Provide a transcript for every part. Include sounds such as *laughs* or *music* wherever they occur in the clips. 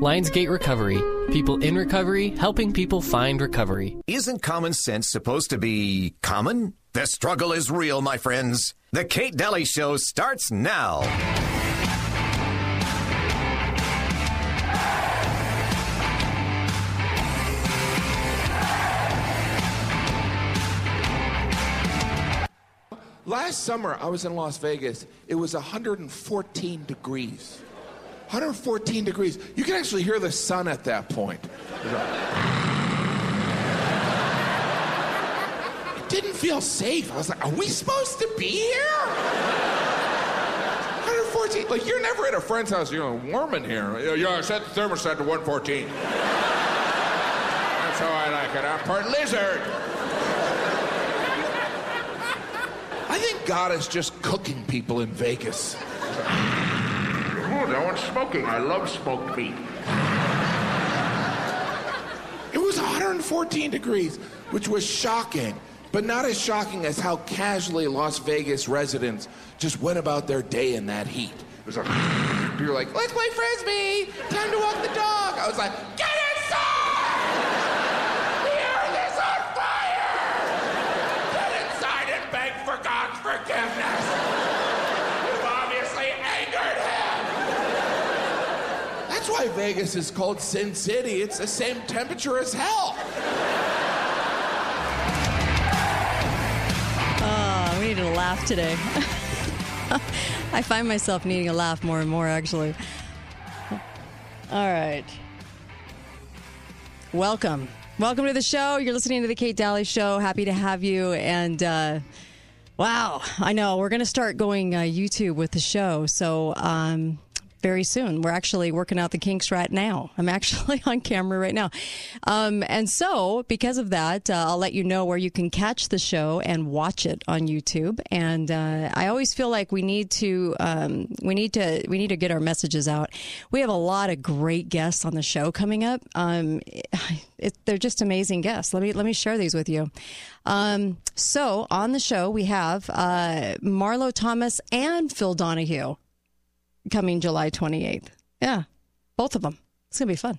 Lionsgate Recovery. People in recovery helping people find recovery. Isn't common sense supposed to be common? The struggle is real, my friends. The Kate Daly Show starts now. Last summer, I was in Las Vegas. It was 114 degrees. 114 degrees. You can actually hear the sun at that point. It didn't feel safe. I was like, are we supposed to be here? 114. Like, you're never at a friend's house, you know, warm in here. Yeah, yeah, I set the thermostat to 114. That's how I like it. I'm part lizard. I think God is just cooking people in Vegas. No one's smoking. I love smoked meat. It was 114 degrees, which was shocking, but not as shocking as how casually Las Vegas residents just went about their day in that heat. It was like, *laughs* you were like, let's play frisbee, time to walk the dog. I was like, get why Vegas is called Sin City. It's the same temperature as hell. Oh, we needed a laugh today. *laughs* I find myself needing a laugh more and more, actually. All right. Welcome. Welcome to the show. You're listening to the Kate Daly Show. Happy to have you. And uh, wow, I know we're going to start going uh, YouTube with the show. So, um, very soon. We're actually working out the kinks right now. I'm actually *laughs* on camera right now. Um, and so, because of that, uh, I'll let you know where you can catch the show and watch it on YouTube. And uh, I always feel like we need to um, we need to we need to get our messages out. We have a lot of great guests on the show coming up. Um, *sighs* it, they're just amazing guests. Let me let me share these with you. Um, so on the show we have uh, Marlo Thomas and Phil Donahue coming July 28th. Yeah, both of them. It's to be fun.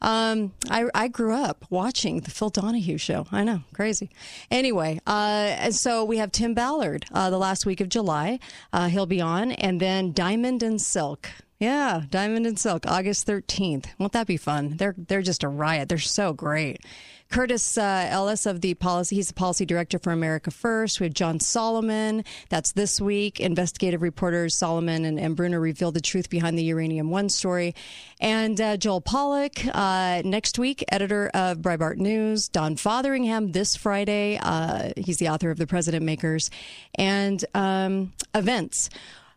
Um, I, I grew up watching the Phil Donahue show. I know, crazy. Anyway, uh, so we have Tim Ballard uh, the last week of July. Uh, he'll be on. And then Diamond and Silk. Yeah, Diamond and Silk, August 13th. Won't that be fun? They're, they're just a riot. They're so great. Curtis uh, Ellis of the policy, he's the policy director for America First. We have John Solomon. That's this week. Investigative reporters Solomon and, and Bruner revealed the truth behind the Uranium One story. And uh, Joel Pollak uh, next week, editor of Breitbart News. Don Fotheringham this Friday. Uh, he's the author of The President Makers and um, events.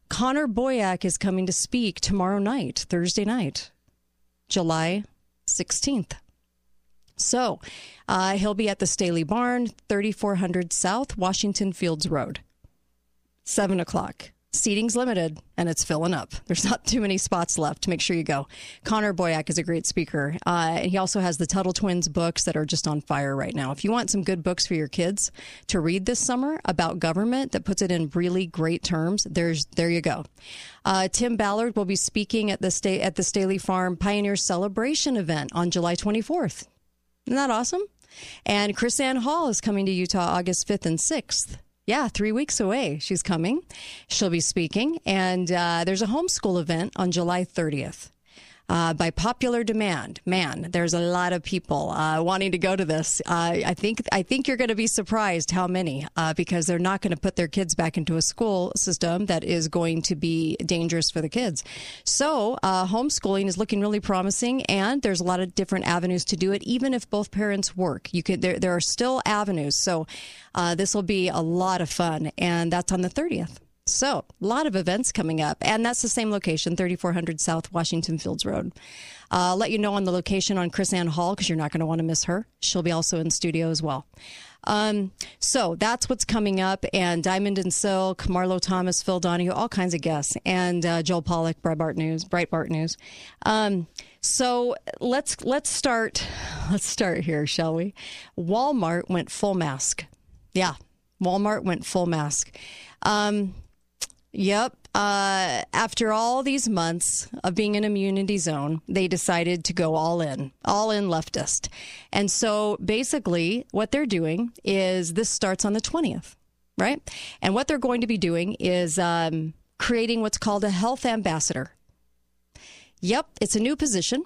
Connor Boyack is coming to speak tomorrow night, Thursday night, July 16th. So uh, he'll be at the Staheli Barn, 3400 South Washington Fields Road, 7 o'clock. Seating's limited and it's filling up. There's not too many spots left. Make sure you go. Connor Boyack is a great speaker. Uh, he also has the Tuttle Twins books that are just on fire right now. If you want some good books for your kids to read this summer about government that puts it in really great terms, there's there you go. Uh, Tim Ballard will be speaking at the state at the Staheli Farm Pioneer Celebration event on July 24th. Isn't that awesome? And KrisAnne Hall is coming to Utah August 5th and 6th. Yeah, three weeks away. She's coming. She'll be speaking. And uh, there's a homeschool event on July 30th. Uh, by popular demand. Man, there's a lot of people uh, wanting to go to this. Uh, I think I think you're going to be surprised how many, uh, because they're not going to put their kids back into a school system that is going to be dangerous for the kids. So uh, homeschooling is looking really promising, and there's a lot of different avenues to do it. Even if both parents work, you could there there are still avenues. So uh, this will be a lot of fun, and that's on the 30th. So, a lot of events coming up. And that's the same location, 3400 South Washington Fields Road. Uh, let you know on the location on KrisAnne Hall because you're not going to want to miss her. She'll be also in studio as well. Um, so that's what's coming up. And Diamond and Silk, Marlo Thomas, Phil Donahue, all kinds of guests, and uh, Joel Pollak, Breitbart News, Breitbart News. Um, so let's let's start. *laughs* Let's start here, shall we? Walmart went full mask. Yeah, Walmart went full mask. Um, Yep. Uh, after all these months of being in immunity zone, they decided to go all in, all in leftist. And so basically, what they're doing is this starts on the 20th, right? And what they're going to be doing is um, creating what's called a health ambassador. Yep, it's a new position.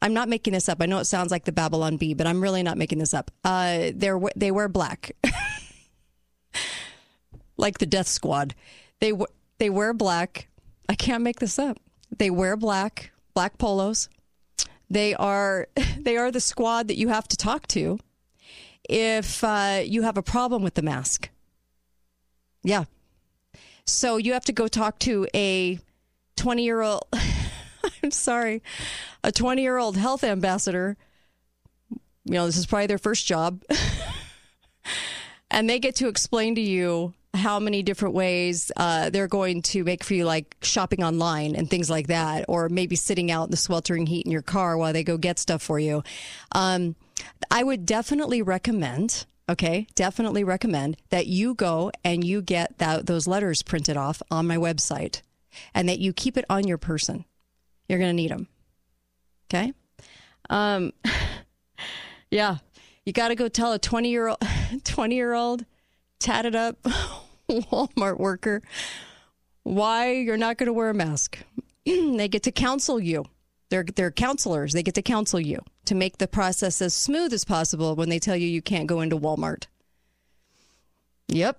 I'm not making this up. I know it sounds like the Babylon Bee, but I'm really not making this up. Uh, they wear black, *laughs* like the Death Squad. They they wear black. I can't make this up. They wear black, black polos. They are *laughs* they are the squad that you have to talk to if uh, you have a problem with the mask. Yeah. So you have to go talk to a 20 year old. *laughs* I'm sorry, a 20 year old health ambassador. You know, this is probably their first job. *laughs* and they get to explain to you how many different ways uh, they're going to make for you, like shopping online and things like that, or maybe sitting out in the sweltering heat in your car while they go get stuff for you. Um, I would definitely recommend. Okay, definitely recommend that you go and you get that, those letters printed off on my website and that you keep it on your person. You're going to need them. Okay? Um, *laughs* yeah, you got to go tell a 20 year old, *laughs* 20 year old tatted up *laughs* Walmart worker why you're not going to wear a mask. *clears throat* they get to counsel you. They're, they're counselors. They get to counsel you to make the process as smooth as possible when they tell you you can't go into Walmart. Yep.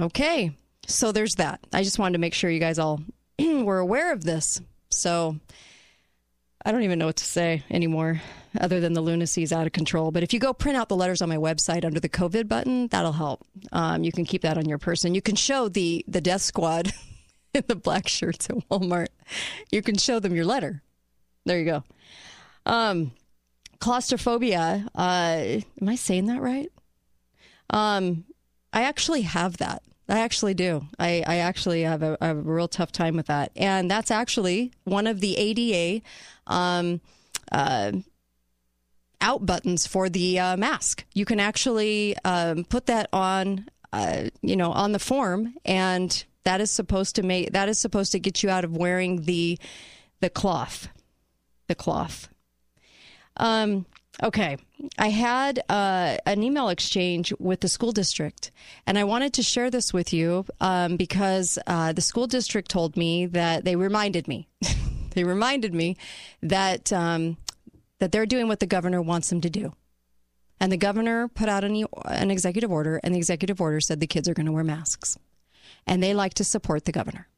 Okay. So there's that. I just wanted to make sure you guys all *clears throat* were aware of this. So I don't even know what to say anymore other than the lunacy is out of control. But if you go print out the letters on my website under the COVID button, that'll help. Um, you can keep that on your person. You can show the the death squad *laughs* in the black shirts at Walmart. You can show them your letter. There you go. Um, claustrophobia. Uh, am I saying that right? Um, I actually have that. I actually do. I, I actually have a, a, real tough time with that. And that's actually one of the ADA um, uh, out buttons for the uh, mask. You can actually um, put that on, uh, you know, on the form, and that is supposed to make that is supposed to get you out of wearing the the cloth, the cloth. Um, okay, I had uh, an email exchange with the school district, and I wanted to share this with you um, because uh, the school district told me that they reminded me. *laughs* they reminded me that um, that they're doing what the governor wants them to do. And the governor put out an, an executive order, and the executive order said the kids are going to wear masks. And they like to support the governor.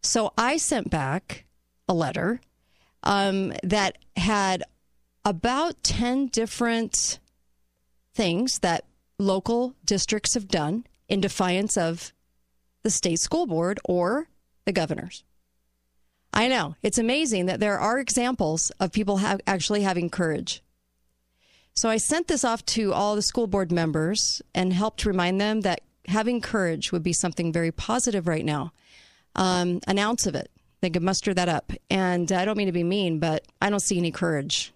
So I sent back a letter um, that had about 10 different things that local districts have done in defiance of the state school board or the governors. I know. It's amazing that there are examples of people have actually having courage. So I sent this off to all the school board members and helped remind them that having courage would be something very positive right now. Um, an ounce of it. They could muster that up. And I don't mean to be mean, but I don't see any courage.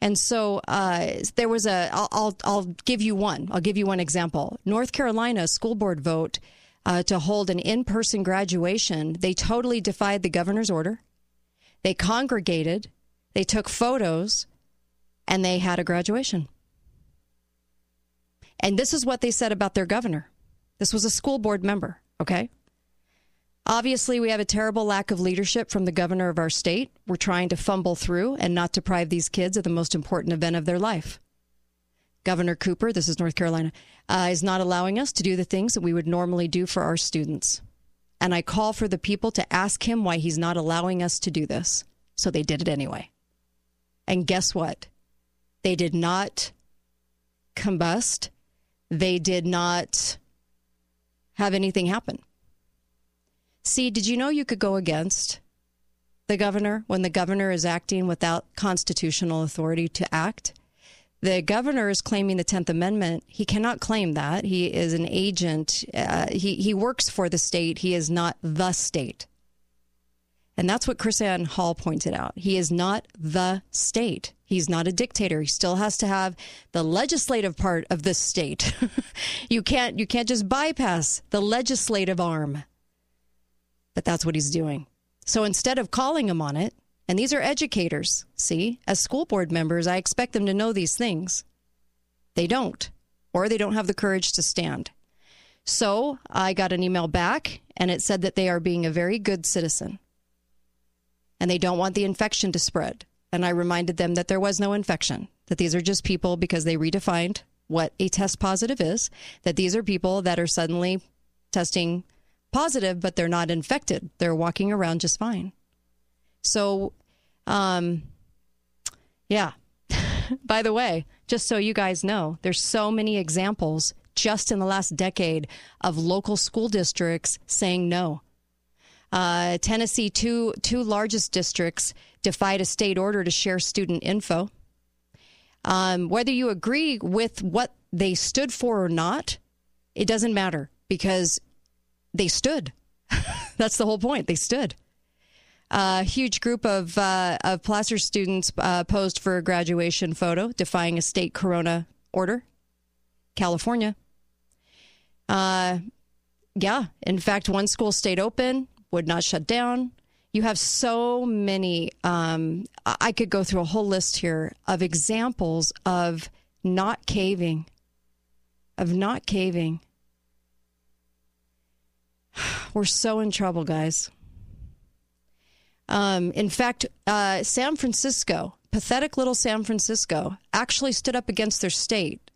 And so uh, there was a. I'll, I'll, I'll give you one. I'll give you one example. North Carolina school board vote uh, to hold an in person graduation, they totally defied the governor's order. They congregated, they took photos, and they had a graduation. And this is what they said about their governor. This was a school board member, okay? Obviously, we have a terrible lack of leadership from the governor of our state. We're trying to fumble through and not deprive these kids of the most important event of their life. Governor Cooper, this is North Carolina, uh, is not allowing us to do the things that we would normally do for our students. And I call for the people to ask him why he's not allowing us to do this. So they did it anyway. And guess what? They did not combust, they did not have anything happen. See, did you know you could go against the governor when the governor is acting without constitutional authority to act? The governor is claiming the 10th Amendment. He cannot claim that. He is an agent. Uh, he, he works for the state. He is not the state. And that's what KrisAnne Hall pointed out. He is not the state. He's not a dictator. He still has to have the legislative part of the state. *laughs* you can't you can't just bypass the legislative arm. but that's what he's doing. So instead of calling him on it, and these are educators, see, as school board members, I expect them to know these things. They don't, or they don't have the courage to stand. So I got an email back, and it said that they are being a very good citizen and they don't want the infection to spread. And I reminded them that there was no infection, that these are just people because they redefined what a test positive is, that these are people that are suddenly testing positive, but they're not infected. They're walking around just fine. So, um, yeah. *laughs* By the way, just so you guys know, there's so many examples just in the last decade of local school districts saying no. Uh, Tennessee, two two largest districts defied a state order to share student info. Um, whether you agree with what they stood for or not, it doesn't matter because they stood. *laughs* That's the whole point. They stood. A huge group of uh, of Placer students uh, posed for a graduation photo defying a state corona order. California. Uh, yeah, in fact, one school stayed open would not shut down. You have so many. Um, I could go through a whole list here of examples of not caving, of not caving. *sighs* We're so in trouble, guys. Um, in fact, uh, San Francisco, pathetic little San Francisco, actually stood up against their state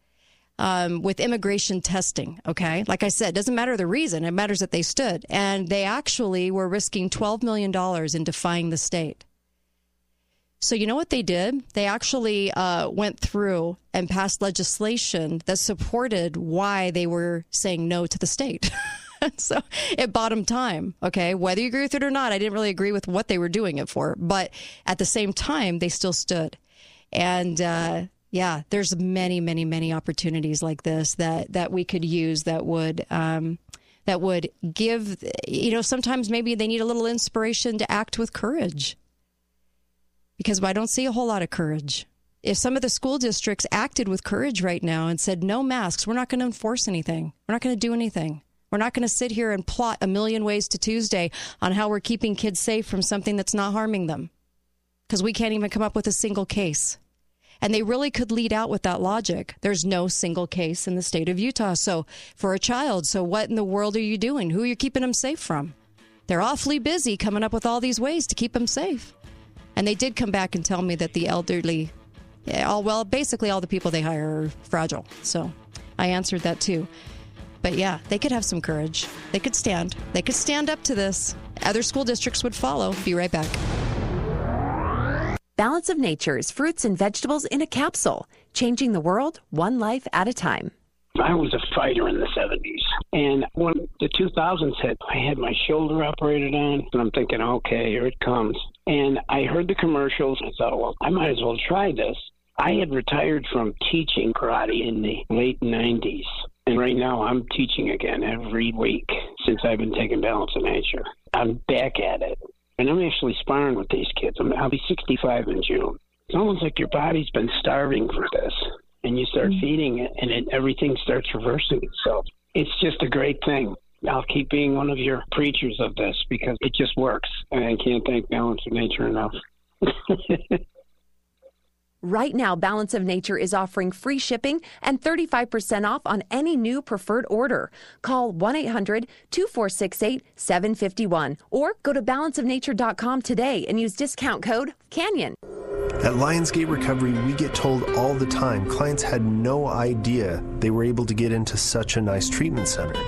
um, with immigration testing. Okay. Like I said, doesn't matter the reason, it matters that they stood. And they actually were risking $12 million in defying the state. So, you know what they did? They actually uh, went through and passed legislation that supported why they were saying no to the state. *laughs* *laughs* so it bought them time. Okay. Whether you agree with it or not, I didn't really agree with what they were doing it for. But at the same time, they still stood. And uh, yeah, there's many, many, many opportunities like this that that we could use that would um, that would give you know sometimes maybe they need a little inspiration to act with courage because I don't see a whole lot of courage. If some of the school districts acted with courage right now and said no masks, we're not going to enforce anything. We're not going to do anything. We're not going to sit here and plot a million ways to Tuesday on how we're keeping kids safe from something that's not harming them because we can't even come up with a single case. And they really could lead out with that logic. There's no single case in the state of Utah. So for a child, so what in the world are you doing? Who are you keeping them safe from? They're awfully busy coming up with all these ways to keep them safe. And they did come back and tell me that the elderly, all well, basically all the people they hire are fragile. So I answered that too. But yeah, they could have some courage. They could stand. They could stand up to this. Other school districts would follow. Be right back. Balance of Nature's fruits and vegetables in a capsule, changing the world one life at a time. I was a fighter in the 70s. And when the 2000s hit, I had my shoulder operated on, and I'm thinking, okay, here it comes. And I heard the commercials. I thought, well, I might as well try this. I had retired from teaching karate in the late 90s. And right now I'm teaching again every week since I've been taking Balance of Nature. I'm back at it. And I'm actually sparring with these kids. i will be 65 in June. It's almost like your body's been starving for this, and you start mm-hmm. feeding it, and it, everything starts reversing itself. It's just a great thing. I'll keep being one of your preachers of this because it just works. And I can't thank Balance of Nature enough. *laughs* Right now, Balance of Nature is offering free shipping and 35% off on any new preferred order. Call 1 800 2468 751 or go to balanceofnature.com today and use discount code CANYON. At Lionsgate Recovery, we get told all the time clients had no idea they were able to get into such a nice treatment center.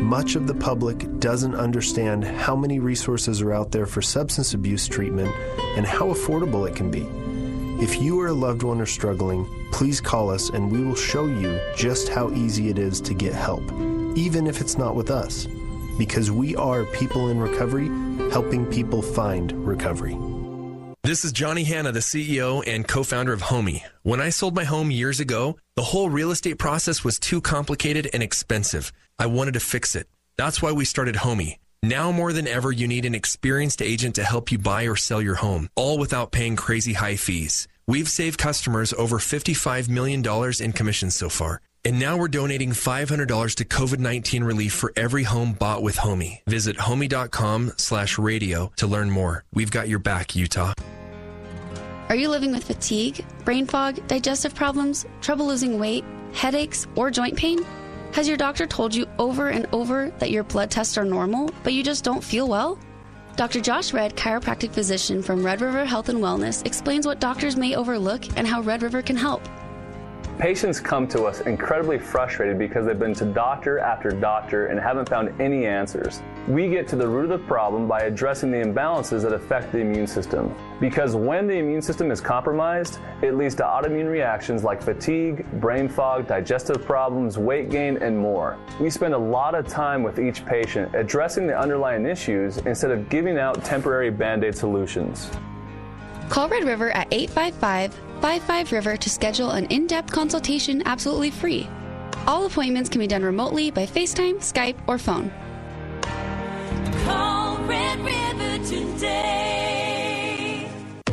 Much of the public doesn't understand how many resources are out there for substance abuse treatment and how affordable it can be. If you or a loved one are struggling, please call us and we will show you just how easy it is to get help, even if it's not with us. Because we are people in recovery, helping people find recovery. This is Johnny Hanna, the CEO and co founder of Homie. When I sold my home years ago, the whole real estate process was too complicated and expensive. I wanted to fix it. That's why we started Homie. Now more than ever, you need an experienced agent to help you buy or sell your home, all without paying crazy high fees. We've saved customers over $55 million in commissions so far. And now we're donating $500 to COVID-19 relief for every home bought with Homie. Visit homie.com slash radio to learn more. We've got your back, Utah. Are you living with fatigue, brain fog, digestive problems, trouble losing weight, headaches, or joint pain? Has your doctor told you over and over that your blood tests are normal, but you just don't feel well? Dr. Josh Redd, chiropractic physician from Red River Health and Wellness, explains what doctors may overlook and how Red River can help. Patients come to us incredibly frustrated because they've been to doctor after doctor and haven't found any answers. We get to the root of the problem by addressing the imbalances that affect the immune system. Because when the immune system is compromised, it leads to autoimmune reactions like fatigue, brain fog, digestive problems, weight gain, and more. We spend a lot of time with each patient addressing the underlying issues instead of giving out temporary band aid solutions. Call Red River at 855 55 River to schedule an in depth consultation absolutely free. All appointments can be done remotely by FaceTime, Skype, or phone. Call Red River today.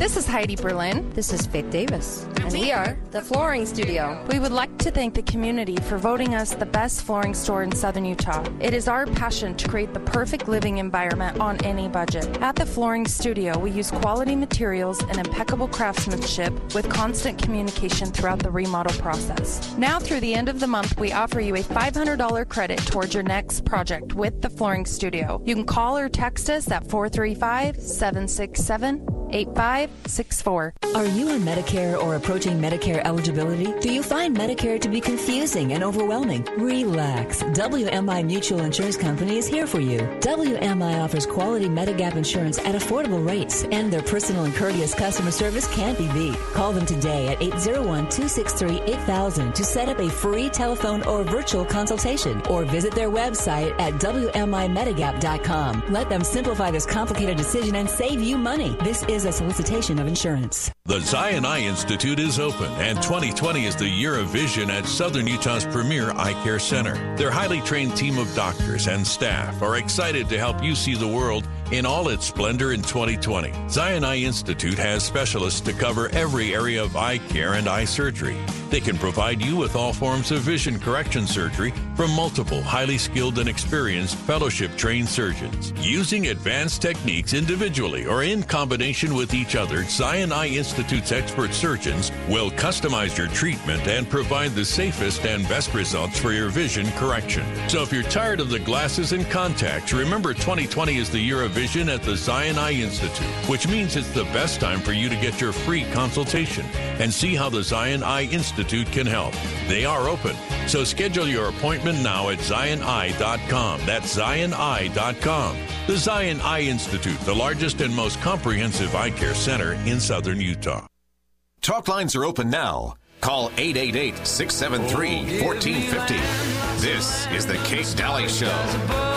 This is Heidi Berlin. This is Faith Davis. And we are the Flooring Studio. We would like to thank the community for voting us the best flooring store in southern Utah. It is our passion to create the perfect living environment on any budget. At the Flooring Studio, we use quality materials and impeccable craftsmanship with constant communication throughout the remodel process. Now, through the end of the month, we offer you a $500 credit towards your next project with the Flooring Studio. You can call or text us at 435 767 8564. Are you on Medicare or approaching Medicare eligibility? Do you find Medicare to be confusing and overwhelming? Relax. WMI Mutual Insurance Company is here for you. WMI offers quality Medigap insurance at affordable rates, and their personal and courteous customer service can't be beat. Call them today at 801 263 8000 to set up a free telephone or virtual consultation, or visit their website at WMIMedigap.com. Let them simplify this complicated decision and save you money. This is a solicitation of insurance. The Zion Eye Institute is open, and 2020 is the year of vision at Southern Utah's premier eye care center. Their highly trained team of doctors and staff are excited to help you see the world in all its splendor in 2020. Zion Eye Institute has specialists to cover every area of eye care and eye surgery. They can provide you with all forms of vision correction surgery from multiple highly skilled and experienced fellowship trained surgeons. Using advanced techniques individually or in combination with each other, Zion Eye Institute's expert surgeons will customize your treatment and provide the safest and best results for your vision correction. So if you're tired of the glasses and contacts, remember 2020 is the year of vision at the Zion Eye Institute, which means it's the best time for you to get your free consultation and see how the Zion Eye Institute can help. They are open, so schedule your appointment now at zioneye.com. That's zioneye.com. The Zion Eye Institute, the largest and most comprehensive eye care center in southern Utah. Talk lines are open now. Call 888 673 1450. This is The Kate Daly Show.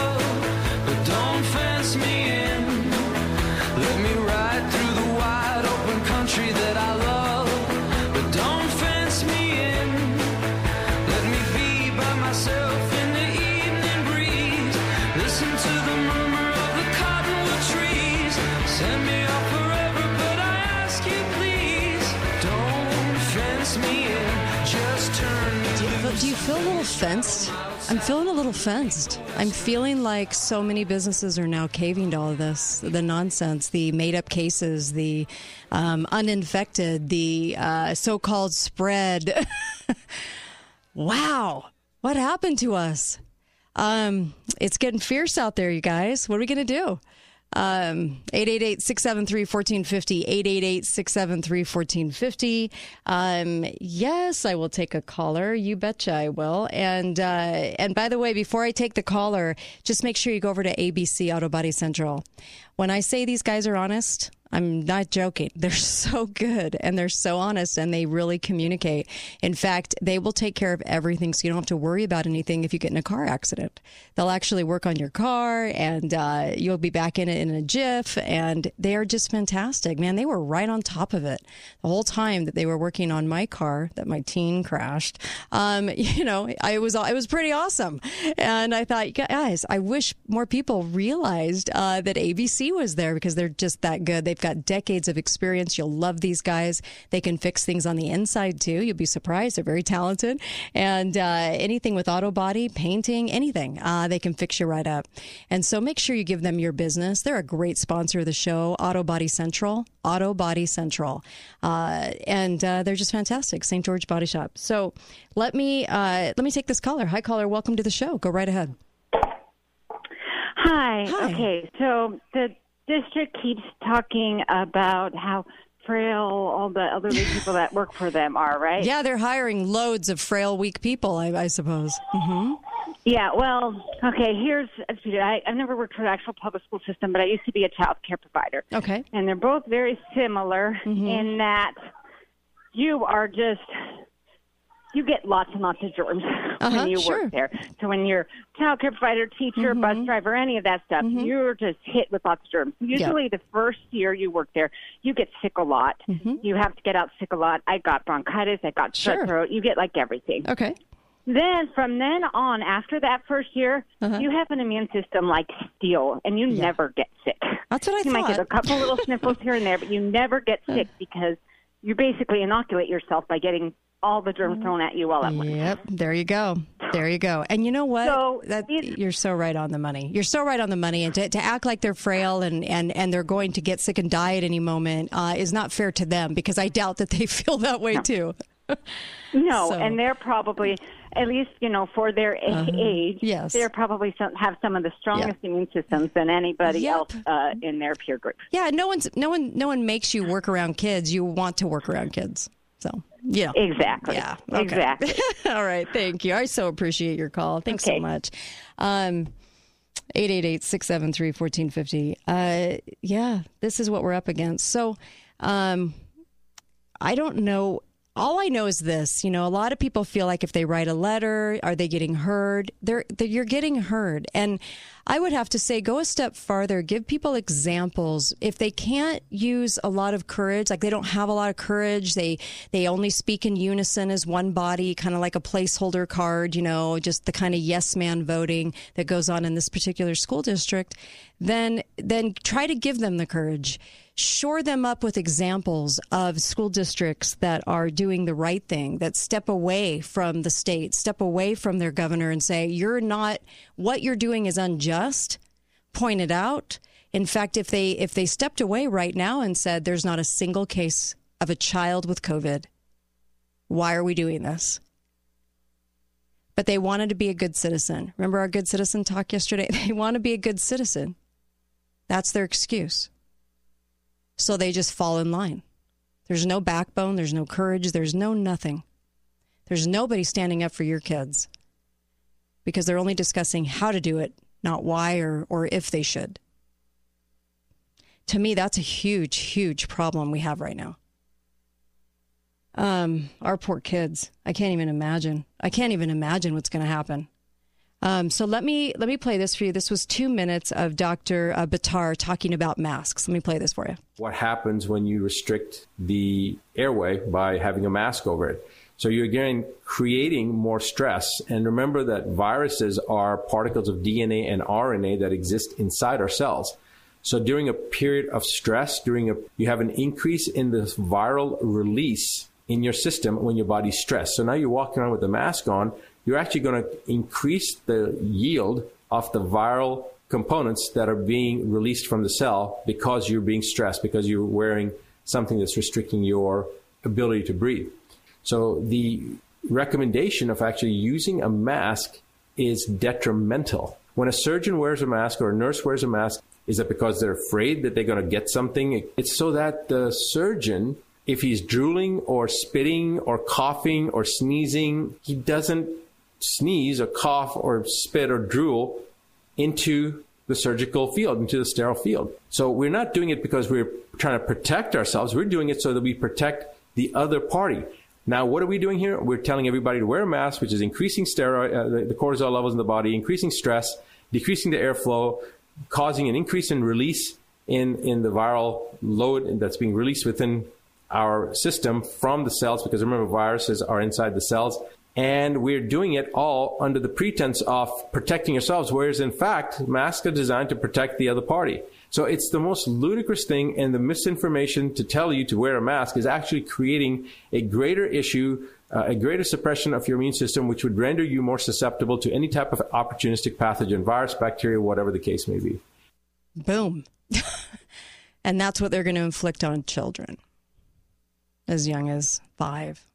Do you, please. Don't fence me in. Just turn me to the. Do you feel a little fenced? I'm feeling a little fenced. I'm feeling like so many businesses are now caving to all of this the nonsense, the made up cases, the um, uninfected, the uh, so called spread. *laughs* wow. What happened to us? Um, it's getting fierce out there, you guys. What are we going to do? Um, 888-673-1450, 888-673-1450. Um, yes, I will take a caller. You betcha I will. And, uh, and by the way, before I take the caller, just make sure you go over to ABC Auto Body Central. When I say these guys are honest, I'm not joking. *laughs* They're so good and they're so honest and they really communicate. In fact, they will take care of everything so you don't have to worry about anything if you get in a car accident. They'll actually work on your car and uh, you'll be back in it in a jiff. And they are just fantastic. Man, they were right on top of it the whole time that they were working on my car that my teen crashed. Um, *laughs* you know, I was, it was pretty awesome. And I thought, guys, I wish more people realized uh, that ABC was there because they're just that good. They've They've got decades of experience. You'll love these guys. They can fix things on the inside too. You'll be surprised. They're very talented. And uh, anything with auto body, painting, anything, uh, they can fix you right up. And so make sure you give them your business. They're a great sponsor of the show, Auto Body Central. Auto Body Central. Uh, and uh, they're just fantastic. St. George Body Shop. So let me uh, let me take this caller. Hi, caller. Welcome to the show. Go right ahead. Hi. Okay, so the district keeps talking about how frail all the elderly *laughs* people that work for them are, right? Yeah, they're hiring loads of frail, weak people. I, I suppose. hmm Yeah, well, okay, here's I, I've never worked for the actual public school system, but I used to be a child care provider. Okay. And they're both very similar in that you are just you get lots and lots of germs *laughs* Uh-huh, when you sure. work there. So when you're child care provider, teacher, bus driver, any of that stuff, you're just hit with lots of germs. Usually the first year you work there, you get sick a lot. You have to get out sick a lot. I got bronchitis, I got strep Sure. throat. You get like everything. Okay. Then from then on, after that first year, Uh-huh. you have an immune system like steel, and you never get sick. That's what I you might get a thought. couple little *laughs* sniffles here and there, but you never get sick because you basically inoculate yourself by getting all the germs thrown at you all at once. Yep. There you go. There you go. And you know what? So that you're so right on the money. You're so right on the money. And to, to act like they're frail and, and, and they're going to get sick and die at any moment uh, is not fair to them because I doubt that they *laughs* feel that way too. *laughs* No, So- and they're probably at least you know for their Uh-huh. age. Yes. they're probably some, have some of the strongest immune systems than anybody Yep. else uh, in their peer group. Yeah. No one's no one no one makes you work around kids. You want to work around kids. So yeah. Exactly. Yeah. okay. Exactly. *laughs* All right. Thank you. I so appreciate your call. Thanks so much. Um, 888-673-1450. Uh, yeah, this is what we're up against. So, um, I don't know. All I know is this, you know, a lot of people feel like if they write a letter, are they getting heard? They're, they're you're getting heard. And I would have to say go a step farther, give people examples. If they can't use a lot of courage, like they don't have a lot of courage, they they only speak in unison as one body, kind of like a placeholder card, you know, just the kind of yes man voting that goes on in this particular school district, then then try to give them the courage shore them up with examples of school districts that are doing the right thing, that step away from the state, step away from their governor and say, you're not, what you're doing is unjust. Point it out. In fact, if they, if they stepped away right now and said, there's not a single case of a child with COVID, why are we doing this? But they wanted to be a good citizen. Remember our good citizen talk yesterday? *laughs* They want to be a good citizen. That's their excuse. So they just fall in line. There's no backbone, there's no courage, there's no nothing. There's nobody standing up for your kids because they're only discussing how to do it, not why or, or if they should. To me, that's a huge, huge problem we have right now. Um, our poor kids. I can't even imagine. I can't even imagine what's going to happen. Um, so let me let me play this for you. This was two minutes of Dr. Uh, Buttar talking about masks. Let me play this for you. what happens when you restrict the airway by having a mask over it. So you're again creating more stress. And remember that viruses are particles of DNA and RNA that exist inside our cells. So during a period of stress, during a you have an increase in the viral release in your system when your body's stressed. So now you're walking around with a mask on, you're actually going to increase the yield of the viral components that are being released from the cell because you're being stressed, because you're wearing something that's restricting your ability to breathe. So the recommendation of actually using a mask is detrimental. When a surgeon wears a mask or a nurse wears a mask, is it because they're afraid that they're going to get something? It's so that the surgeon, if he's drooling or spitting or coughing or sneezing, he doesn't sneeze or cough or spit or drool into the surgical field, into the sterile field. So we're not doing it because we're trying to protect ourselves. We're doing it so that we protect the other party. Now, what are we doing here? We're telling everybody to wear a mask, which is increasing steroid, uh, the, the cortisol levels in the body, increasing stress, decreasing the airflow, causing an increase in release in, in the viral load that's being released within our system from the cells, because remember, viruses are inside the cells. And we're doing it all under the pretense of protecting ourselves, whereas in fact, masks are designed to protect the other party. So it's the most ludicrous thing, and the misinformation to tell you to wear a mask is actually creating a greater issue, uh, a greater suppression of your immune system, which would render you more susceptible to any type of opportunistic pathogen, virus, bacteria, whatever the case may be. Boom. *laughs* and that's what they're going to inflict on children as young as five.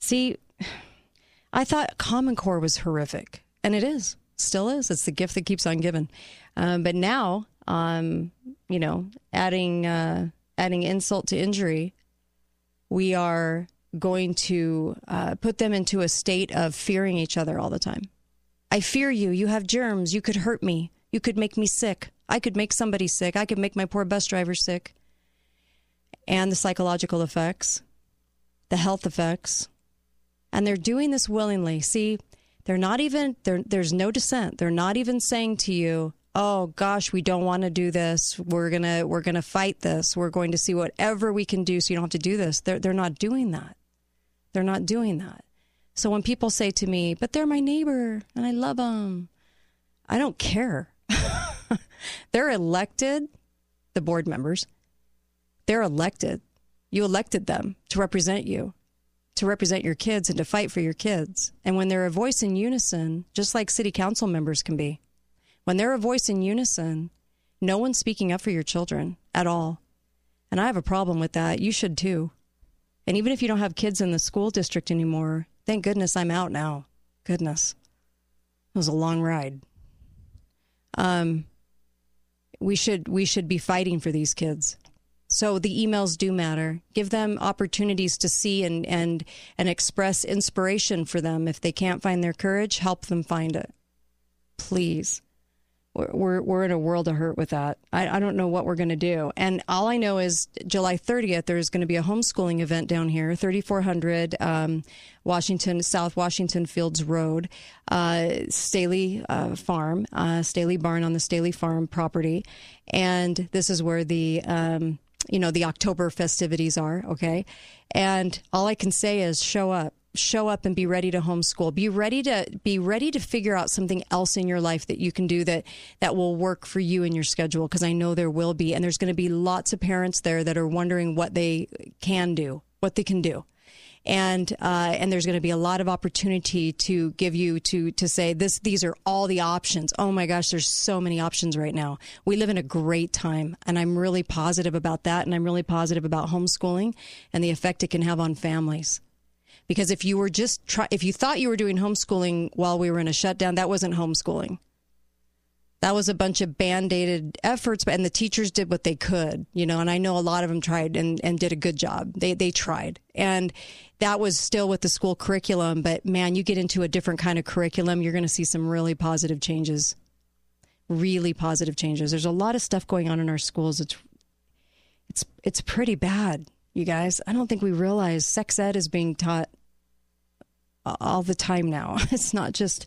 See, I thought Common Core was horrific, and it is, still is. It's the gift that keeps on giving. Um, but now, um, you know, adding uh, adding insult to injury, we are going to uh, put them into a state of fearing each other all the time. I fear you. You have germs. You could hurt me. You could make me sick. I could make somebody sick. I could make my poor bus driver sick. And the psychological effects, the health effects. And they're doing this willingly. See, they're not even, they're, there's no dissent. They're not even saying to you, oh gosh, we don't want to do this. We're to, we're to fight this. We're going to see whatever we can do so you don't have to do this. They're, they're not doing that. They're not doing that. So when people say to me, but they're my neighbor and I love them, I don't care. *laughs* they're elected, the board members, they're elected. You elected them to represent you, to represent your kids and to fight for your kids. And when they're a voice in unison, just like city council members can be, when they're a voice in unison, no one's speaking up for your children at all. And I have a problem with that. You should too. And even if you don't have kids in the school district anymore, thank goodness I'm out now. Goodness. It was a long ride. Um, we should we should be fighting for these kids. So the emails do matter. Give them opportunities to see and and and express inspiration for them. If they can't find their courage, help them find it. Please we're we're in a world of hurt with that. I, I don't know what we're going to do. And all I know is July 30th, there's going to be a homeschooling event down here, 3400 um, Washington South Washington Fields Road, uh, Staheli uh, Farm, uh, Staheli Barn on the Staheli Farm property, and this is where the um, you know the October festivities are. Okay, and all I can say is show up show up and be ready to homeschool. Be ready to be ready to figure out something else in your life that you can do that that will work for you and your schedule because i know there will be. And there's going to be lots of parents there that are wondering what they can do what they can do and uh, and there's going to be a lot of opportunity to give you to to say this these are all the options oh my gosh there's so many options right now we live in a great time and i'm really positive about that and i'm really positive about homeschooling and the effect it can have on families because if you were just try, if you thought you were doing homeschooling while we were in a shutdown, that wasn't homeschooling. That was a bunch of band-aided efforts, and the teachers did what they could, you know. And I know a lot of them tried and, and did a good job. They they tried, and that was still with the school curriculum. But man, you get into a different kind of curriculum, you're going to see some really positive changes. Really positive changes. There's a lot of stuff going on in our schools. It's it's it's pretty bad, you guys. I don't think we realize sex ed is being taught all the time now. *laughs* It's not just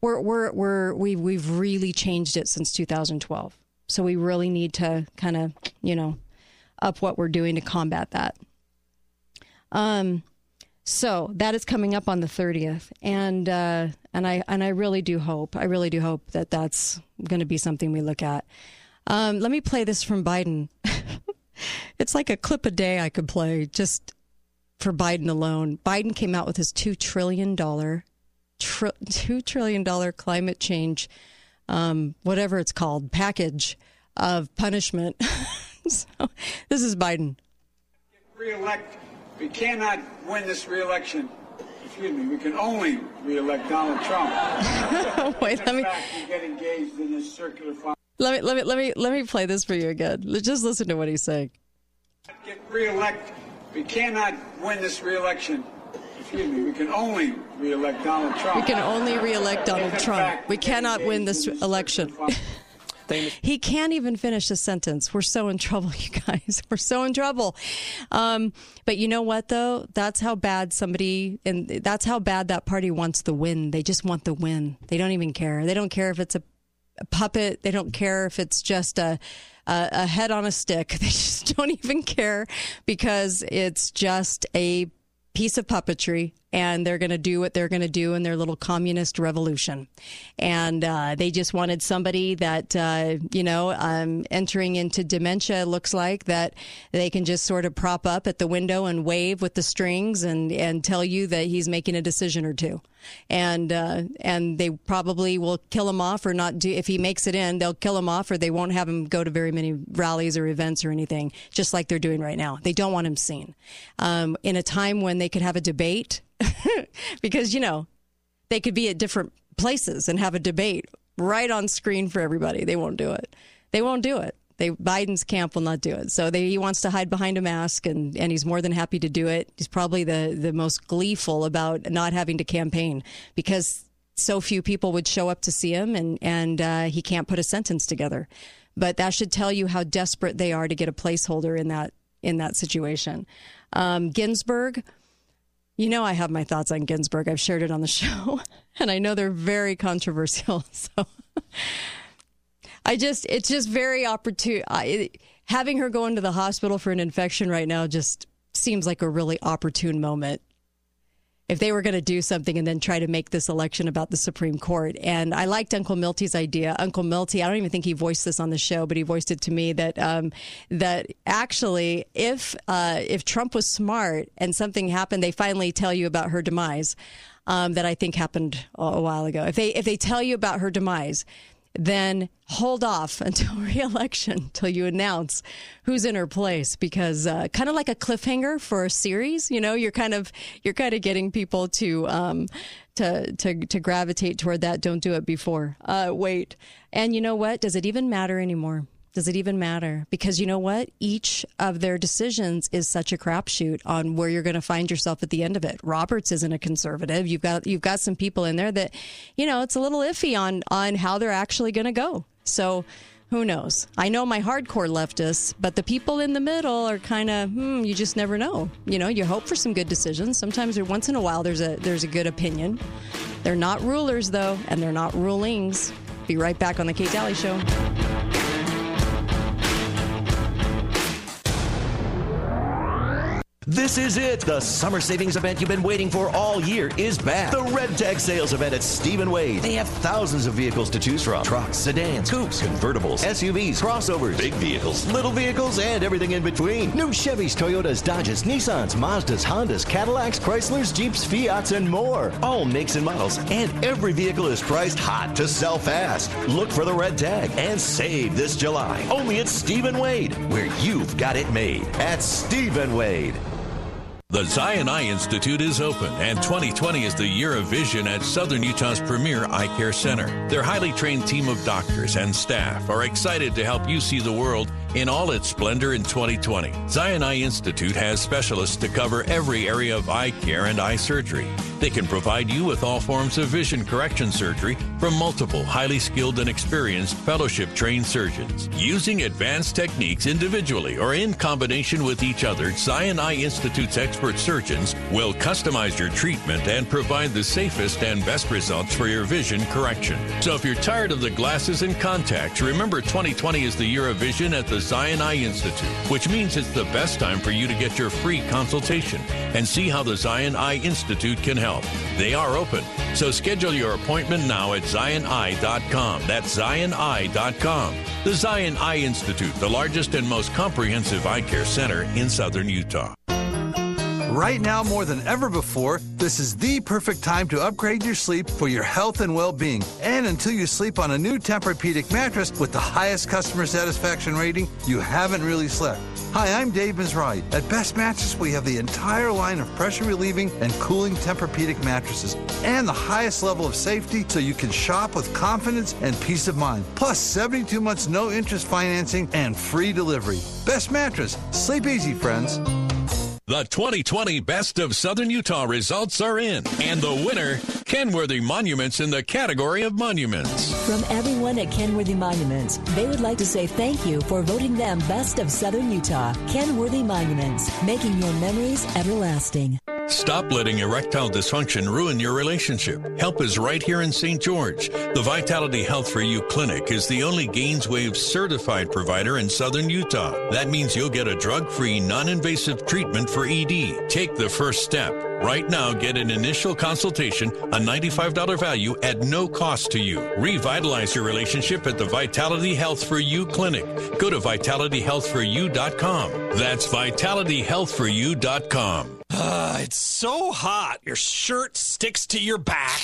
we're we're we're we've we've really changed it since 2012. So we really need to kind of you know up what we're doing to combat that. Um, so that is coming up on the 30th, and uh, and I and I really do hope I really do hope that that's going to be something we look at. Um, let me play this from Biden. *laughs* it's like a clip a day I could play just for Biden alone. Biden came out with his $2 trillion, tri- $2 trillion climate change, um, whatever it's called, package of punishment. *laughs* so this is Biden. We cannot win this re-election. Excuse me, we can only re-elect Donald Trump. *laughs* Wait, let me get engaged in this circular. Let me let me let me let me play this for you again. Just listen to what he's saying. Get re-elect we cannot win this reelection. Excuse me, we can only reelect Donald Trump. We can only reelect Donald Trump. We cannot win this election. *laughs* he can't even finish a sentence. We're so in trouble, *laughs* you guys. We're so in trouble. Um, but you know what, though? That's how bad somebody, and that's how bad that party wants the win. They just want the win. They don't even care. They don't care if it's a, a puppet. They don't care if it's just a a, a head on a stick. *laughs* They just don't even care because it's just a piece of puppetry and they're going to do what they're going to do in their little communist revolution. And uh, they just wanted somebody that, uh, you know, um, entering into dementia looks like that they can just sort of prop up at the window and wave with the strings and, and tell you that he's making a decision or two. And uh, and they probably will kill him off or not do if he makes it in, they'll kill him off or they won't have him go to very many rallies or events or anything, just like they're doing right now. They don't want him seen. Um, in a time when they could have a debate, *laughs* because you know they could be at different places and have a debate right on screen for everybody. They won't do it. They won't do it. They Biden's camp will not do it. So they, he wants to hide behind a mask, and, and he's more than happy to do it. He's probably the the most gleeful about not having to campaign because so few people would show up to see him, and and uh, he can't put a sentence together. But that should tell you how desperate they are to get a placeholder in that in that situation. Um, Ginsburg. You know, I have my thoughts on Ginsburg. I've shared it on the *laughs* show, and I know they're very controversial. *laughs* So I just, it's just very opportune. Having her go into the hospital for an infection right now just seems like a really opportune moment. If they were going to do something and then try to make this election about the Supreme Court. And I liked Uncle Milty's idea. Uncle Milty, I don't even think he voiced this on the show, but he voiced it to me that um, that actually, if uh, if Trump was smart and something happened, they finally tell you about her demise. Um, that I think happened a while ago. If they if they tell you about her demise, then hold off *laughs* until reelection until you announce who's in her place because uh, kind of like a cliffhanger for a series you know? You're kind of you're kind of getting people to um to to to gravitate toward that don't do it before. Uh wait. And you know what? Does it even matter anymore does it even matter? Because you know what? Each of their decisions is such a crapshoot on where you're going to find yourself at the end of it. Roberts isn't a conservative. You've got you've got some people in there that, you know, it's a little iffy on on how they're actually going to go. So who knows? I know my hardcore leftists, but the people in the middle are kind of, hmm, you just never know. You know, you hope for some good decisions. Sometimes, once in a while, there's a there's a good opinion. They're not rulers though, and they're not rulings. Be right back on the Kate Daly Show. This is it. The summer savings event you've been waiting for all year is back. The Red Tag Sales Event at Stephen Wade. They have thousands of vehicles to choose from. Trucks, sedans, coupes, convertibles, SUVs, crossovers, big vehicles, little vehicles, and everything in between. New Chevys, Toyotas, Dodges, Nissans, Mazdas, Hondas, Cadillacs, Chryslers, Jeeps, Fiats, and more. All makes and models. And every vehicle is priced hot to sell fast. Look for the Red Tag and save this July. Only at Stephen Wade, where you've got it made. At Stephen Wade. The Zion Eye Institute is open, and 2020 is the year of vision at Southern Utah's premier eye care center. Their highly trained team of doctors and staff are excited to help you see the world in all its splendor in 2020. Zion Eye Institute has specialists to cover every area of eye care and eye surgery. They can provide you with all forms of vision correction surgery from multiple highly skilled and experienced fellowship trained surgeons. Using advanced techniques individually or in combination with each other, Zion Eye Institute's expert surgeons will customize your treatment and provide the safest and best results for your vision correction. So if you're tired of the glasses and contacts, remember 2020 is the year of vision at the Zion Eye Institute, which means it's the best time for you to get your free consultation and see how the Zion Eye Institute can help. They are open, so schedule your appointment now at zioneye.com. That's zioneye.com. The Zion Eye Institute, the largest and most comprehensive eye care center in southern Utah. Right now, more than ever before, this is the perfect time to upgrade your sleep for your health and well being. And until you sleep on a new Tempur-Pedic mattress with the highest customer satisfaction rating, you haven't really slept. Hi, I'm Dave Mizrahi. At Best Mattress, we have the entire line of pressure relieving and cooling Tempur-Pedic mattresses and the highest level of safety so you can shop with confidence and peace of mind. Plus, 72 months no interest financing and free delivery. Best Mattress. Sleep easy, friends. The 2020 Best of Southern Utah results are in, and the winner, Kenworthy Monuments in the category of monuments. From everyone at Kenworthy Monuments, they would like to say thank you for voting them Best of Southern Utah. Kenworthy Monuments, making your memories everlasting. Stop letting erectile dysfunction ruin your relationship. Help is right here in St. George. The Vitality Health for You Clinic is the only GainsWave certified provider in southern Utah. That means you'll get a drug free, non invasive treatment for ED. Take the first step. Right now, get an initial consultation, a $95 value at no cost to you. Revitalize your relationship at the Vitality Health for You Clinic. Go to vitalityhealthforyou.com. That's vitalityhealthforyou.com. Uh, it's so hot. Your shirt sticks to your back.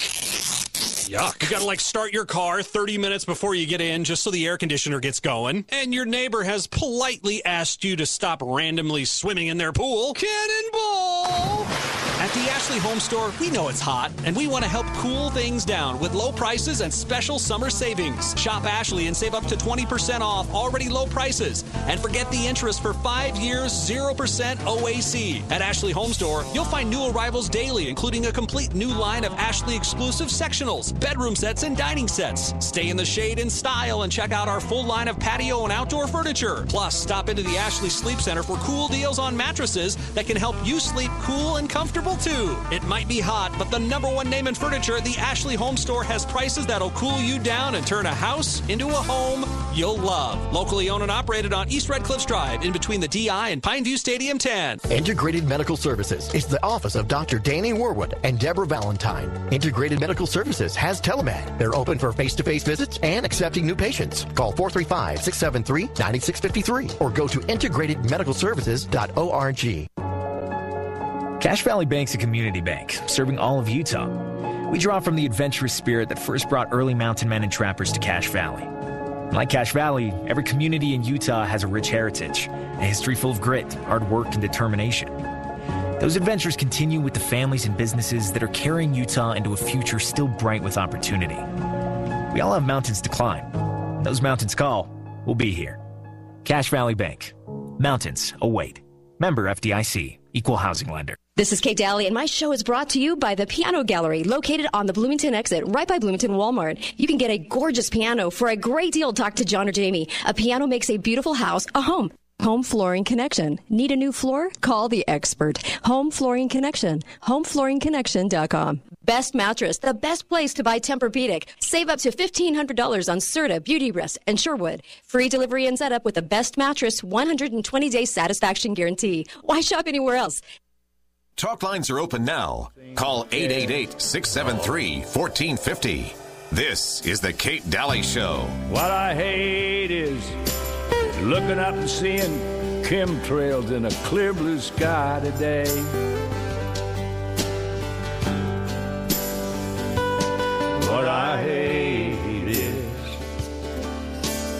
Yuck. You gotta like start your car 30 minutes before you get in just so the air conditioner gets going. And your neighbor has politely asked you to stop randomly swimming in their pool. Cannonball! At the Ashley Home Store, we know it's hot, and we want to help cool things down with low prices and special summer savings. Shop Ashley and save up to 20% off already low prices. And forget the interest for five years, 0% OAC. At Ashley Home Store, you'll find new arrivals daily, including a complete new line of Ashley exclusive sectionals, bedroom sets, and dining sets. Stay in the shade in style and check out our full line of patio and outdoor furniture. Plus, stop into the Ashley Sleep Center for cool deals on mattresses that can help you sleep cool and comfortable too. It might be hot, but the number one name in furniture, the Ashley Home Store, has prices that'll cool you down and turn a house into a home you'll love. Locally owned and operated on East Red Cliffs Drive in between the DI and Pineview Stadium 10. Integrated Medical Services is the office of Dr. Danny Warwood and Deborah Valentine. Integrated Medical Services has telemed. They're open for face-to-face visits and accepting new patients. Call 435-673-9653 or go to integratedmedicalservices.org. Cache Valley Bank's a community bank serving all of Utah. We draw from the adventurous spirit that first brought early mountain men and trappers to Cache Valley. Like Cache Valley, every community in Utah has a rich heritage, a history full of grit, hard work, and determination. Those adventures continue with the families and businesses that are carrying Utah into a future still bright with opportunity. We all have mountains to climb. Those mountains call, we'll be here. Cache Valley Bank. Mountains await. Member FDIC. Equal housing lender. This is Kate Daly, and my show is brought to you by the Piano Gallery, located on the Bloomington exit, right by Bloomington Walmart. You can get a gorgeous piano for a great deal. Talk to John or Jamie. A piano makes a beautiful house a home. Home Flooring Connection. Need a new floor? Call the expert. Home Flooring Connection. HomeFlooringConnection.com. Best mattress, the best place to buy Tempur-Pedic. Save up to $1,500 on Serta, Beauty Rest, and Sherwood. Free delivery and setup with the best mattress, 120-day satisfaction guarantee. Why shop anywhere else? Talk lines are open now. Call 888 673 1450. This is The Kate Daly Show. What I hate is looking up and seeing chemtrails in a clear blue sky today. What I hate is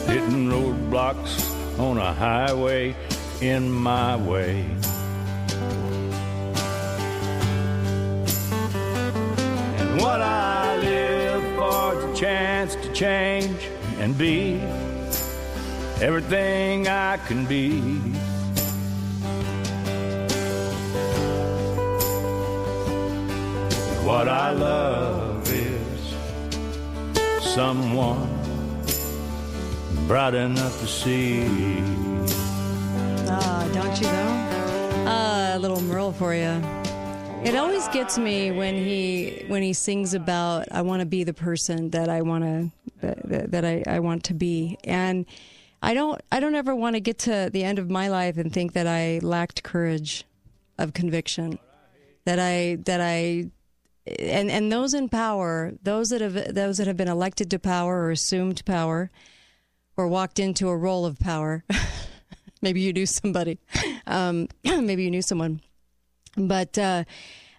hitting roadblocks on a highway in my way. What I live for is a chance to change and be everything I can be. What I love is someone bright enough to see. Ah, don't you though? Ah, a little Merle for you. It always gets me when he when he sings about I want to be the person that I want to that, that I, I want to be, and I don't I don't ever want to get to the end of my life and think that I lacked courage of conviction, that I that I and and those in power, those that have those that have been elected to power or assumed power, or walked into a role of power. *laughs* maybe you knew somebody, um, *clears throat* maybe you knew someone, but uh,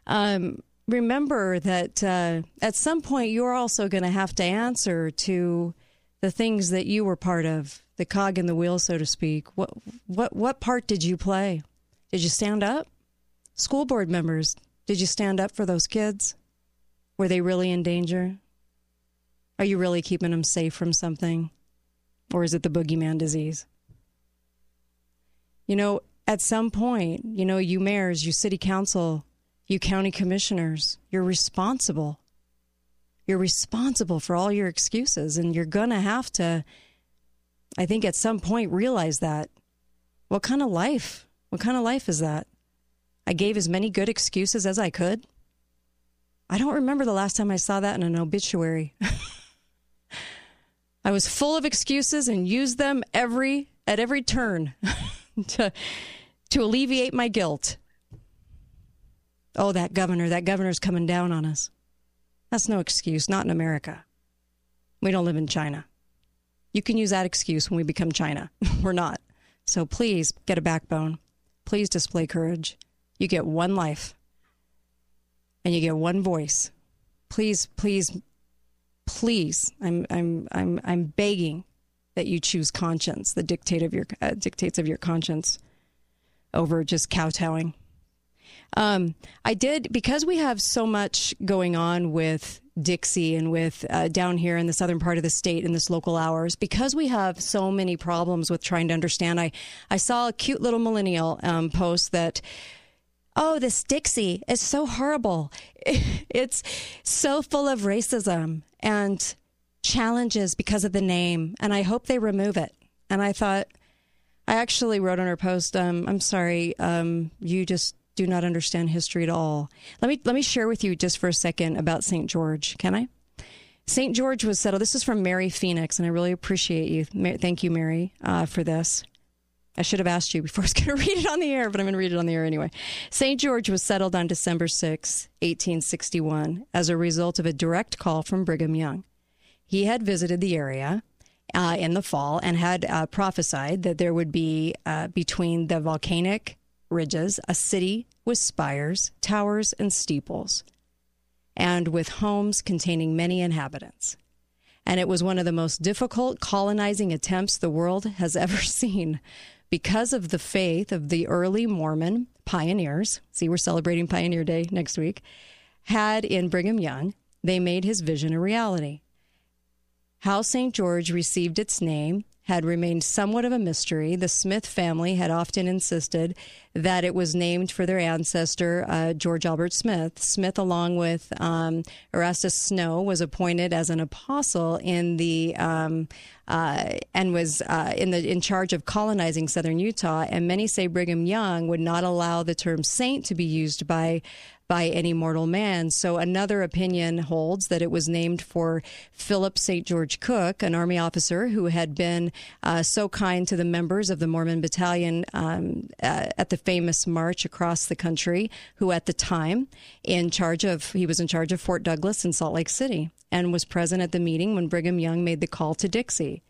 um, remember that uh, at some point you're also going to have to answer to the things that you were part of, the cog in the wheel, so to speak. What what what part did you play? Did you stand up? School board members, did you stand up for those kids? Were they really in danger? Are you really keeping them safe from something? Or is it the boogeyman disease? You know, at some point, you know, you mayors, you city council, you county commissioners, you're responsible. You're responsible for all your excuses, and you're going to have to, I think, at some point realize that. What kind of life? What kind of life is that? I gave as many good excuses as I could. I don't remember the last time I saw that in an obituary. *laughs* I was full of excuses and used them every at every turn *laughs* to to alleviate my guilt. Oh, that governor, that governor's coming down on us. That's no excuse, not in America. We don't live in China. You can use that excuse when we become China. *laughs* We're not. So please get a backbone. Please display courage. You get one life and you get one voice. Please, please, please, I'm, I'm, I'm, I'm begging that you choose conscience, the dictate of your uh, dictates of your conscience, over just kowtowing. Um, I did because we have so much going on with Dixie and with uh, down here in the southern part of the state in this local hours because we have so many problems with trying to understand. I I saw a cute little millennial um, post that. Oh, this Dixie is so horrible. *laughs* It's so full of racism and challenges because of the name, and I hope they remove it. And I thought, I actually wrote on her post, um, I'm sorry, um, you just do not understand history at all. Let me let me share with you just for a second about St. George. Can I? St. George was settled. This is from Mary Phoenix, and I really appreciate you. Thank you, Mary, uh, for this. I should have asked you before *laughs* I was going to read it on the air, but I'm going to read it on the air anyway. St. George was settled on December 6, 1861, as a result of a direct call from Brigham Young. He had visited the area uh, in the fall and had uh, prophesied that there would be uh, between the volcanic ridges a city with spires, towers, and steeples, and with homes containing many inhabitants. And it was one of the most difficult colonizing attempts the world has ever *laughs* seen because of the faith of the early Mormon pioneers. See, we're celebrating Pioneer Day next week. Had in Brigham Young, they made his vision a reality. How St. George received its name had remained somewhat of a mystery. The Smith family had often insisted that it was named for their ancestor, uh, George Albert Smith. Smith, along with um, Erastus Snow, was appointed as an apostle in the um, uh, and was uh, in the in charge of colonizing southern Utah. And many say Brigham Young would not allow the term saint to be used by by any mortal man. So another opinion holds that it was named for Philip St. George Cooke, an Army officer who had been uh, so kind to the members of the Mormon Battalion um, uh, at the famous march across the country, who at the time in charge of he was in charge of Fort Douglas in Salt Lake City and was present at the meeting when Brigham Young made the call to Dixie.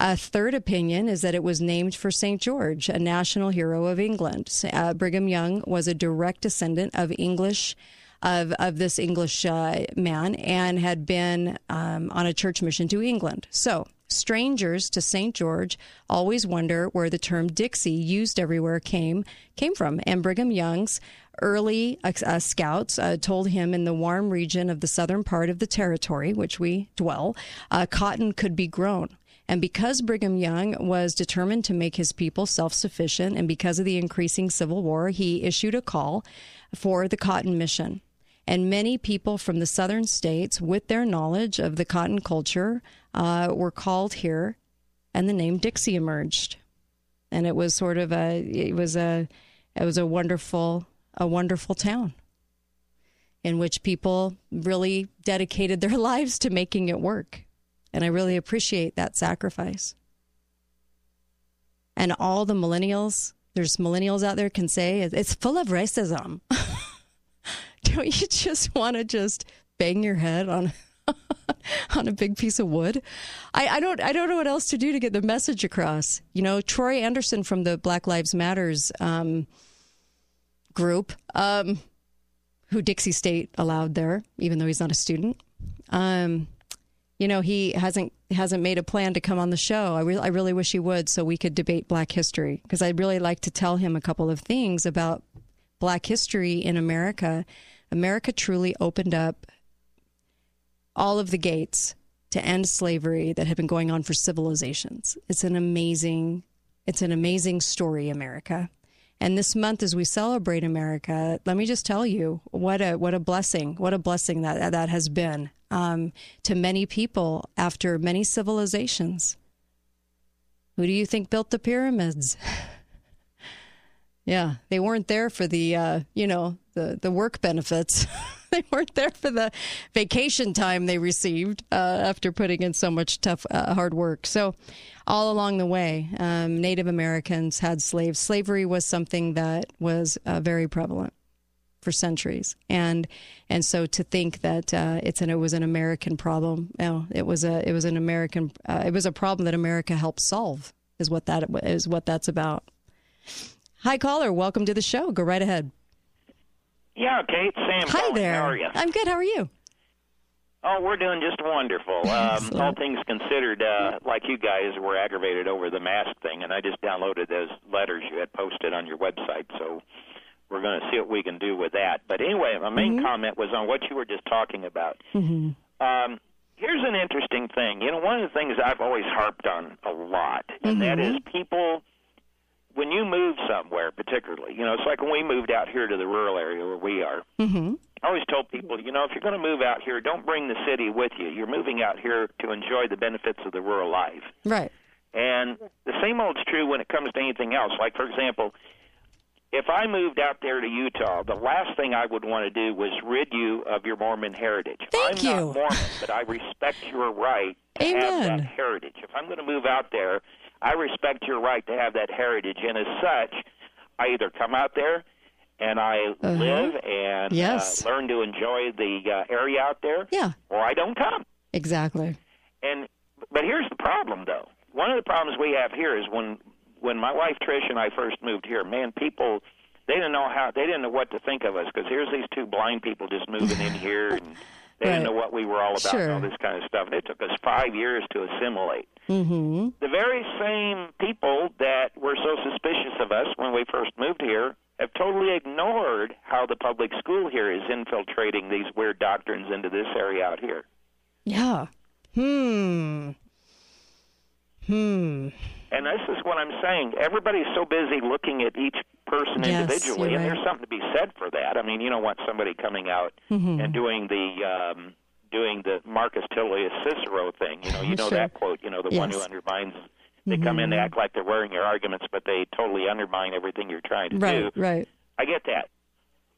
A third opinion is that it was named for St. George, a national hero of England. Uh, Brigham Young was a direct descendant of English. Of, of this English uh, man and had been um, on a church mission to England. So, strangers to St. George always wonder where the term Dixie, used everywhere, came came from. And Brigham Young's early uh, uh, scouts uh, told him in the warm region of the southern part of the territory, which we dwell, uh, cotton could be grown. And because Brigham Young was determined to make his people self sufficient, and because of the increasing Civil War, he issued a call for the Cotton Mission. And many people from the southern states, with their knowledge of the cotton culture, uh, were called here, and the name Dixie emerged. And it was sort of a, it was a, it was a wonderful, a wonderful town in which people really dedicated their *laughs* lives to making it work. And I really appreciate that sacrifice. And all the millennials, there's millennials out there can say it's full of racism. *laughs* Don't you just want to just bang your head on *laughs* on a big piece of wood? I, I don't I don't know what else to do to get the message across. You know, Troy Anderson from the Black Lives Matters um, group, um, who Dixie State allowed there, even though he's not a student. Um, you know, he hasn't hasn't made a plan to come on the show. I, re- I really wish he would, so we could debate Black history because I'd really like to tell him a couple of things about Black history in America. America truly opened up all of the gates to end slavery that had been going on for civilizations. It's an amazing, it's an amazing story, America. And this month, as we celebrate America, let me just tell you what a what a blessing, what a blessing that that has been um, to many people after many civilizations. Who do you think built the pyramids? *laughs* Yeah, they weren't there for the uh, you know the the work benefits. *laughs* *laughs* they weren't there for the vacation time they received uh, after putting in so much tough uh, hard work. So all along the way, um, Native Americans had slaves. Slavery was something that was uh, very prevalent for centuries, and and so to think that uh, it's an it was an American problem, no, it was a it was an American uh, it was a problem that America helped solve is what that is what that's about. Hi, caller. Welcome to the show. Go right ahead. Yeah, Kate, Sam. Hi there. How are you? I'm good. How are you? Oh, we're doing just wonderful. Um, all things considered, uh, like you guys were aggravated over the mask thing, and I just downloaded those letters you had posted on your website. So we're going to see what we can do with that. But anyway, my main Mm-hmm. comment was on what you were just talking about. Mm-hmm. Um, here's an interesting thing. You know, one of the things I've always harped on a lot, and that is people when you move somewhere, particularly, you know, it's like when we moved out here to the rural area where we are. Mm-hmm. I always told people, you know, if you're going to move out here, don't bring the city with you. You're moving out here to enjoy the benefits of the rural life. Right. And the same old's true when it comes to anything else. Like, for example, if I moved out there to Utah, the last thing I would want to do was rid you of your Mormon heritage. Thank I'm you. not Mormon, but I respect your right to have that heritage. If I'm going to move out there, I respect your right to have that heritage. And as such, I either come out there and I Uh-huh. live and Yes. uh, learn to enjoy the uh, area out there, Yeah. or I don't come. Exactly. And but here's the problem, though. One of the problems we have here is when when my wife Trish and I first moved here, man, people they didn't know how they didn't know what to think of us because here's these two blind people just moving in here *laughs* and they Right. didn't know what we were all about and all this kind of stuff. And it took us five years to assimilate. Mm-hmm. The very same people that were so suspicious of us when we first moved here have totally ignored how the public school here is infiltrating these weird doctrines into this area out here. Yeah. Hmm. Hmm. And this is what I'm saying. Everybody's so busy looking at each person Yes, individually, and right. there's something to be said for that. I mean, you don't want somebody coming out Mhm. and doing the um, doing the Marcus Tullius Cicero thing. You know, you know Sure. that quote. You know, the one who undermines. They come in, they Mhm. act like they're wearing your arguments, but they totally undermine everything you're trying to Right. do. Right. I get that.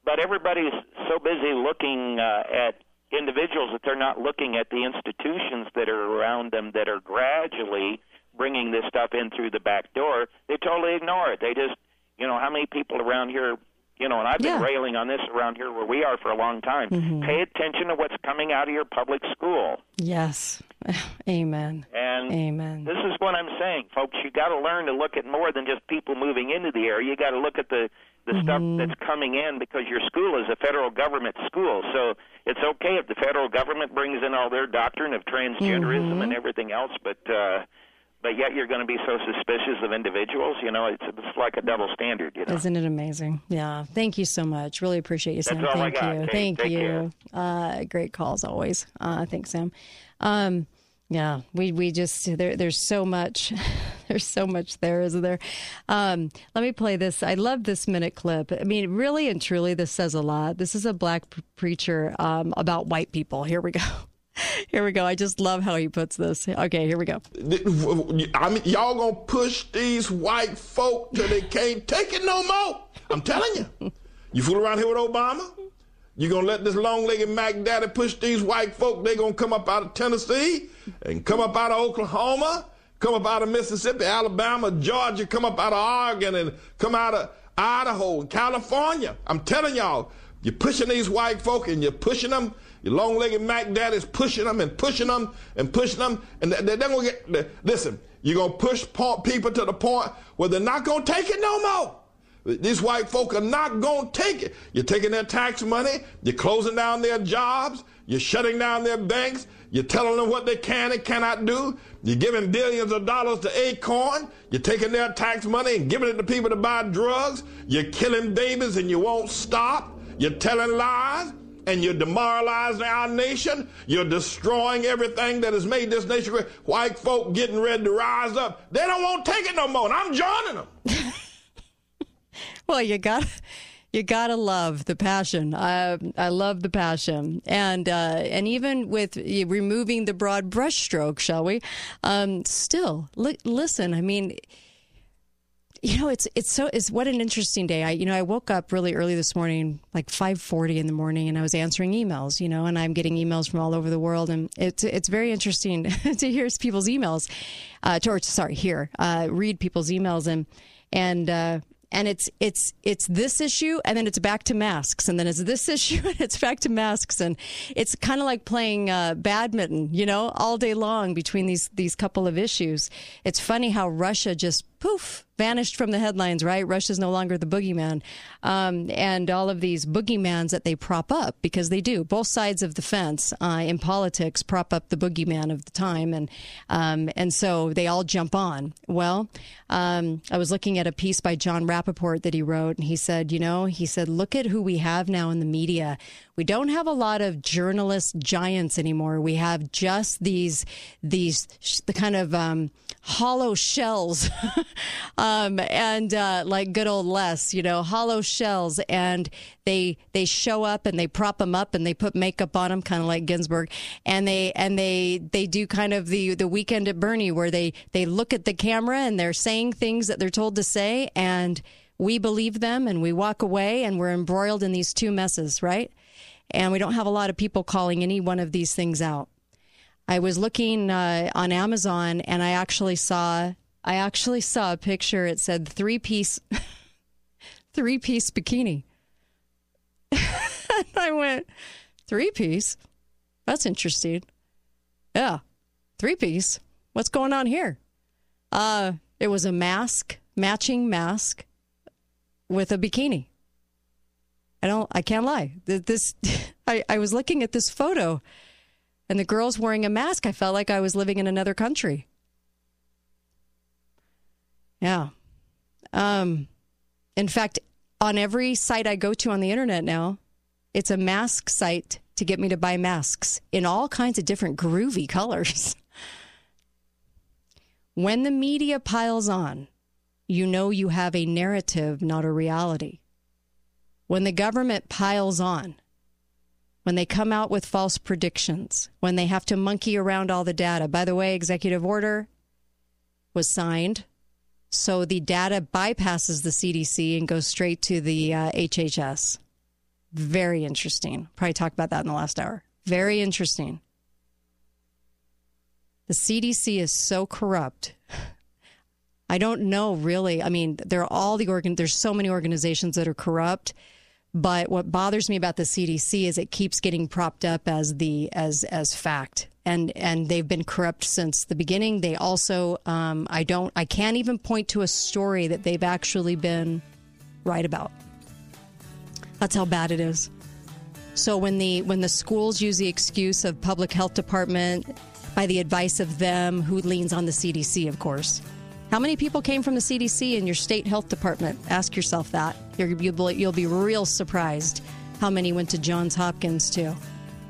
But everybody's so busy looking uh, at individuals that they're not looking at the institutions that are around them that are gradually bringing this stuff in through the back door. They totally ignore it. They just, you know, how many people around here, you know, and I've been Yeah. railing on this around here where we are for a long time. Mhm. Pay attention to what's coming out of your public school. Yes. *laughs* Amen. And Amen. this is what I'm saying, folks. You got to learn to look at more than just people moving into the area. You got to look at the the stuff that's coming in because your school is a federal government school. So it's okay if the federal government brings in all their doctrine of transgenderism and everything else, but uh, but yet you're going to be so suspicious of individuals. You know, it's it's like a double standard. You know. Isn't it amazing? Yeah. Thank you so much. Really appreciate you, That's Sam. Thank you. Kate, Thank take you. Uh, great calls always. Uh, thanks, Sam. Um, yeah, we we just there. There's so much. *laughs* There's so much there, isn't there? Um, let me play this. I love this minute clip. I mean, really and truly, this says a lot. This is a black preacher um, about white people. Here we go. *laughs* Here we go. I just love how he puts this. Okay, here we go. I mean, y'all gonna push these white folk till they can't take it no more. I'm telling you. You fool around here with Obama? You gonna let this long-legged Mac Daddy push these white folk? They gonna come up out of Tennessee and come up out of Oklahoma, come up out of Mississippi, Alabama, Georgia, come up out of Oregon, and come out of Idaho, and California. I'm telling y'all, you're pushing these white folk and you're pushing them. Your long-legged Mac Daddy's pushing them and pushing them and pushing them, and they- they're gonna get. Listen, you're gonna push people to the point where they're not gonna take it no more. These white folk are not going to take it. You're taking their tax money. You're closing down their jobs. You're shutting down their banks. You're telling them what they can and cannot do. You're giving billions of dollars to Acorn. You're taking their tax money and giving it to people to buy drugs. You're killing babies and you won't stop. You're telling lies and you're demoralizing our nation. You're destroying everything that has made this nation great. White folk getting ready to rise up. They don't want to take it no more, and I'm joining them. *laughs* Well, you got you gotta love the passion. I I love the passion, and uh, and even with removing the broad brushstroke, shall we? Um, still, li- listen. I mean, you know, it's it's so it's what an interesting day. I you know I woke up really early this morning, like five forty in the morning, and I was answering emails. You know, and I'm getting emails from all over the world, and it's it's very interesting *laughs* to hear people's emails, uh, to, or sorry, hear uh, read people's emails, and and uh, and it's it's it's this issue and then it's back to masks and then it's this *laughs* issue and it's back to masks and it's kind of like playing uh, badminton you know all day long between these these couple of issues it's funny how russia just poof vanished from the headlines right? Russia's no longer the boogeyman. Um, and all of these boogeymans that they prop up because they do both sides of the fence uh, in politics prop up the boogeyman of the time. And um, and so they all jump on. Well um, i was looking at a piece by Jon Rappoport that he wrote and he said you know he said look at who we have now in the media we don't have a lot of journalist giants anymore. We have just these these the kind of um, hollow shells. *laughs* Um, and uh, like good old Les, you know, hollow shells, and they they show up and they prop them up and they put makeup on them, kind of like Ginsburg, and they and they they do kind of the the weekend at Bernie where they they look at the camera and they're saying things that they're told to say, and we believe them and we walk away and we're embroiled in these two messes, right? And we don't have a lot of people calling any one of these things out. I was looking uh, on Amazon and I actually saw I actually saw a picture. It said three piece *laughs* three piece bikini. *laughs* I went three piece. That's interesting. Yeah, three piece. What's going on here? Uh, it was a mask, matching mask, with a bikini. I don't. I can't lie. This. *laughs* I, I was looking at this photo and the girl's wearing a mask. I felt like I was living in another country. Yeah. Um, in fact, on every site I go to on the internet now, it's a mask site to get me to buy masks in all kinds of different groovy *laughs* colors. when the media piles on, you know you have a narrative, not a reality. When the government piles on, when they come out with false predictions, when they have to monkey around all the data. By the way, executive order was signed. So the data bypasses the CDC and goes straight to the uh, HHS. Very interesting. Probably talked about that in the last hour. Very interesting. The CDC is so corrupt. I don't know really. I mean, there are all the organ. There's so many organizations that are corrupt but what bothers me about the CDC is it keeps getting propped up as the as as fact, and and they've been corrupt since the beginning. They also, um, I don't, I can't even point to a story that they've actually been right about. That's how bad it is. So when the when the schools use the excuse of public health department by the advice of them, who leans on the CDC, of course. How many people came from the CDC and your state health department? Ask yourself that. You'll, you'll be real surprised how many went to Johns Hopkins, too.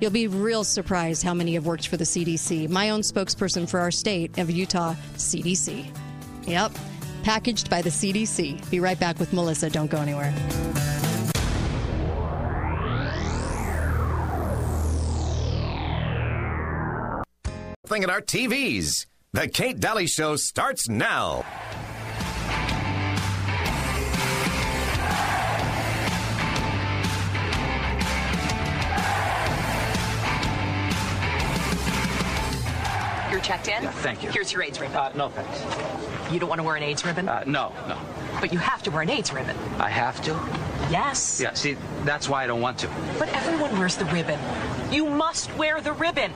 You'll be real surprised how many have worked for the CDC. My own spokesperson for our state of Utah, CDC. Yep, packaged by the CDC. Be right back with Melissa. Don't go anywhere. Thing at our TVs. The Kate Daly Show starts now. You're checked in? Yeah, thank you. Here's your AIDS ribbon. Uh, no, thanks. You don't want to wear an AIDS ribbon? Uh, no, no. But you have to wear an AIDS ribbon. I have to? Yes. Yeah, see, that's why I don't want to. But everyone wears the ribbon. You must wear the ribbon.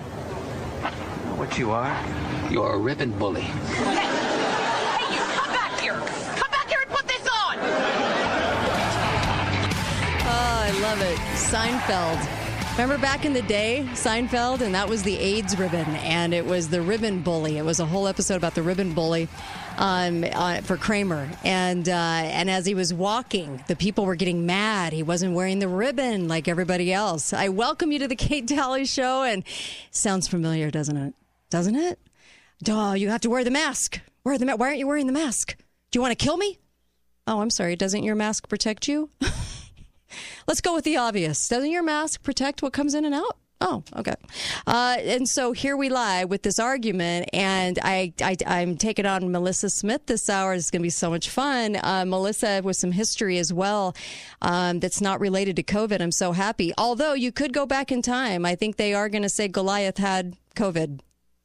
What you are? You're a ribbon bully. Hey, hey, you, come back here. Come back here and put this on. Oh, I love it. Seinfeld. Remember back in the day, Seinfeld, and that was the AIDS ribbon, and it was the ribbon bully. It was a whole episode about the ribbon bully um, uh, for Kramer, and uh, and as he was walking, the people were getting mad. He wasn't wearing the ribbon like everybody else. I welcome you to the Kate Daly Show, and sounds familiar, doesn't it? Doesn't it? Duh, you have to wear the mask. Wear the ma- Why aren't you wearing the mask? Do you want to kill me? Oh, I'm sorry. Doesn't your mask protect you? *laughs* Let's go with the obvious. Doesn't your mask protect what comes in and out? Oh, okay. Uh, and so here we lie with this argument, and I, I I'm taking on Melissa Smith this hour. It's going to be so much fun. Uh, Melissa with some history as well, um, that's not related to COVID. I'm so happy. Although you could go back in time, I think they are going to say Goliath had COVID.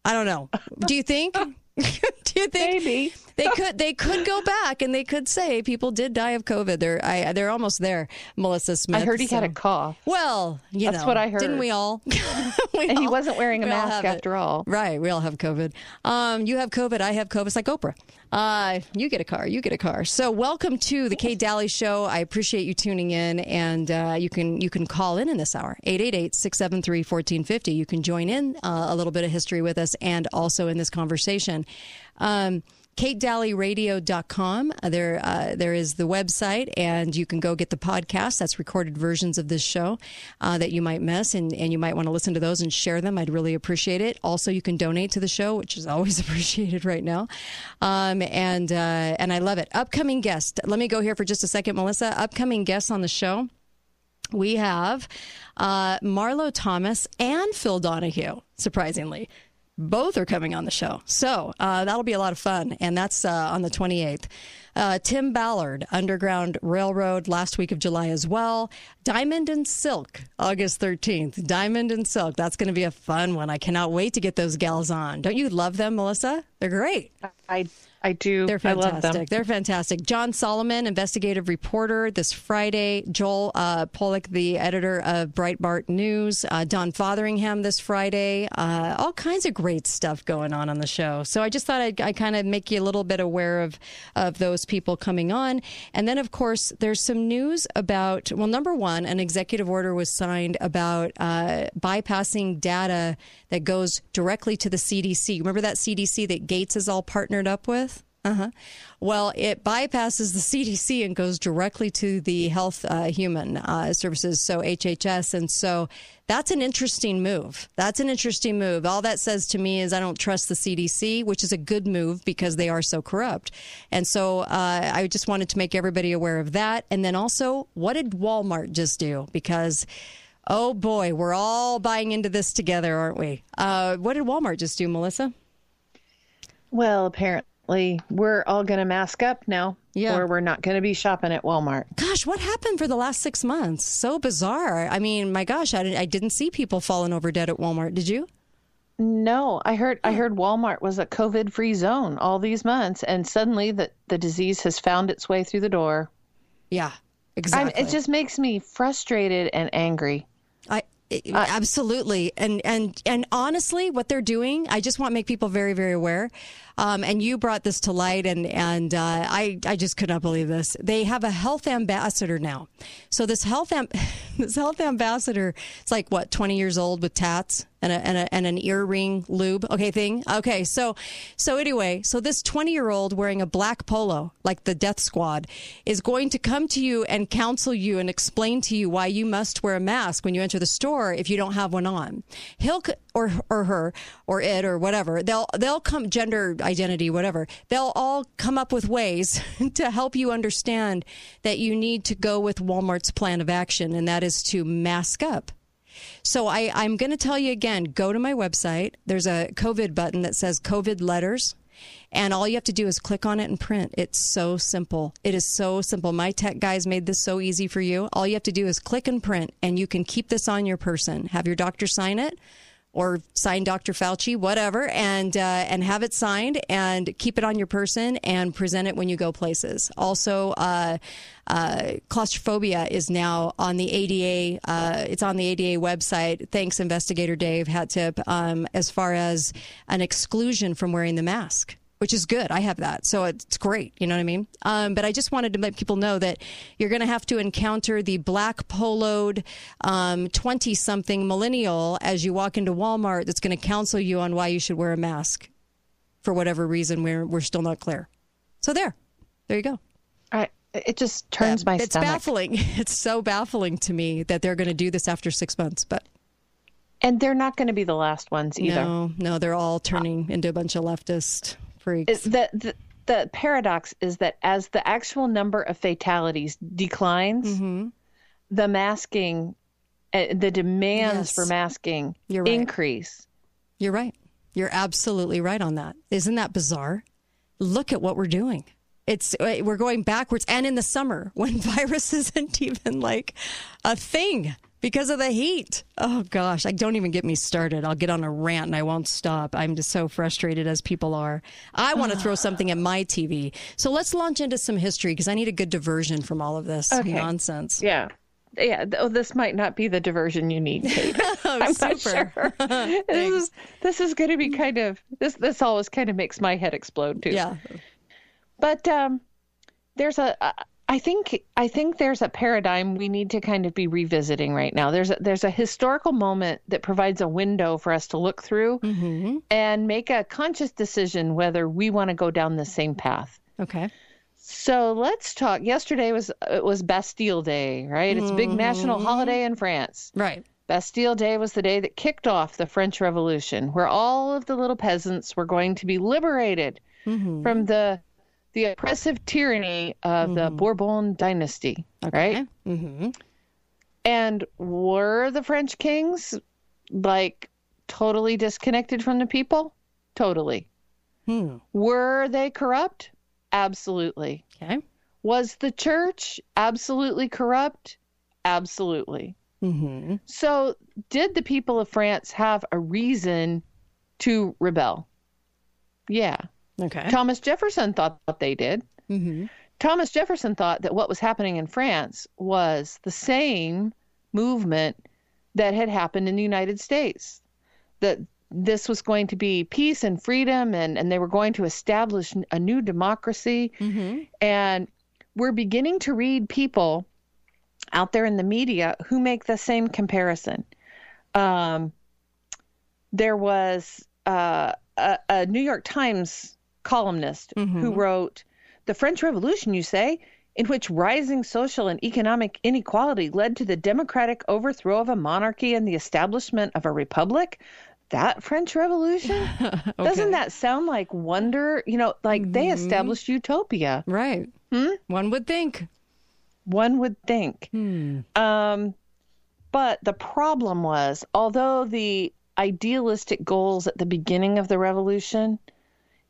I don't know. Do you think? *laughs* Do you think Maybe. They could they could go back and they could say people did die of COVID? They're I, they're almost there. Melissa Smith. I heard he had a so- cough. Well, you That's know, what I heard. Didn't we all? *laughs* *laughs* We and he wasn't wearing a we all mask it. after all. Right, we all have COVID. Um, you have COVID, I have COVID. It's like Oprah. Uh, you get a car, you get a car. So welcome to the Kate Daly Show. I appreciate you tuning in, and uh, you can you can call in in this hour 888-673-1450. You can join in uh, a little bit of history with us, and also in this conversation. Um, KateDallyRadio.com. Uh, There, uh, there is the website, and you can go get the podcast. That's recorded versions of this show uh, that you might miss, and, and you might want to listen to those and share them. I'd really appreciate it. Also, you can donate to the show, which is *laughs* always appreciated right now. Um, and uh, and I love it. Upcoming guest. Let me go here for just a second, Melissa. Upcoming guests on the show. We have uh, Marlo Thomas and Phil Donahue, surprisingly. Both are coming on the show. So uh, that'll be a lot of fun. And that's uh, on the 28th. Uh, Tim Ballard, Underground Railroad, last week of July as well. Diamond and Silk, August 13th. Diamond and Silk. That's going to be a fun one. I cannot wait to get those gals on. Don't you love them, Melissa? They're great. I I do. They're I fantastic. love them. They're fantastic. John Solomon, investigative reporter, this Friday. Joel uh, Pollak, the editor of Breitbart News. Uh, Don Fotheringham this Friday. Uh, all kinds of great stuff going on on the show. So I just thought I'd, I kind of make you a little bit aware of of those people coming on. And then, of course, there's some news about. Well, number one, an executive order was signed about uh, bypassing data that goes directly to the CDC. Remember that CDC that Gates is all partnered up with? Uh huh. Well, it bypasses the CDC and goes directly to the Health uh, Human uh, Services, so HHS. And so that's an interesting move. That's an interesting move. All that says to me is I don't trust the CDC, which is a good move because they are so corrupt. And so uh, I just wanted to make everybody aware of that. And then also, what did Walmart just do? Because Oh boy, we're all buying into this together, aren't we? Uh, what did Walmart just do, Melissa? Well, apparently we're all going to mask up now, Yeah. or we're not going to be shopping at Walmart. Gosh, what happened for the last six months? So bizarre. I mean, my gosh, I didn't, I didn't see people falling over dead at Walmart. Did you? No, I heard I heard Walmart was a COVID-free zone all these months, and suddenly the the disease has found its way through the door. Yeah, I'm, exactly. it just makes me frustrated and angry. I absolutely and and and honestly, what they're doing, I just want to make people very very aware. Um, and you brought this to light, and and uh, I I just could not believe this. They have a health ambassador now. So this health am- *laughs* this health ambassador, it's like what twenty years old with tats and a, and, a, and an earring lube okay thing okay so so anyway so this 20 year old wearing a black polo like the death squad is going to come to you and counsel you and explain to you why you must wear a mask when you enter the store if you don't have one on he'll or or her or it or whatever they'll they'll come gender identity whatever they'll all come up with ways *laughs* to help you understand that you need to go with Walmart's plan of action and that is to mask up so I, I'm going to tell you again go to my website. There's a COVID button that says COVID letters. And all you have to do is click on it and print. It's so simple. It is so simple. My tech guys made this so easy for you. All you have to do is click and print, and you can keep this on your person. Have your doctor sign it or sign Dr. Fauci, whatever, and uh, and have it signed and keep it on your person and present it when you go places. Also, uh, uh, claustrophobia is now on the ADA. Uh, it's on the ADA website. Thanks, Investigator Dave Hattip. Um, as far as an exclusion from wearing the mask. Which is good. I have that. So it's great. You know what I mean? Um, but I just wanted to let people know that you're going to have to encounter the black poloed 20 something millennial as you walk into Walmart that's going to counsel you on why you should wear a mask for whatever reason we're, we're still not clear. So there. There you go. I, it just turns my it's stomach. baffling. *laughs* It's so baffling to me that they're going to do this after six months. But And they're not going to be the last ones either. no, no, they're all turning into a bunch of leftist freaks. The, the the paradox is that as the actual number of fatalities declines, Mm-hmm. the masking uh, the demands Yes. for masking You're right. increase. You're right. You're absolutely right on that. Isn't that bizarre? Look at what we're doing. It's uh, we're going backwards and in the summer *laughs* when *laughs* virus isn't even like a thing because of the heat. Oh gosh, I don't even get me started. I'll get on a rant and I won't stop. I'm just so frustrated as people are. I want to throw something at my TV. So let's launch into some history because I need a good diversion from all of this Okay. nonsense. Yeah. Yeah, oh, this might not be the diversion you need, Kate. *laughs* I'm not super. sure. *laughs* this is this is going to be kind of this. This always kind of makes my head explode too. Yeah. But um, there's a. I think I think there's a paradigm we need to kind of be revisiting right now. There's a, there's a historical moment that provides a window for us to look through and make a conscious decision whether we want to go down the same path. Okay. So let's talk. Yesterday was it was Bastille Day, right? It's a big national Mhm. holiday in France. Right. Bastille Day was the day that kicked off the French Revolution, where all of the little peasants were going to be liberated from the the oppressive tyranny of the Bourbon dynasty, right? Mm-hmm. And were the French kings like totally disconnected from the people? Totally. Hmm. Were they corrupt? Absolutely. Okay. Was the church absolutely corrupt? Absolutely. Mm-hmm. So, did the people of France have a reason to rebel? Yeah. Okay. Thomas Jefferson thought that they did. Mm-hmm. Thomas Jefferson thought that what was happening in France was the same movement that had happened in the United States. That this was going to be peace and freedom, and, and they were going to establish a new democracy. And we're beginning to read people out there in the media who make the same comparison. Um, there was uh, a, a New York Times columnist who wrote, The French Revolution, you say, in which rising social and economic inequality led to the democratic overthrow of a monarchy and the establishment of a republic? That French Revolution? *laughs* Doesn't that sound like wonder? You know, like they established utopia. Right. Hmm? One would think. One would think. Um, but the problem was, although the idealistic goals at the beginning of the revolution,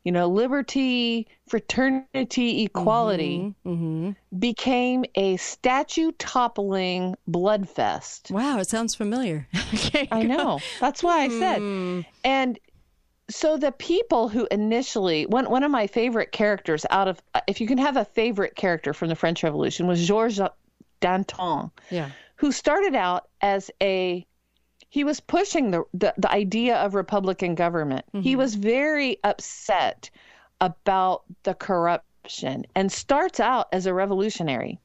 you know, liberty, fraternity, equality, mm-hmm, mm-hmm. became a statue toppling bloodfest. Wow, it sounds familiar. *laughs* okay, I know. That's why I said. Hmm. And so the people who initially one one of my favorite characters out of if you can have a favorite character from the French Revolution was Georges Danton, Yeah. who started out as a he was pushing the the, the idea of republican government. He mm-hmm. was very upset about the corruption and starts out as a revolutionary.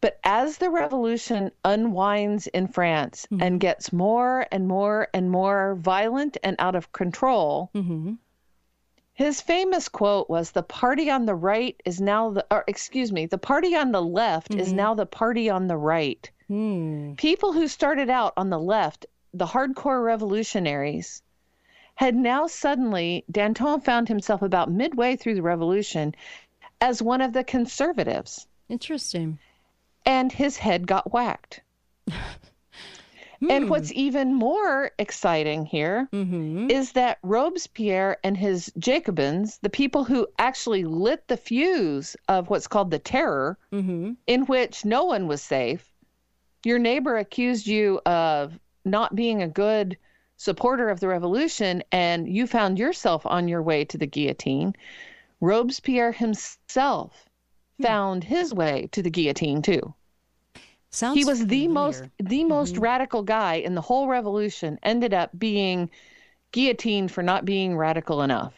But as the revolution unwinds in France mm-hmm. and gets more and more and more violent and out of control, mm-hmm. his famous quote was The party on the right is now the, or excuse me, the party on the left is now the party on the right. Hmm. People who started out on the left, the hardcore revolutionaries, had now suddenly, Danton found himself about midway through the revolution as one of the conservatives Interesting. and his head got whacked. *laughs* And what's hmm. even more exciting here mm-hmm. is that Robespierre and his Jacobins, the people who actually lit the fuse of what's called the terror, mm-hmm. in which no one was safe, your neighbor accused you of not being a good supporter of the revolution, and you found yourself on your way to the guillotine. Robespierre himself hmm. found his way to the guillotine too. Sounds he was the familiar. most the mm-hmm. most radical guy in the whole revolution. Ended up being guillotined for not being radical enough.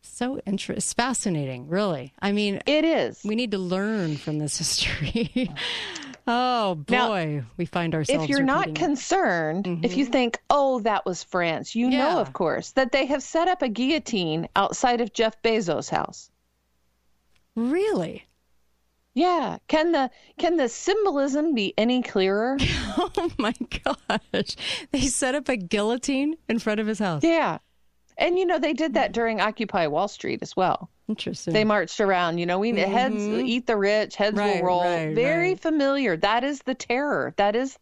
So interesting. Fascinating, really. I mean, it is. We need to learn from this history. *laughs* oh, Now, boy. we find ourselves. if you're not concerned, if you mm-hmm. think, "Oh, that was France," you Yeah. know, of course, that they have set up a guillotine outside of Jeff Bezos' house. Really? Yeah. Can the can the symbolism be any clearer? *laughs* oh my gosh. They set up a guillotine in front of his house. Yeah. And you know, they did that during Occupy Wall Street as well. Interesting. They marched around, you know, we heads Mhm. eat the rich, heads Right, will roll. right, Very right. familiar. That is the terror. That is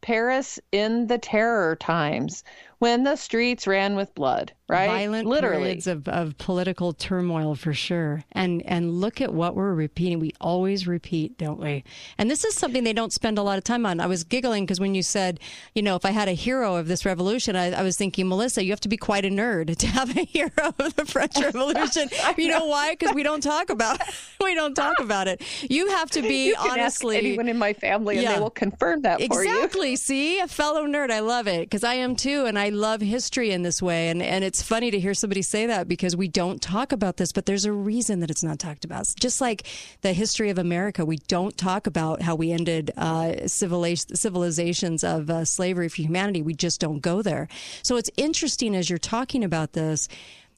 Paris in the terror times when the streets ran with blood, right? Violent Literally. periods of, of political turmoil for sure. And and look at what we're repeating. We always repeat, don't we? And this is something they don't spend a lot of time on. I was giggling because when you said, you know, if I had a hero of this revolution, I, I was thinking, Melissa, you have to be quite a nerd *laughs* to have a hero of the French *laughs* Revolution. you know why? Because we don't talk about *laughs* we don't talk about it. You have to be You can ask honestly anyone in my family and they will confirm that for you. Exactly. See, a fellow nerd. I love it because I am too, and I love history in this way. And and it's funny to hear somebody say that because we don't talk about this, but there's a reason that it's not talked about. It's just like the history of America, we don't talk about how we ended uh, civilizations of uh, slavery for humanity. We just don't go there. So it's interesting as you're talking about this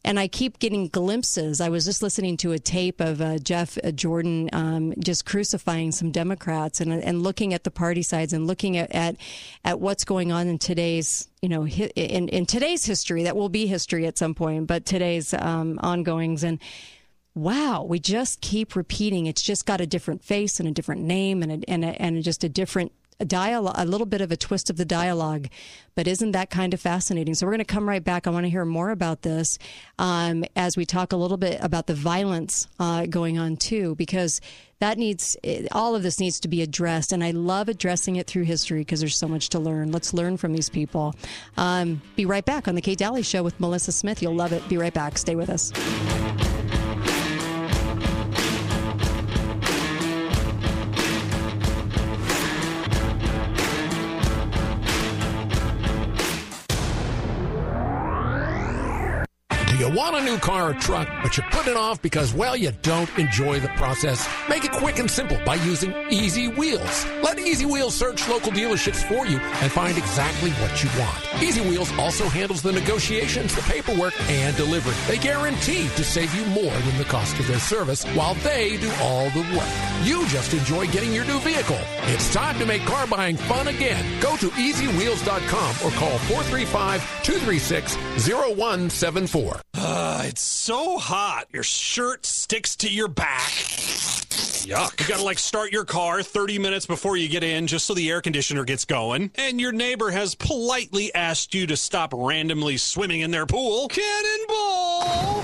and I keep getting glimpses. I was just listening to a tape of uh, Jeff uh, Jordan um, just crucifying some Democrats and and looking at the party sides and looking at at, at what's going on in today's you know in in today's history that will be history at some point, but today's um, ongoings and. Wow, we just keep repeating. It's just got a different face and a different name and a, and a, and just a different a dialogue, a little bit of a twist of the dialogue. But isn't that kind of fascinating? So we're going to come right back. I want to hear more about this um, as we talk a little bit about the violence uh, going on too, because that needs all of this needs to be addressed. And I love addressing it through history because there's so much to learn. Let's learn from these people. Um, be right back on the Kate Daly Show with Melissa Smith. You'll love it. Be right back. Stay with us. Want a new car or truck, but you're putting it off because, well, you don't enjoy the process? Make it quick and simple by using Easy Wheels. Let Easy Wheels search local dealerships for you and find exactly what you want. Easy Wheels also handles the negotiations, the paperwork, and delivery. They guarantee to save you more than the cost of their service while they do all the work. You just enjoy getting your new vehicle. It's time to make car buying fun again. Go to easywheels.com or call 435 236 0174. Uh, it's so hot. Your shirt sticks to your back. Yuck. You gotta like start your car 30 minutes before you get in just so the air conditioner gets going. And your neighbor has politely asked you to stop randomly swimming in their pool. Cannonball!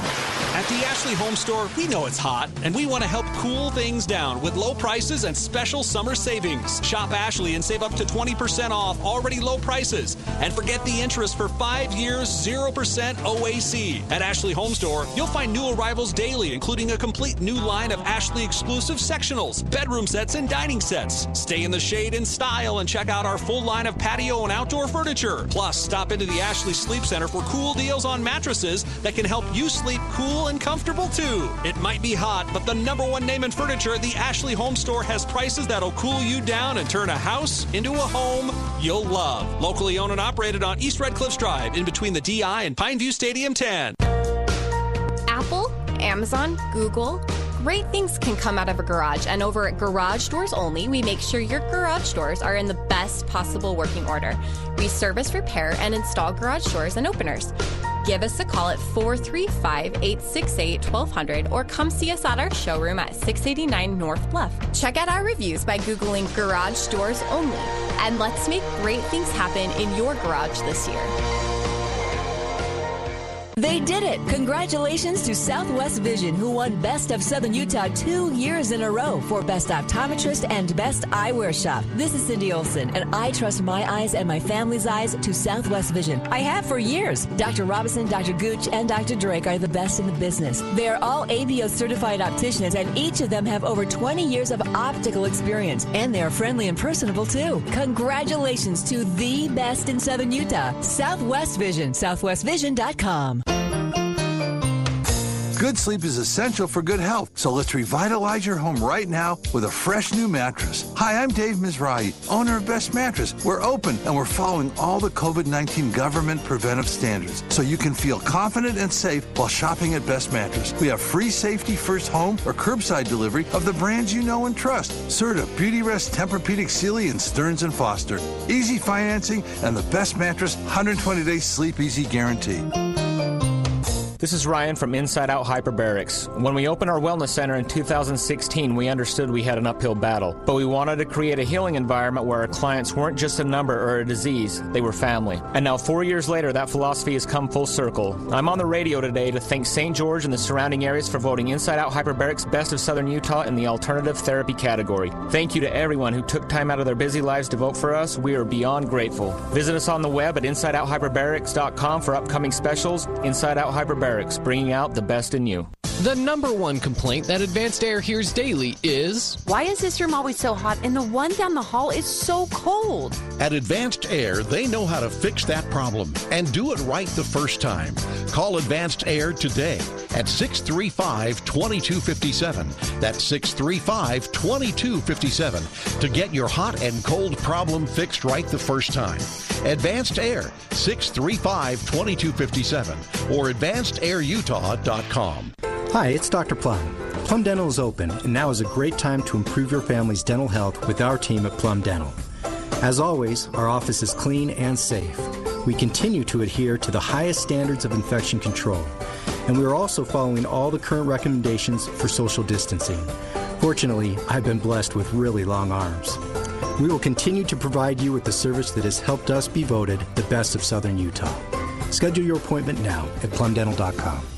At the Ashley Home Store, we know it's hot, and we want to help cool things down with low prices and special summer savings. Shop Ashley and save up to 20% off already low prices. And forget the interest for five years, 0% OAC. At Ashley Home Store, you'll find new arrivals daily, including a complete new line of Ashley exclusive sectionals, bedroom sets, and dining sets. Stay in the shade in style and check out our full line of patio and outdoor furniture. Plus, stop into the Ashley Sleep Center for cool deals on mattresses that can help you sleep cool and comfortable too. It might be hot, but the number one name in furniture, the Ashley Home Store, has prices that'll cool you down and turn a house into a home you'll love. Locally owned and operated on East Red Cliffs Drive in between the DI and Pineview Stadium 10. Apple, Amazon, Google. Great things can come out of a garage, and over at Garage Doors Only, we make sure your garage doors are in the best possible working order. We service, repair, and install garage doors and openers. Give us a call at 435 868 1200 or come see us at our showroom at 689 North Bluff. Check out our reviews by Googling Garage Doors Only, and let's make great things happen in your garage this year. They did it! Congratulations to Southwest Vision, who won Best of Southern Utah two years in a row for Best Optometrist and Best Eyewear Shop. This is Cindy Olson, and I trust my eyes and my family's eyes to Southwest Vision. I have for years. Dr. Robinson, Dr. Gooch, and Dr. Drake are the best in the business. They are all ABO certified opticians, and each of them have over 20 years of optical experience, and they are friendly and personable too. Congratulations to the best in Southern Utah, Southwest Vision, southwestvision.com. Good sleep is essential for good health, so let's revitalize your home right now with a fresh new mattress. Hi, I'm Dave Mizrahi, owner of Best Mattress. We're open and we're following all the COVID 19 government preventive standards so you can feel confident and safe while shopping at Best Mattress. We have free safety first home or curbside delivery of the brands you know and trust Serta, Beauty Rest, Tempur-Pedic, Sealy, and Stearns and Foster. Easy financing and the Best Mattress 120 day sleep easy guarantee. This is Ryan from Inside Out Hyperbarics. When we opened our wellness center in 2016, we understood we had an uphill battle, but we wanted to create a healing environment where our clients weren't just a number or a disease, they were family. And now, four years later, that philosophy has come full circle. I'm on the radio today to thank St. George and the surrounding areas for voting Inside Out Hyperbarics Best of Southern Utah in the alternative therapy category. Thank you to everyone who took time out of their busy lives to vote for us. We are beyond grateful. Visit us on the web at InsideOutHyperbarics.com for upcoming specials. Inside Out Hyperbarics, bringing out the best in you. The number one complaint that Advanced Air hears daily is Why is this room always so hot and the one down the hall is so cold? At Advanced Air, they know how to fix that problem and do it right the first time. Call Advanced Air today at 635 2257. That's 635 2257 to get your hot and cold problem fixed right the first time. Advanced Air 635 2257 or advancedairutah.com. Hi, it's Dr. Plum. Plum Dental is open, and now is a great time to improve your family's dental health with our team at Plum Dental. As always, our office is clean and safe. We continue to adhere to the highest standards of infection control, and we are also following all the current recommendations for social distancing. Fortunately, I've been blessed with really long arms. We will continue to provide you with the service that has helped us be voted the best of Southern Utah. Schedule your appointment now at plumdental.com.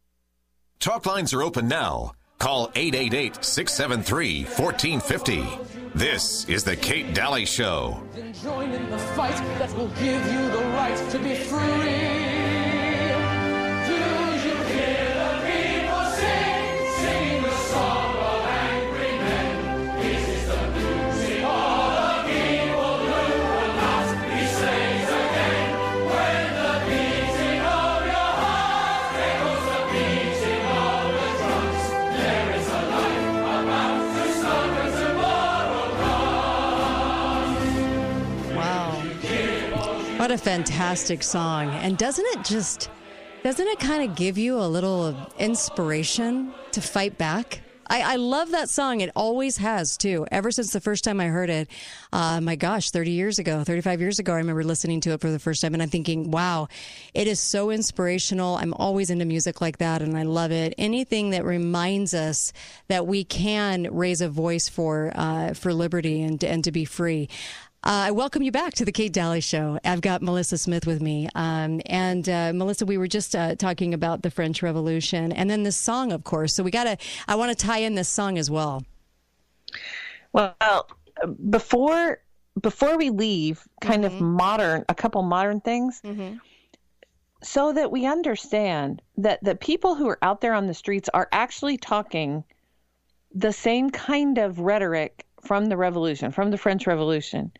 Talk lines are open now. Call 888 673 1450. This is The Kate Daly Show. Then join in the fight that will give you the right to be free. What a fantastic song. And doesn't it just doesn't it kind of give you a little inspiration to fight back? I, I love that song. It always has too. Ever since the first time I heard it, uh, my gosh, 30 years ago, 35 years ago, I remember listening to it for the first time and I'm thinking, wow, it is so inspirational. I'm always into music like that and I love it. Anything that reminds us that we can raise a voice for, uh, for liberty and, and to be free. Uh, I welcome you back to the Kate Daly Show. I've got Melissa Smith with me. Um, and uh, Melissa, we were just uh, talking about the French Revolution and then this song, of course. So we got to, I want to tie in this song as well. Well, before before we leave, kind of modern, a couple modern things, so that we understand that the people who are out there on the streets are actually talking the same kind of rhetoric from the revolution, from the French Revolution,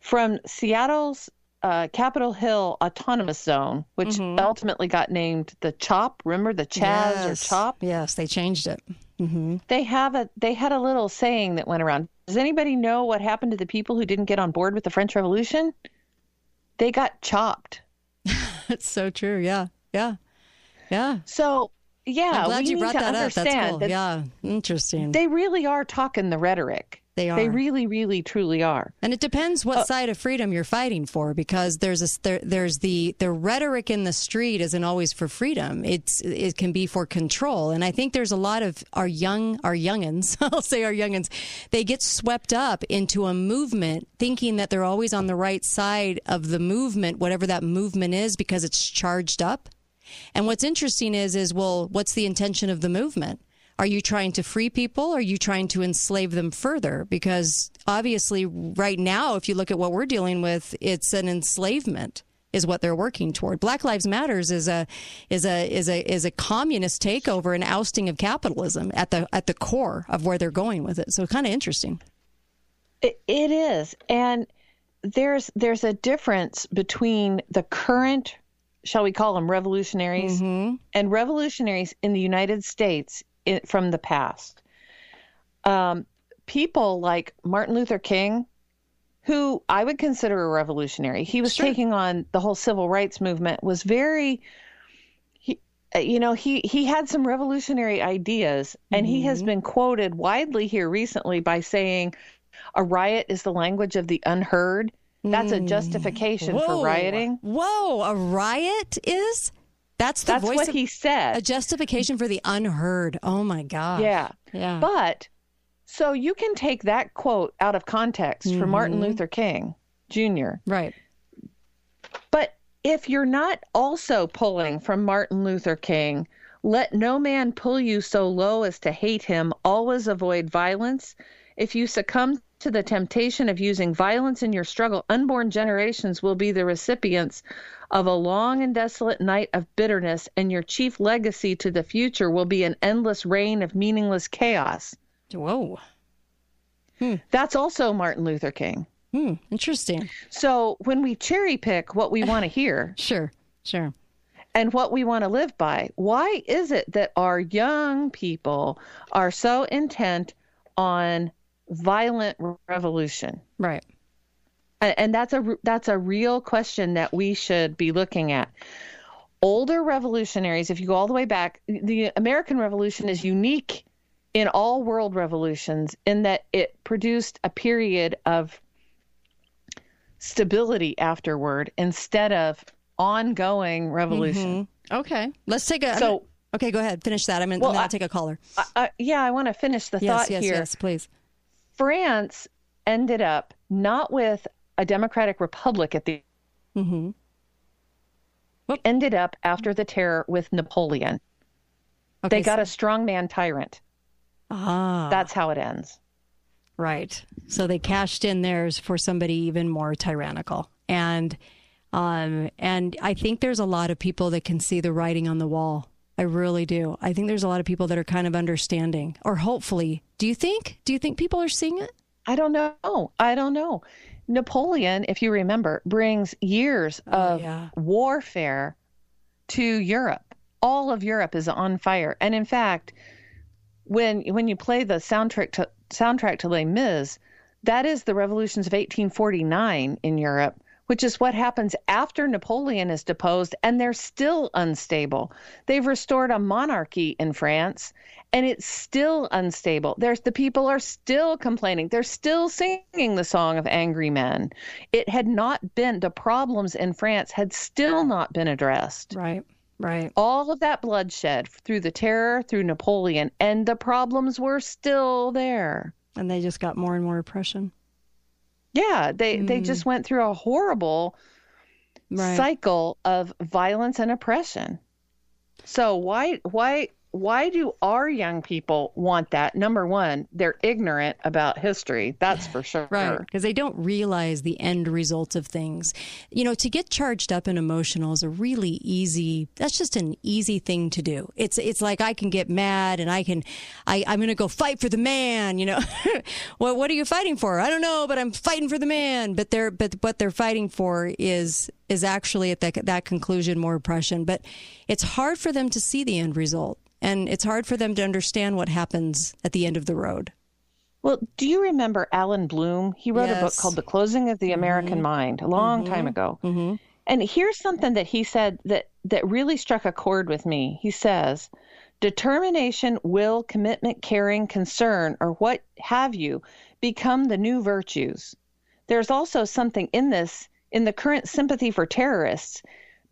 from Seattle's uh, Capitol Hill Autonomous Zone, which ultimately got named the CHOP. Remember the Chaz or CHOP? Yes, they changed it. hmm They have a they had a little saying that went around. Does anybody know what happened to the people who didn't get on board with the French Revolution? They got chopped. *laughs* It's so true. Yeah. Yeah. Yeah. So yeah, I'm glad you brought that up. That's cool. that Yeah. Interesting. They really are talking the rhetoric. They are. They really, really, truly are. And it depends Uh, what side of freedom you're fighting for, because there's a there, there's the the rhetoric in the street isn't always for freedom. It's it can be for control. And I think there's a lot of our young our youngins, *laughs* I'll say our youngins, they get swept up into a movement, thinking that they're always on the right side of the movement, whatever that movement is, because it's charged up. And what's interesting is is well, what's the intention of the movement? Are you trying to free people? Or are you trying to enslave them further? Because obviously, right now, if you look at what we're dealing with, it's an enslavement is what they're working toward. Black Lives Matters is a is a is a is a communist takeover and ousting of capitalism at the at the core of where they're going with it. So kind of interesting. It, it is, and there's there's a difference between the current shall we call them revolutionaries, mm-hmm. and revolutionaries in the United States i from the past. Um, people like Martin Luther King, who I would consider a revolutionary. He was taking on the whole civil rights movement. Was very, he, uh, you know, he he had some revolutionary ideas, and he has been quoted widely here recently by saying, "A riot is the language of the unheard." That's a justification Whoa. for rioting. Whoa, a riot is? That's the That's voice what of- he said. A justification for the unheard. Oh my god. Yeah. Yeah. But so you can take that quote out of context from Martin. Mm-hmm. Luther King Jr. Right. But if you're not also pulling from Martin Luther King, let no man pull you so low as to hate him, always avoid violence. If you succumb to the temptation of using violence in your struggle, unborn generations will be the recipients of a long and desolate night of bitterness, and your chief legacy to the future will be an endless reign of meaningless chaos. Whoa. That's also Martin Luther King. Hmm. Interesting. So when we cherry pick what we want to hear, *laughs* sure, sure, and what we want to live by, why is it that our young people are so intent on violent revolution? Right. And that's a that's a real question that we should be looking at. Older revolutionaries, if you go all the way back, the American Revolution is unique in all world revolutions in that it produced a period of stability afterward instead of ongoing revolution. Mhm. Okay. Let's take a. So- okay, go ahead. Finish that. I'm gonna, Well, I'm take a caller. I, I, yeah, I want to finish the yes, thought yes, here. yes, please. France ended up not with a democratic republic at the mm-hmm. ended up after the terror with Napoleon. Okay, they got so- a strongman tyrant. Ah. That's how it ends. Right. So they cashed in theirs for somebody even more tyrannical. And um and I think there's a lot of people that can see the writing on the wall. I really do. I think there's a lot of people that are kind of understanding or hopefully. Do you think? Do you think people are seeing it? I don't know. I don't know. Napoleon, if you remember, brings years oh, of warfare to Europe. All of Europe is on fire. And in fact, when when you play the soundtrack to soundtrack to Les Mis, that is the revolutions of 1849 in Europe, which is what happens after Napoleon is deposed and they're still unstable. They've restored a monarchy in France and it's still unstable. There's the people are still complaining. They're still singing the song of angry men. It had not been the problems in France had still not been addressed. Right. Right. All of that bloodshed through the terror, through Napoleon, and the problems were still there. And they just got more and more oppression. Yeah, they they mm. just went through a horrible Right. cycle of violence and oppression. So why why why do our young people want that? Number one, they're ignorant about history. That's for sure. Right. Because they don't realize the end results of things. You know, to get charged up and emotional is a really easy, that's just an easy thing to do. It's, it's like I can get mad and I can, I, I'm going to go fight for the man, you know. *laughs* well, what are you fighting for? I don't know, but I'm fighting for the man. But they're, but what they're fighting for is, is actually at that, that conclusion more oppression. But it's hard for them to see the end result. And it's hard for them to understand what happens at the end of the road. Well, do you remember Allan Bloom? He wrote a book called The Closing of the American Mind a long time ago. Mm-hmm. And here's something that he said that that really struck a chord with me. He says, "Determination, will, commitment, caring, concern, or what have you, become the new virtues. There's also something in this in the current sympathy for terrorists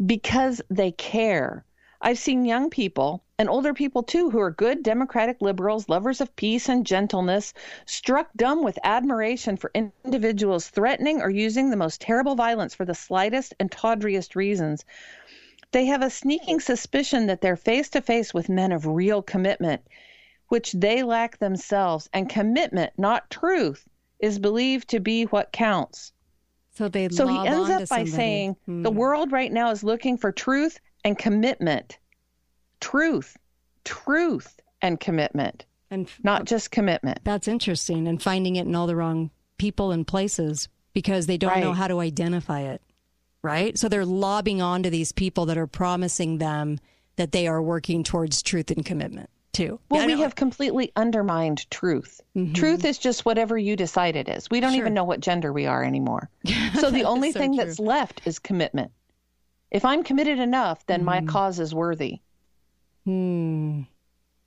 because they care. I've seen young people and older people too who are good democratic liberals, lovers of peace and gentleness, struck dumb with admiration for individuals threatening or using the most terrible violence for the slightest and tawdriest reasons. They have a sneaking suspicion that they're face to face with men of real commitment, which they lack themselves, and commitment, not truth, is believed to be what counts. So they So he ends up by somebody. saying the Hmm. world right now is looking for truth and commitment. Truth, truth and commitment, and not just commitment. That's interesting, and finding it in all the wrong people and places because they don't know how to identify it. right? So they're lobbing onto these people that are promising them that they are working towards truth and commitment too. Well, we have completely undermined truth. Mm-hmm. Truth is just whatever you decide it is. We don't Sure. even know what gender we are anymore. *laughs* so the only so thing true. that's left is commitment. If I'm committed enough, then my mm-hmm. cause is worthy. Hmm.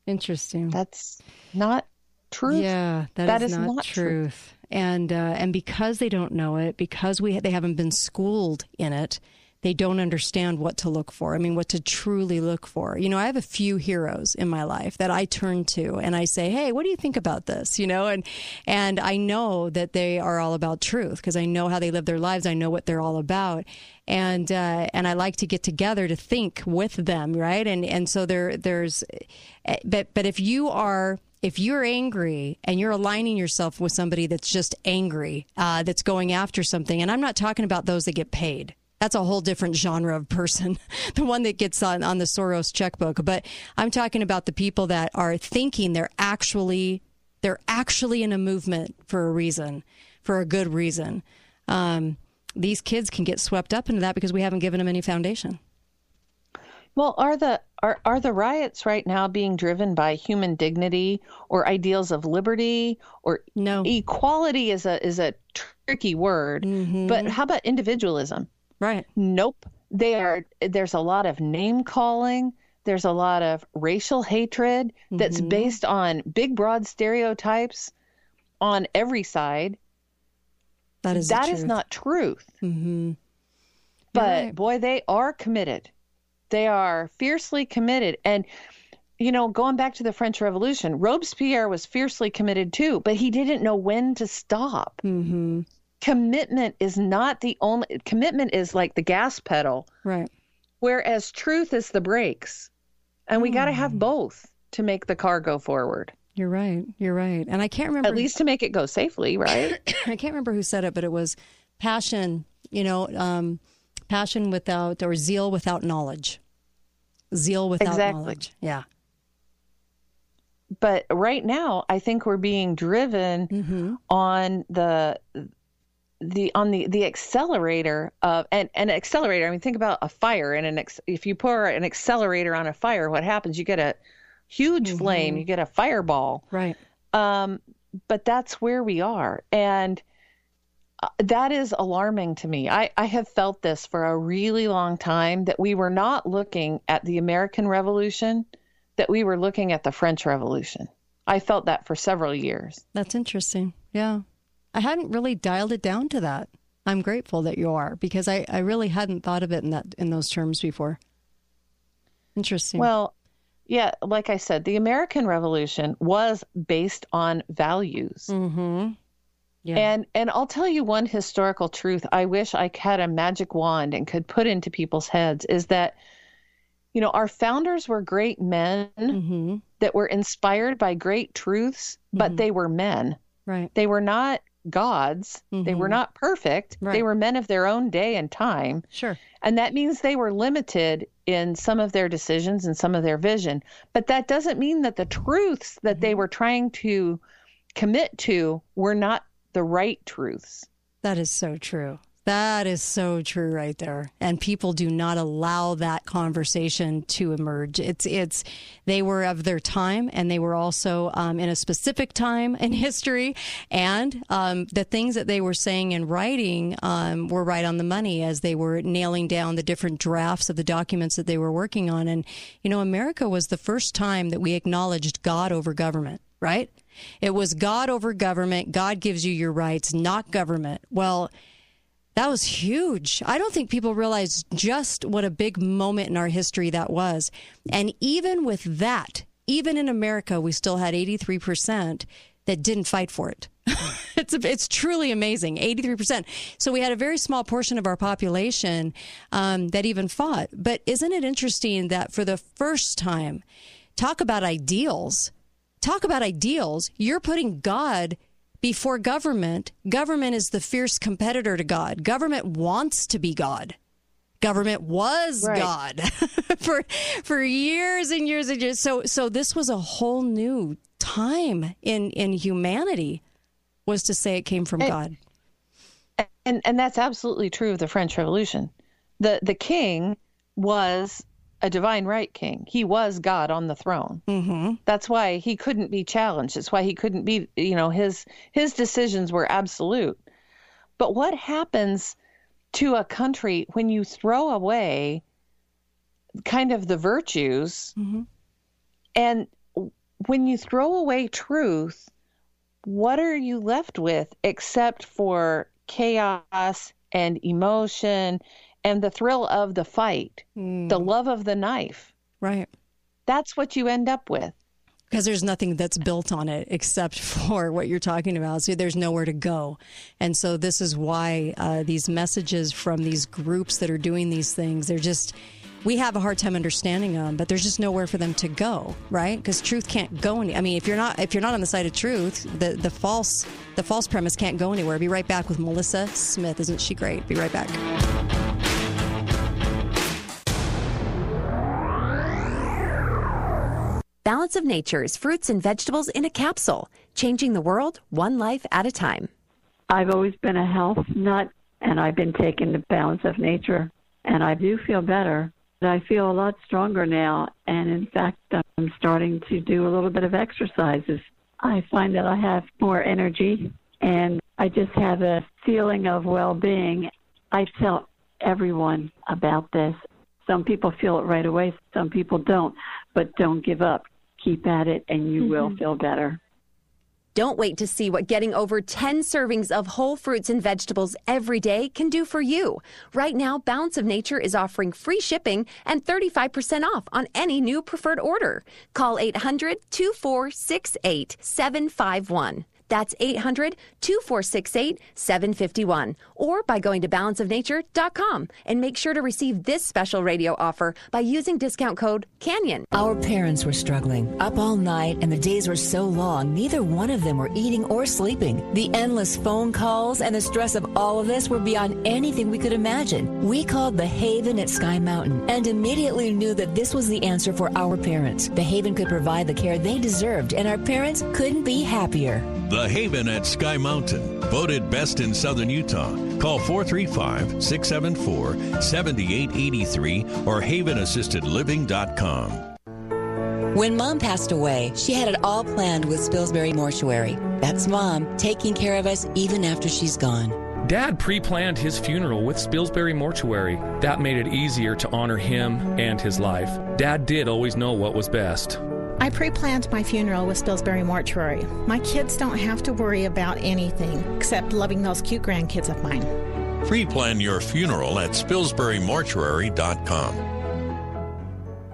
Interesting. That's not truth. Yeah, that is, is not, not truth. And uh, and because they don't know it, because we they haven't been schooled in it, they don't understand what to look for. I mean, what to truly look for. You know, I have a few heroes in my life that I turn to and I say, "Hey, what do you think about this?" You know, and and I know that they are all about truth because I know how they live their lives. I know what they're all about. And uh, and I like to get together to think with them, right? And and so there there's, eh, but but if you are if you're angry and you're aligning yourself with somebody that's just angry, uh, that's going after something, and I'm not talking about those that get paid. That's a whole different genre of person, *laughs* the one that gets on, on the Soros checkbook. But I'm talking about the people that are thinking they're actually they're actually in a movement for a reason, for a good reason. Um, these kids can get swept up into that because we haven't given them any foundation. Well, are the are are the riots right now being driven by human dignity or ideals of liberty or no equality is a is a tricky word, but how about individualism? Right. Nope. They are there's a lot of name calling. There's a lot of racial hatred that's based on big broad stereotypes on every side. That is that is not truth. Mm-hmm. But right. boy, they are committed. They are fiercely committed. And, you know, going back to the French Revolution, Robespierre was fiercely committed too, but he didn't know when to stop. Mm-hmm. Commitment is not the only, commitment is like the gas pedal, Right. whereas truth is the brakes. And we got to have both to make the car go forward. You're right. You're right. And I can't remember At least to make it go safely, right? *coughs* I can't remember who said it, but it was passion, you know, um, passion without or zeal without knowledge. Zeal without Exactly. knowledge. Yeah. but right now i think we're being driven Mm-hmm. on the the on the the accelerator of and an accelerator i mean think about a fire and an ex, if you pour an accelerator on a fire what happens you get a huge flame you get a fireball Right. um but that's where we are and uh, that is alarming to me. I, I have felt this for a really long time that we were not looking at the American Revolution, that we were looking at the French Revolution. I felt that for several years. That's interesting. Yeah. I hadn't really dialed it down to that. I'm grateful that you are because I, I really hadn't thought of it in that in those terms before. Interesting. Well, yeah, like I said, the American Revolution was based on values. Mm-hmm. Yeah. And and I'll tell you one historical truth I wish I had a magic wand and could put into people's heads is that you know, our founders were great men Mm-hmm. that were inspired by great truths, but they were men. Right. They were not gods. They were Mhm. not perfect. They were men of their own day and time. Sure. And that means they were limited in some of their decisions and some of their vision. But that doesn't mean that the truths that Mm-hmm. they were trying to commit to were not the right truths. That is so true. That is so true right there. And people do not allow that conversation to emerge. It's it's they were of their time and they were also um, in a specific time in *laughs* history and um, the things that they were saying and writing um, were right on the money as they were nailing down the different drafts of the documents that they were working on. And you know, America was the first time that we acknowledged God over government, right? It was God over government. God gives you your rights, not government. Well, that was huge. I don't think people realize just what a big moment in our history that was. And even with that, even in America, we still had 83% that didn't fight for it. *laughs* it's it's truly amazing, 83%. So we had a very small portion of our population um, that even fought. But isn't it interesting that for the first time, talk about ideals, talk about ideals, you're putting God before government. Government is the fierce competitor to God. Government wants to be God. Government was Right. God *laughs* for for years and years and years. So so this was a whole new time in in humanity was to say it came from And- God. And and that's absolutely true of the French Revolution. the the king was a divine right king. He was God on the throne. Mm-hmm. That's why he couldn't be challenged. That's why he couldn't be. You know, his his decisions were absolute. But what happens to a country when you throw away kind of the virtues Mm-hmm. and when you throw away truth, what are you left with except for chaos and emotion and the thrill of the fight, the love of the knife? Right. That's what you end up with. because there's nothing that's built on it except *laughs* for what you're talking about. So there's nowhere to go. And so this is why uh, these messages from these groups that are doing these things, they're just, we have a hard time understanding them, but there's just nowhere for them to go, right? Because truth can't go any. I mean, if you're not if you're not on the side of truth, the the false the false premise can't go anywhere. Be right back with Melissa Smith. Isn't she great? Be right back. Balance of Nature's fruits and vegetables in a capsule, changing the world one life at a time. I've always been a health nut, and I've been taking the balance of nature, and I do feel better. I feel a lot stronger now, and in fact, I'm starting to do a little bit of exercises. I find that I have more energy, and I just have a feeling of well being. I tell everyone about this. Some people feel it right away, some people don't, but don't give up. Keep at it, and you will mm-hmm. feel better. Don't wait to see what getting over 10 servings of whole fruits and vegetables every day can do for you. Right now, Balance of Nature is offering free shipping and 35% off on any new preferred order. Call 800 2468 751. That's 800 2468 751. Or by going to balanceofnature.com and make sure to receive this special radio offer by using discount code CANYON. Our parents were struggling, up all night, and the days were so long, neither one of them were eating or sleeping. The endless phone calls and the stress of all of this were beyond anything we could imagine. We called the Haven at Sky Mountain and immediately knew that this was the answer for our parents. The Haven could provide the care they deserved, and our parents couldn't be happier. The Haven at Sky Mountain, voted best in southern Utah. Call 435 674 7883 or havenassistedliving.com. When mom passed away, she had it all planned with Spilsbury Mortuary. That's mom taking care of us even after she's gone. Dad pre planned his funeral with Spilsbury Mortuary. That made it easier to honor him and his life. Dad did always know what was best. I pre planned my funeral with Spilsbury Mortuary. My kids don't have to worry about anything except loving those cute grandkids of mine. Pre plan your funeral at SpilsburyMortuary.com.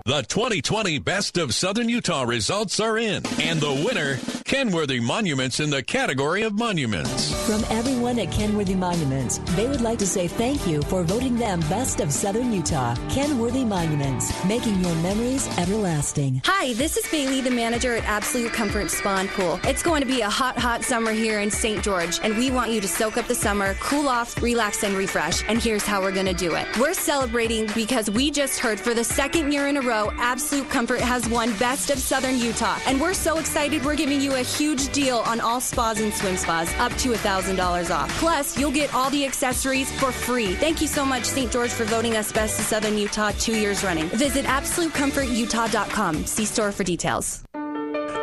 The 2020 Best of Southern Utah results are in, and the winner, Kenworthy Monuments in the category of monuments. From everyone at Kenworthy Monuments, they would like to say thank you for voting them Best of Southern Utah. Kenworthy Monuments, making your memories everlasting. Hi, this is Bailey, the manager at Absolute Comfort Spa and Pool. It's going to be a hot, hot summer here in St. George, and we want you to soak up the summer, cool off, relax, and refresh. And here's how we're going to do it. We're celebrating because we just heard for the second year in a row, Absolute Comfort has won Best of Southern Utah. And we're so excited, we're giving you a huge deal on all spas and swim spas, up to $1,000 off. Plus, you'll get all the accessories for free. Thank you so much, St. George, for voting us Best of Southern Utah two years running. Visit AbsoluteComfortUtah.com. See store for details.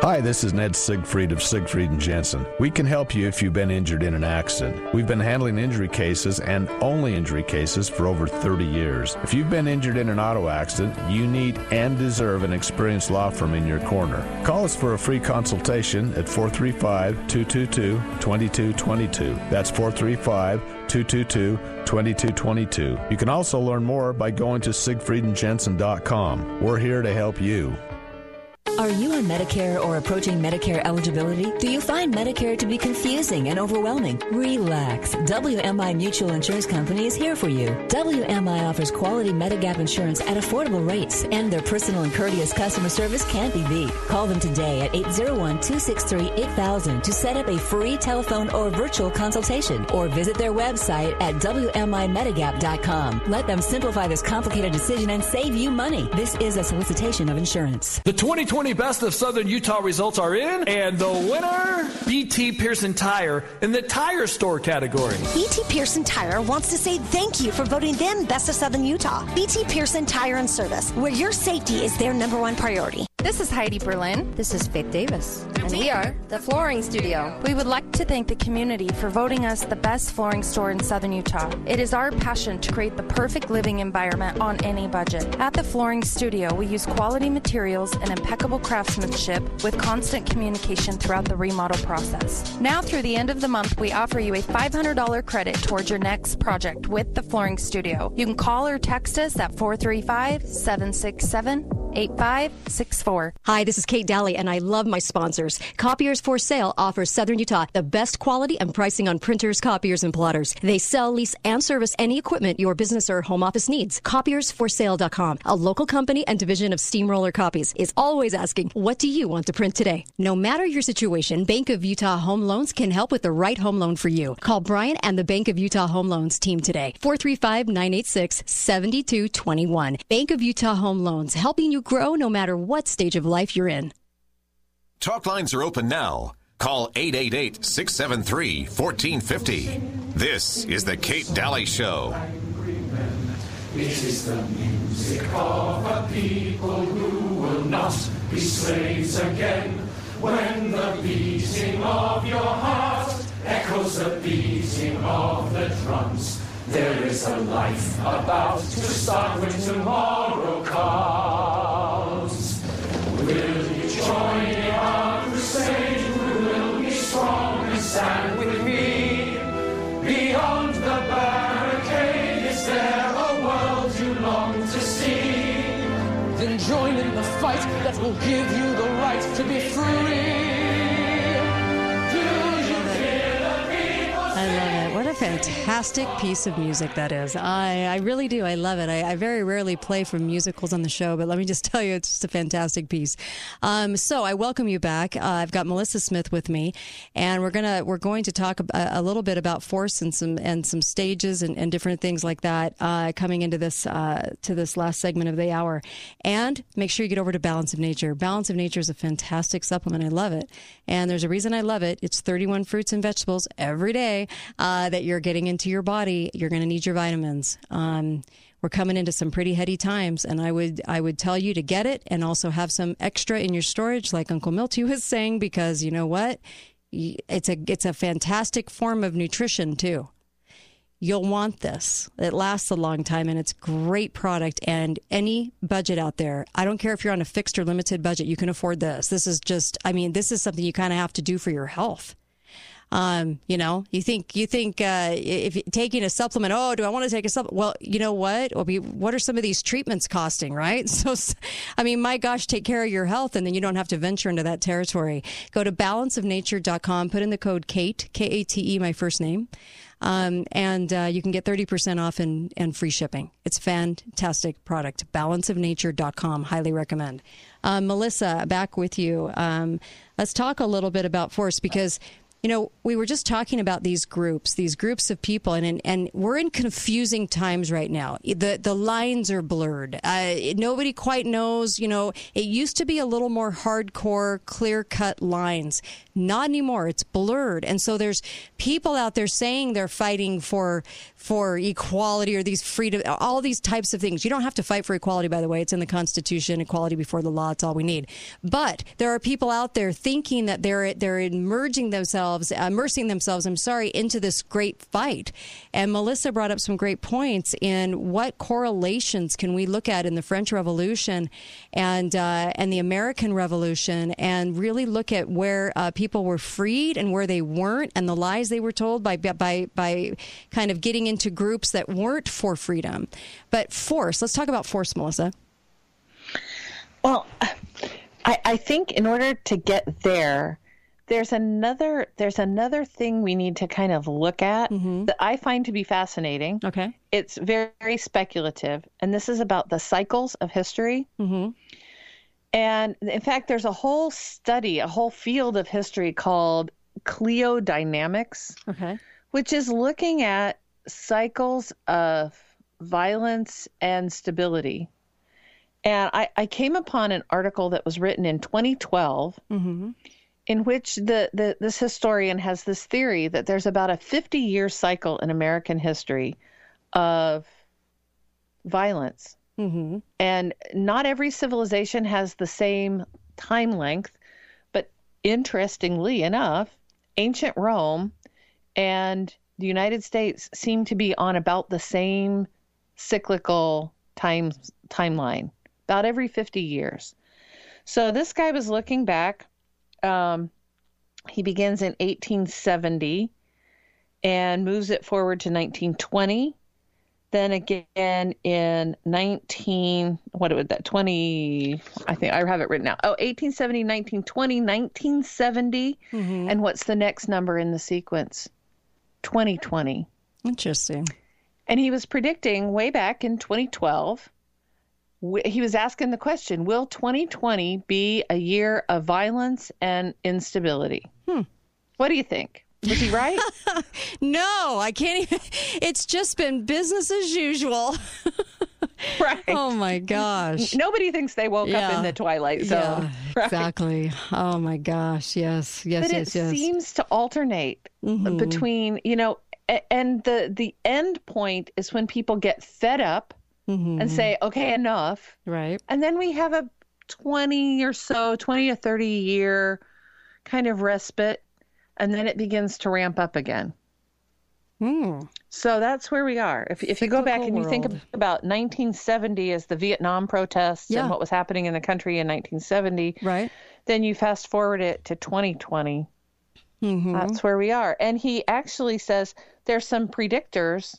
Hi, this is Ned Siegfried of Siegfried and Jensen. We can help you if you've been injured in an accident. We've been handling injury cases and only injury cases for over 30 years. If you've been injured in an auto accident, you need and deserve an experienced law firm in your corner. Call us for a free consultation at 435 222 2222. That's 435 222 2222. You can also learn more by going to siegfriedandjensen.com. We're here to help you. Are you on Medicare or approaching Medicare eligibility? Do you find Medicare to be confusing and overwhelming? Relax. WMI Mutual Insurance Company is here for you. WMI offers quality Medigap insurance at affordable rates, and their personal and courteous customer service can't be beat. Call them today at 801-263-8000 to set up a free telephone or virtual consultation, or visit their website at WMIMedigap.com. Let them simplify this complicated decision and save you money. This is a solicitation of insurance. The 2020 2020 Best of Southern Utah results are in, and the winner, BT Pearson Tire in the tire store category. BT Pearson Tire wants to say thank you for voting them Best of Southern Utah. BT Pearson Tire and Service, where your safety is their number one priority. This is Heidi Berlin. This is Faith Davis. And we are the Flooring Studio. We would like to thank the community for voting us the best flooring store in Southern Utah. It is our passion to create the perfect living environment on any budget. At the Flooring Studio, we use quality materials and impeccable craftsmanship with constant communication throughout the remodel process. Now, through the end of the month, we offer you a $500 credit towards your next project with the Flooring Studio. You can call or text us at 435 767 8564. Hi, this is Kate Daly, and I love my sponsors. Copiers for Sale offers Southern Utah the best quality and pricing on printers, copiers, and plotters. They sell, lease, and service any equipment your business or home office needs. Copiersforsale.com, a local company and division of Steamroller Copies, is always asking, What do you want to print today? No matter your situation, Bank of Utah Home Loans can help with the right home loan for you. Call Brian and the Bank of Utah Home Loans team today. 435 986 7221. Bank of Utah Home Loans, helping you grow no matter what stage of life you're in. Talk lines are open now. Call 888 673 1450. This is The Kate Daly Show. It is the music of a people who will not be slaves again. When the beating of your heart echoes the beating of the drums, there is a life about to start when tomorrow comes. Will you join in our crusade? We will be strong and stand with me. Beyond the barricade, is there a world you long to see? Then join in the fight that will give you the right to be free. Do you hear the people fantastic piece of music that is. I, I really do. I love it. I, I very rarely play from musicals on the show, but let me just *laughs* tell you, it's just a fantastic piece. Um, so I welcome you back. Uh, I've got Melissa Smith with me, and we're gonna we're going to talk a, a little bit about force and some and some stages and, and different things like that uh, coming into this uh, to this last segment of the hour. And make sure you get over to Balance of Nature. Balance of Nature is a fantastic supplement. I love it, and there's a reason I love it. It's 31 fruits and vegetables every day uh, that you're getting into your body. You're going to need your vitamins. Um, we're coming into some pretty heady times, and I would I would tell you to get it and also have some extra in your storage, like Uncle Milty *laughs* was saying, because you know what, it's a it's a fantastic form of nutrition too. You'll want this. It lasts a long time and it's great product. And any budget out there, I don't care if you're on a fixed or limited budget, you can afford this. This is just, I mean, this is something you kind of have to do for your health. Um, you know, you think you think uh, if taking a supplement, oh, do I want to take a supplement? Well, you know what? What are some of these treatments costing, right? *laughs* So, I mean, my gosh, take care of your health, and then you don't have to venture into that territory. Go to balanceofnature.com, put in the code Kate, K A T E, my first name. Um, and uh, you can get 30% off and, and free shipping. It's fantastic product. Balanceofnature.com. Highly recommend. Um, Melissa, back with you. Um, let's talk a little bit about force because you know, we were just talking about these groups, these groups of people, and and, we're in confusing times right now. The the lines are blurred. Uh, nobody quite knows. You know, it used to be a little more hardcore, clear cut lines. Not anymore. It's blurred, and so there's people out there saying they're fighting for for equality or these freedom, all these types of things. You don't have to fight for equality, by the way. It's in the Constitution. Equality before the law. It's all we need. But there are people out there thinking that they're they're immersing themselves, immersing themselves. I'm sorry, into this great fight. And Melissa brought up some great points in what correlations can we look at in the French Revolution and uh, and the American Revolution, and really look at where uh, people were freed and where they weren't, and the lies they were told by by by kind of getting into groups that weren't for freedom. But force. Let's talk about force, Melissa. Well, I, I think in order to get there, there's another there's another thing we need to kind of look at that I find to be fascinating. Okay. It's very, very speculative, and this is about the cycles of history. Mm-hmm. And in fact, there's a whole study, a whole field of history called Cliodynamics, Okay. which is looking at cycles of violence and stability. And I, I came upon an article that was written in 2012 Mm-hmm. in which the, the this historian has this theory that there's about a 50 year cycle in American history of violence. Mm-hmm. And not every civilization has the same time length, but interestingly enough, ancient Rome and the United States seem to be on about the same cyclical time timeline, about every 50 years. So this guy was looking back. Um, he begins in 1870 and moves it forward to 1920 then again in 19 what would that 20 i think i have it written out oh 1870 1920 1970 Mm-hmm. and what's the next number in the sequence 2020 Interesting. and he was predicting way back in 2012 he was asking the question will 2020 be a year of violence and instability Hmm. what do you think was he right *laughs* No, I can't even. It's just been business as usual. *laughs* right. Oh my gosh. Nobody thinks they woke up in the twilight zone. Yeah, *laughs* right? exactly. Oh my gosh. Yes. Yes. but yes. it yes. seems to alternate Mhm. between, you know, and the the end point is when people get fed up Mhm. and say, "Okay, enough." Right. And then we have a 20 or so, 20 to 30 year kind of respite and then it begins to ramp up again. Hmm. So that's where we are. If, if you go back and you think about 1970 as the Vietnam protests Yeah. and what was happening in the country in 1970, right? Then you fast forward it to 2020. Mm-hmm. That's where we are. And he actually says there's some predictors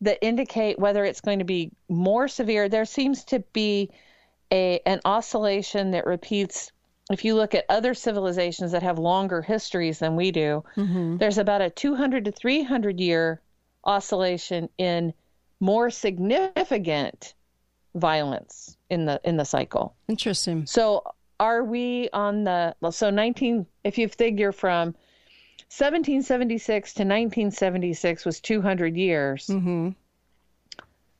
that indicate whether it's going to be more severe. There seems to be a an oscillation that repeats. If you look at other civilizations that have longer histories than we do, Mm-hmm. there's about a 200 to 300 year oscillation in more significant violence in the in the cycle. Interesting. So are we on the so 19 if you figure from 1776 to 1976 was 200 years. Mm-hmm.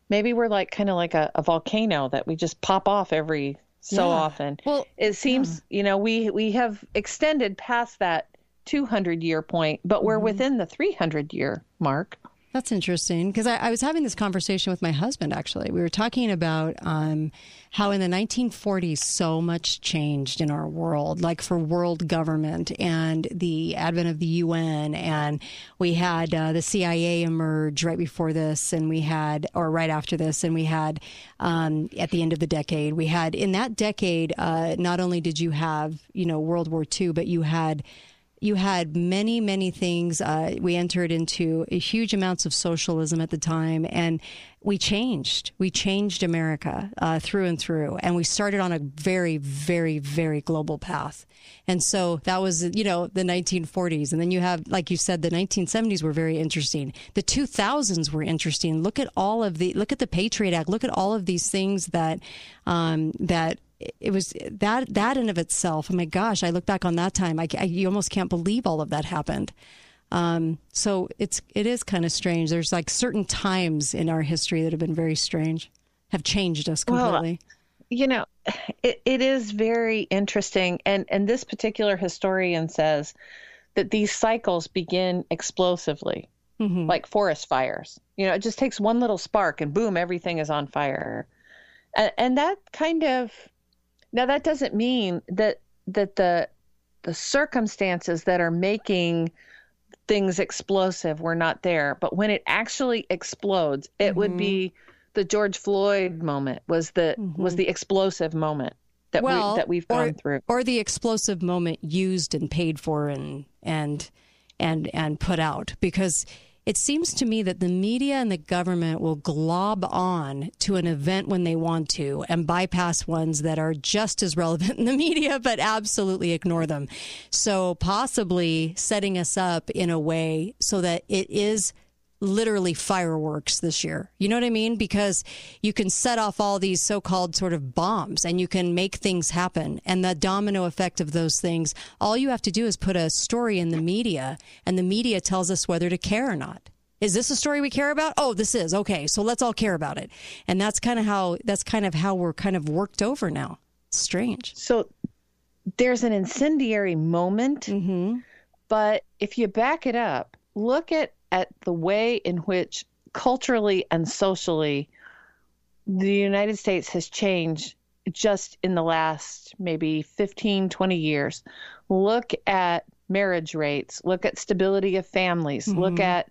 Maybe we're like kind of like a, a volcano that we just pop off every so Yeah. often. Well, it seems you know we we have extended past that 200 year point, but we're mm-hmm. within the 300 year mark. That's interesting because I, I was having this conversation with my husband. Actually, we were talking about um, how in the 1940s so much changed in our world, like for world government and the advent of the UN, and we had uh, the CIA emerge right before this, and we had, or right after this, and we had um, at the end of the decade, we had in that decade. Uh, not only did you have you know World War II, but you had you had many, many things. Uh, we entered into huge amounts of socialism at the time, and we changed. We changed America uh, through and through, and we started on a very, very, very global path. And so that was, you know, the 1940s, and then you have, like you said, the 1970s were very interesting. The 2000s were interesting. Look at all of the, look at the Patriot Act. Look at all of these things that, um, that it was that that in of itself. Oh my gosh! I look back on that time. I, I you almost can't believe all of that happened. Um, so it's it is kind of strange. There's like certain times in our history that have been very strange, have changed us Well, completely. you know *sighs* it, it is very interesting and and this particular historian says that these cycles begin explosively Mm-hmm. like forest fires you know it just takes one little spark and boom everything is on fire and, and that kind of now that doesn't mean that that the the circumstances that are making things explosive were not there but when it actually explodes it would mm-hmm. be the George Floyd moment was the mm-hmm. was the explosive moment that well, we that we've or, gone through. or the explosive moment used and paid for and and and and put out because it seems to me that the media and the government will glob on to an event when they want to and bypass ones that are just as relevant in the media but absolutely ignore them. So possibly setting us up in a way so that it is literally fireworks this year. You know what I mean? Because you can set off all these so called sort of bombs and you can make things happen. And the domino effect of those things, all you have to do is put a story in the media and the media tells us whether to care or not. Is this a story we care about? Oh, this is okay. So let's all care about it. And that's kind of how that's kind of how we're kind of worked over now. Strange. So there's an incendiary moment, Mm-hmm. but if you back it up, look at at the way in which culturally and socially the United States has changed just in the last maybe 15, 20 years. Look at marriage rates, look at stability of families, look Mhm. at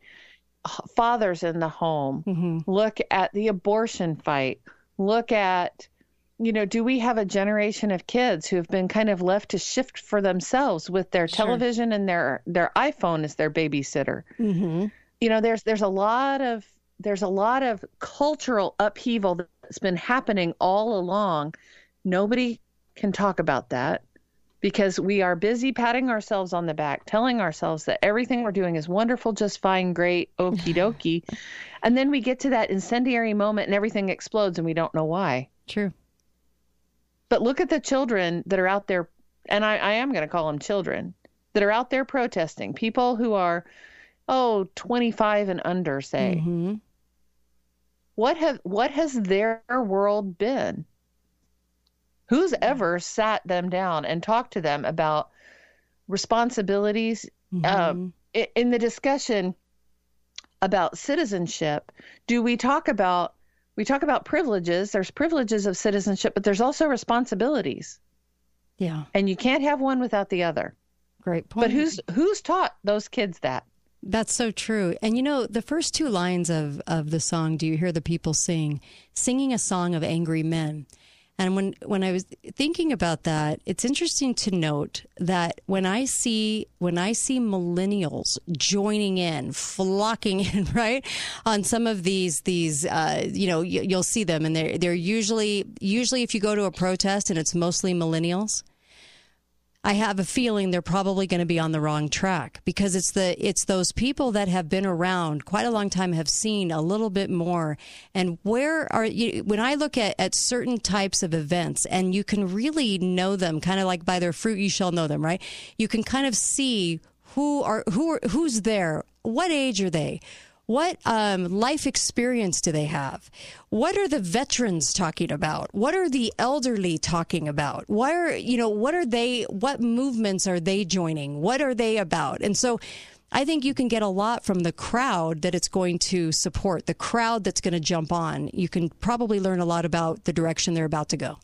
fathers in the home, Mm-hmm. look at the abortion fight, look at you know, do we have a generation of kids who have been kind of left to shift for themselves with their Sure. television and their their iPhone as their babysitter? Mm-hmm. you know there's there's a lot of there's a lot of cultural upheaval that's been happening all along nobody can talk about that because we are busy patting ourselves on the back telling ourselves that everything we're doing is wonderful just fine great *laughs* okie dokie and then we get to that incendiary moment and everything explodes and we don't know why True. But look at the children that are out there, and I, I am going to call them children, that are out there protesting. People who are, oh, 25 and under, say. Mm-hmm. What have what has their world been? Who's ever sat them down and talked to them about responsibilities? Um, i- in the discussion about citizenship, do we talk about we talk about privileges? There's privileges of citizenship, but there's also responsibilities, Yeah. and you can't have one without the other. Great point. But who's who's taught those kids that? That's so true. And you know, the first two lines of, of the song, Do You Hear the People Sing? Singing a song of angry men. And when, when I was thinking about that, it's interesting to note that when I see when I see millennials joining in, flocking *laughs* in, right, on some of these these, uh, you know, you, you'll see them, and they're they're usually usually if you go to a protest and it's mostly millennials, I have a feeling they're probably going to be on the wrong track because it's the it's those people that have been around quite a long time have seen a little bit more. And where are you when I look at at certain types of events and you can really know them kind of like by their fruit you shall know them right? You can kind of see who are who are who's there what age are they what um, life experience do they have? What are the veterans talking about? What are the elderly talking about? Why are you know? What are they? What movements are they joining? What are they about? And so, I think you can get a lot from the crowd that it's going to support. The crowd that's going to jump on. You can probably learn a lot about the direction they're about to go.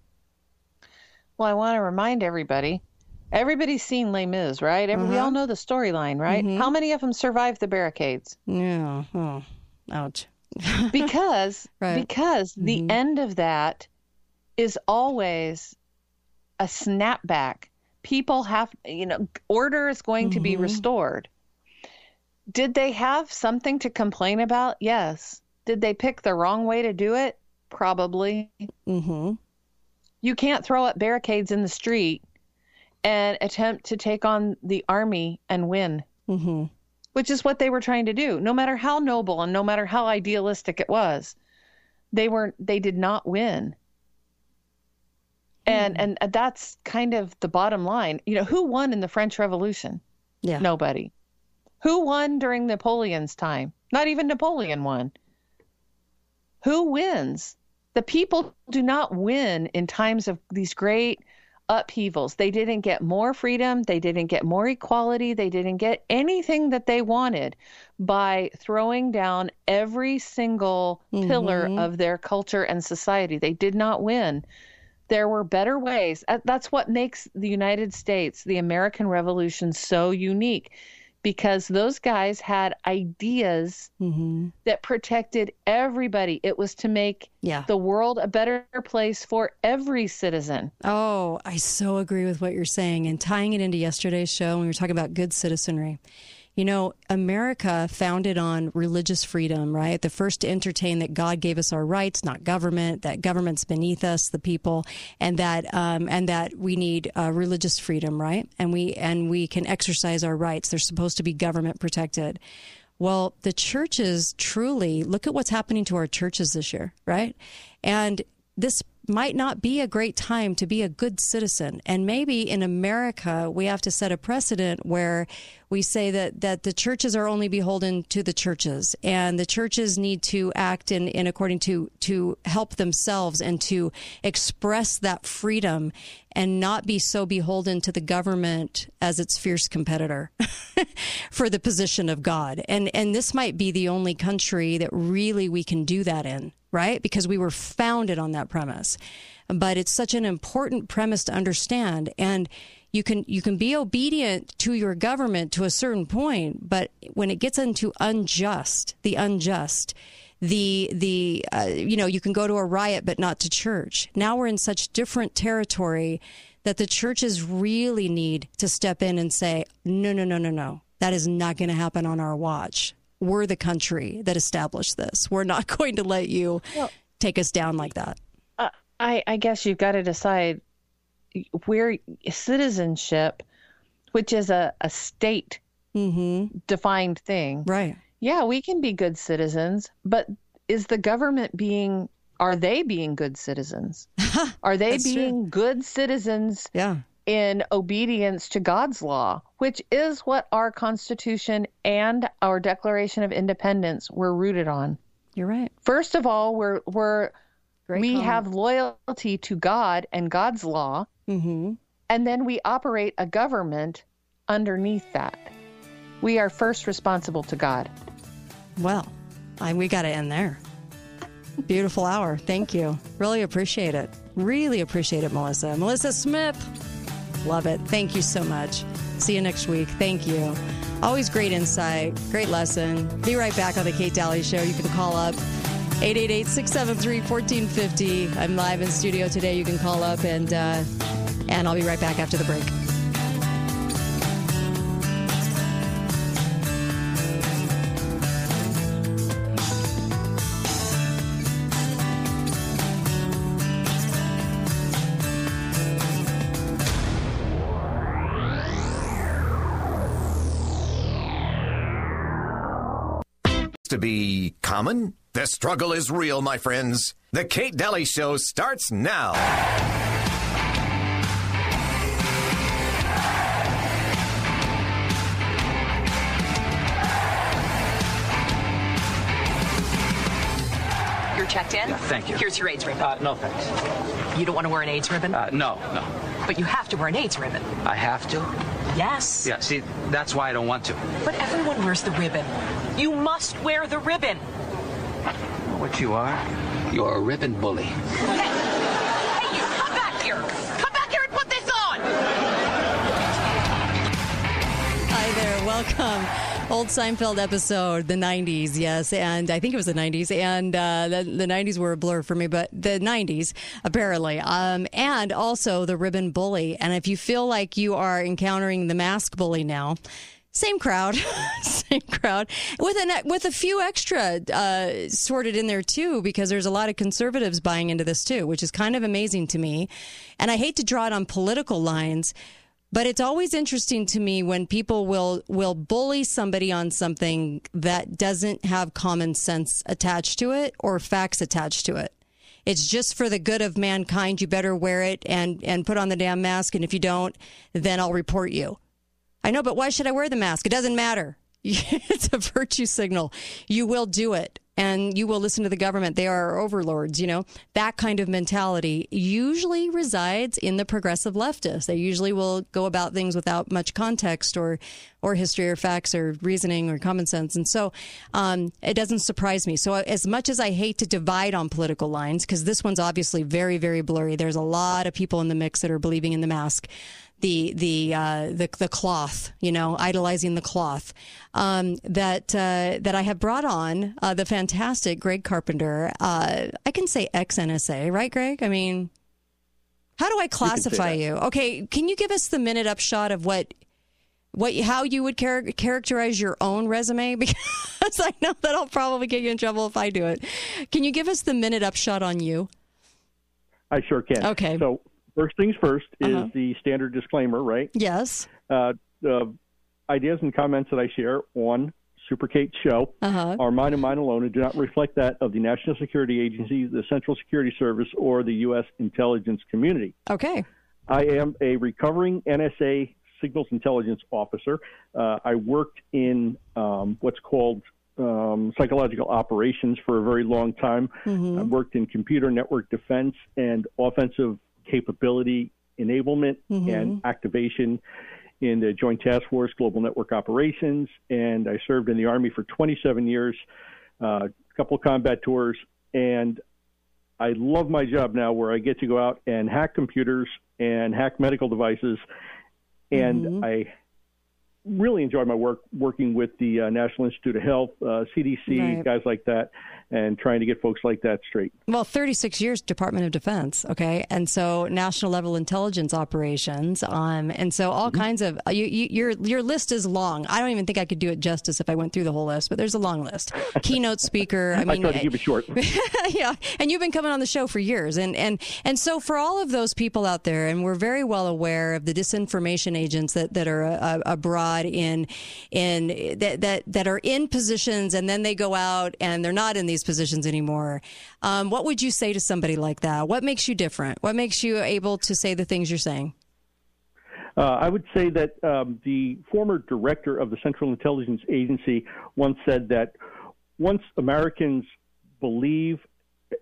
Well, I want to remind everybody. Everybody's seen Les Mis, right? Every, We Uh-huh. all know the storyline, right? How many of them survived the barricades? Yeah. Oh, ouch. *laughs* because Right. because the end of that is always a snapback. People have, you know, order is going to be restored. Did they have something to complain about? Yes. Did they pick the wrong way to do it? Probably. Mm-hmm. You can't throw up barricades in the street and attempt to take on the army and win Mm-hmm. which is what they were trying to do. No matter how noble and no matter how idealistic it was, they were they did not win. And and that's kind of the bottom line. You know, who won in the French Revolution? Yeah. Nobody. Who won during Napoleon's time? Not even Napoleon won. Who wins? The people do not win in times of these great upheavals. They didn't get more freedom. They didn't get more equality. They didn't get anything that they wanted by throwing down every single pillar Mhm. of their culture and society. They did not win. There were better ways. Uh, That's what makes the United States, the American Revolution, so unique because those guys had ideas Mm-hmm. that protected everybody. It was to make Yeah. the world a better place for every citizen. Oh, I so agree with what you're saying. And tying it into yesterday's show, when we were talking about good citizenry, you know, America founded on religious freedom, right? The first to entertain that God gave us our rights, not government. That government's beneath us, the people, and that um, and that we need uh, religious freedom, right? And we and we can exercise our rights. They're supposed to be government protected. Well, the churches truly look at what's happening to our churches this year, right? And this might not be a great time to be a good citizen. And maybe in America, we have to set a precedent where we say that, that the churches are only beholden to the churches and the churches need to act in, in according to, to help themselves and to express that freedom and not be so beholden to the government as its fierce competitor *laughs* for the position of God. And, and this might be the only country that really we can do that in, right? Because we were founded on that premise. But it's such an important premise to understand. And you can you can be obedient to your government to a certain point, but when it gets into unjust, the unjust, the the uh, you know you can go to a riot but not to church. Now we're in such different territory that the churches really need to step in and say, no, no, no, no, no, that is not going to happen on our watch. We're the country that established this. We're not *laughs* going to let you Well- take us down like that. Uh, I, I guess you've got to decide where citizenship, which is a, a state defined thing. Right. Yeah, we can be good citizens, but is the government being, are they being good citizens? *laughs* are they That's true. being good citizens Yeah. In obedience to God's law, which is what our Constitution and our Declaration of Independence were rooted on? You're right. First of all, we're we're Great we comment. have loyalty to God and God's law, Mm-hmm. and then we operate a government underneath that. We are first responsible to God. Well, I, we got to end there. Beautiful hour. Thank you. Really appreciate it. Really appreciate it, Melissa. Melissa Smith. Love it. Thank you so much. See you next week. Thank you. Always great insight, great lesson. Be right back on the Kate Dalley Show. You can call up 888 673 1450. I'm live in studio today. You can call up and, uh, and I'll be right back after the break. Common? The struggle is real, my friends. The Kate Dalley Show starts now. You're checked in? Yeah, thank you. Here's your AIDS ribbon. Uh, no, thanks. You don't want to wear an AIDS ribbon? Uh, no, no. But you have to wear an AIDS ribbon. I have to? Yes. Yeah, see, that's why I don't want to. But everyone wears the ribbon. You must wear the ribbon. What you are? You're a ribbon bully. Hey, you, come back here. Come back here and put this on. Hi there, welcome. Old Seinfeld episode, the 90s, yes, and I think it was the 90s, and uh, the, the 90s were a blur for me, but the 90s, apparently. Um, and also the ribbon bully. And if you feel like you are encountering the mask bully now, same crowd, *laughs* same crowd, with an with a few extra uh, sorted in there too, because there's a lot of conservatives buying into this too, which is kind of amazing to me. And I hate to draw it on political lines, but it's always interesting to me when people will will bully somebody on something that doesn't have common sense attached to it or facts attached to it. It's just for the good of mankind. You better wear it and and put on the damn mask. And if you don't, then I'll report you. I know, but why should I wear the mask? It doesn't matter. *laughs* it's a virtue signal. You will do it and you will listen to the government. They are our overlords, you know. That kind of mentality usually resides in the progressive leftists. They usually will go about things without much context or or history or facts or reasoning or common sense. And so um, it doesn't surprise me. So as much as I hate to divide on political lines, because this one's obviously very, very blurry, there's a lot of people in the mix that are believing in the mask the the uh, the the cloth, you know, idolizing the cloth. Um, that uh, that I have brought on uh, the fantastic Greg Carpenter. Uh, I can say ex NSA, right, Greg? I mean, how do I classify that. you? Okay, can you give us the minute upshot of what? What, how you would char- characterize your own resume? *laughs* Because I know that'll probably get you in trouble if I do it. Can you give us the minute upshot on you? I sure can. Okay. So first things 1st Uh-huh. is the standard disclaimer, right? Yes. Uh, the ideas and comments that I share on Super Kate show Uh-huh. are mine and mine alone and do not reflect that of the National Security Agency, the Central Security Service, or the U.S. intelligence community. Okay. I am a recovering NSA signals intelligence officer. Uh, I worked in um, what's called um, psychological operations for a very long time. Mhm. I worked in computer network defense and offensive capability enablement Mhm. and activation in the Joint Task Force Global Network Operations. And I served in the Army for 27 years, uh, a couple combat tours, and I love my job now where I get to go out and hack computers and hack medical devices. And I really enjoy my work working with the uh, National Institute of Health, uh, CDC, Right. guys like that, and trying to get folks like that straight. Well, 36 years Department of Defense, okay, and so national level intelligence operations, um, and so all Mm-hmm. kinds of you, you, your your list is long. I don't even think I could do it justice if I went through the whole list, but there's a long list. *laughs* Keynote speaker. I mean, try to keep it short. *laughs* yeah, and you've been coming on the show for years, and and and so for all of those people out there, and we're very well aware of the disinformation agents that that are uh, abroad in in that that that are in positions, and then they go out and they're not in these positions anymore. Um, what would you say to somebody like that? What makes you different? What makes you able to say the things you're saying? Uh, I would say that um, the former director of the Central Intelligence Agency once said that once Americans believe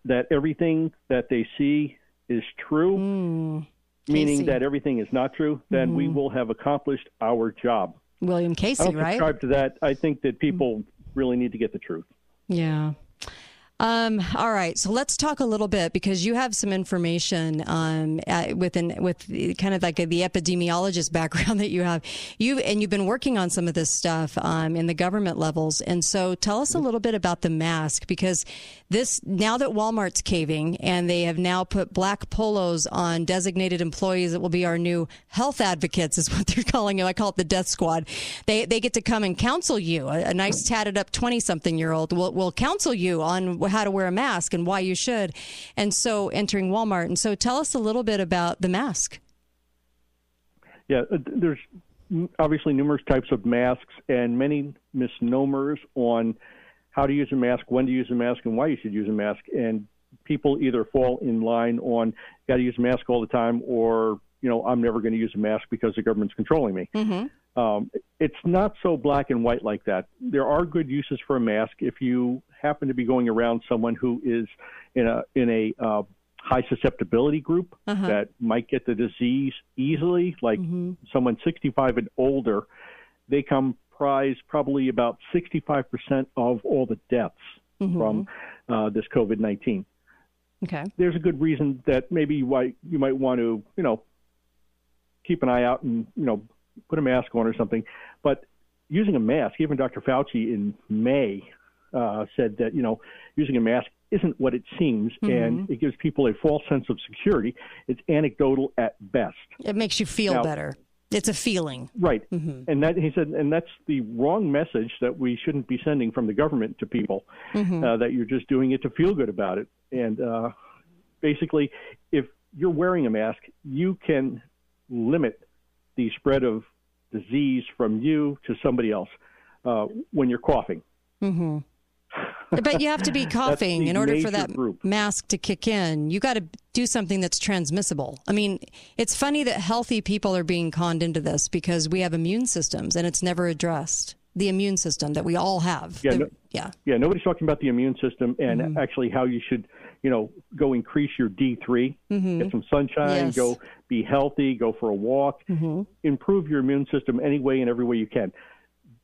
that everything that they see is true, meaning that everything is not true, then we Mhm. will have accomplished our job. William I Casey, don't right? subscribe to that. I think that people really need to get the truth. Yeah. Um, all right, so let's talk a little bit because you have some information um, uh, with an, with kind of like the epidemiologist *laughs* background that you have. You and you've been working on some of this stuff um, in the government levels, and so tell us a little bit about the mask because this now that Walmart's caving and they have now put black polos on designated employees that will be our new health advocates is *laughs* what they're calling them. I call it the death squad. They they get to come and counsel you. A, a nice tatted up twenty something year old will will counsel you on how to wear a mask and why you should. And so entering Walmart. And so tell us a little bit about the mask. Yeah, uh, there's obviously numerous types of masks and many misnomers on how to use a mask, when to use a mask, and why you should use a mask. And people either fall in line on got to use a mask all the time, or you know I'm never going to use a mask because the government's controlling me. Mm-hmm. Um, it's not so black and white like that. There are good uses for a mask if you happen to be going around someone who is in a in a uh, high susceptibility group Uh-huh. that might get the disease easily, like someone 65 and older. They comprise probably about 65% of all the deaths Mhm. from uh, this COVID 19 Okay. there's a good reason that maybe why you might want to you know keep an eye out and you know put a mask on or something. But using a mask, even Dr. Fauci in May uh, said that you know using a mask isn't what it seems, and Mhm. it gives people a false sense of security. It's anecdotal at best. It makes you feel Now- better. It's a feeling. Right. Mhm. And that he said, and that's the wrong message that we shouldn't be sending from the government to people. Mhm. Uh, that you're just doing it to feel good about it. And uh, basically, if you're wearing a mask, you can limit the spread of disease from you to somebody else uh, when you're coughing. Mm-hmm. But you have to be *laughs* coughing in order for that group. mask to kick in. You got to do something that's transmissible. I mean, it's funny that healthy people are being conned into this because we have immune systems and it's never addressed. The immune system that we all have. Yeah, The- no- yeah. Yeah, nobody's talking about the immune system and Mhm. actually how you should, you know, go increase your D3, Mhm. get some sunshine, Yes. go be healthy, go for a walk, Mhm. improve your immune system any way and every way you can.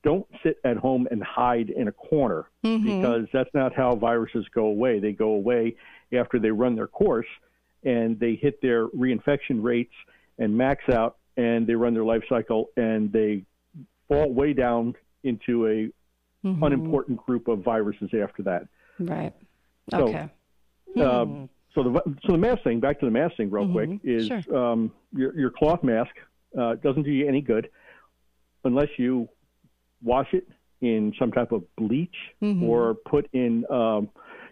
Don't sit at home and hide in a corner Mhm. because that's not how viruses go away. They go away after they run their course and they hit their reinfection rates and max out and they run their life cycle and they fall way down into a Mhm. unimportant group of viruses after that. Right. So, Okay. Uh, Hmm. so the so the mask thing. Back to the mask thing, real Mhm. quick. Is Sure. um, your your cloth mask uh, doesn't do you any good unless you wash it in some type of bleach Mhm. or put in um,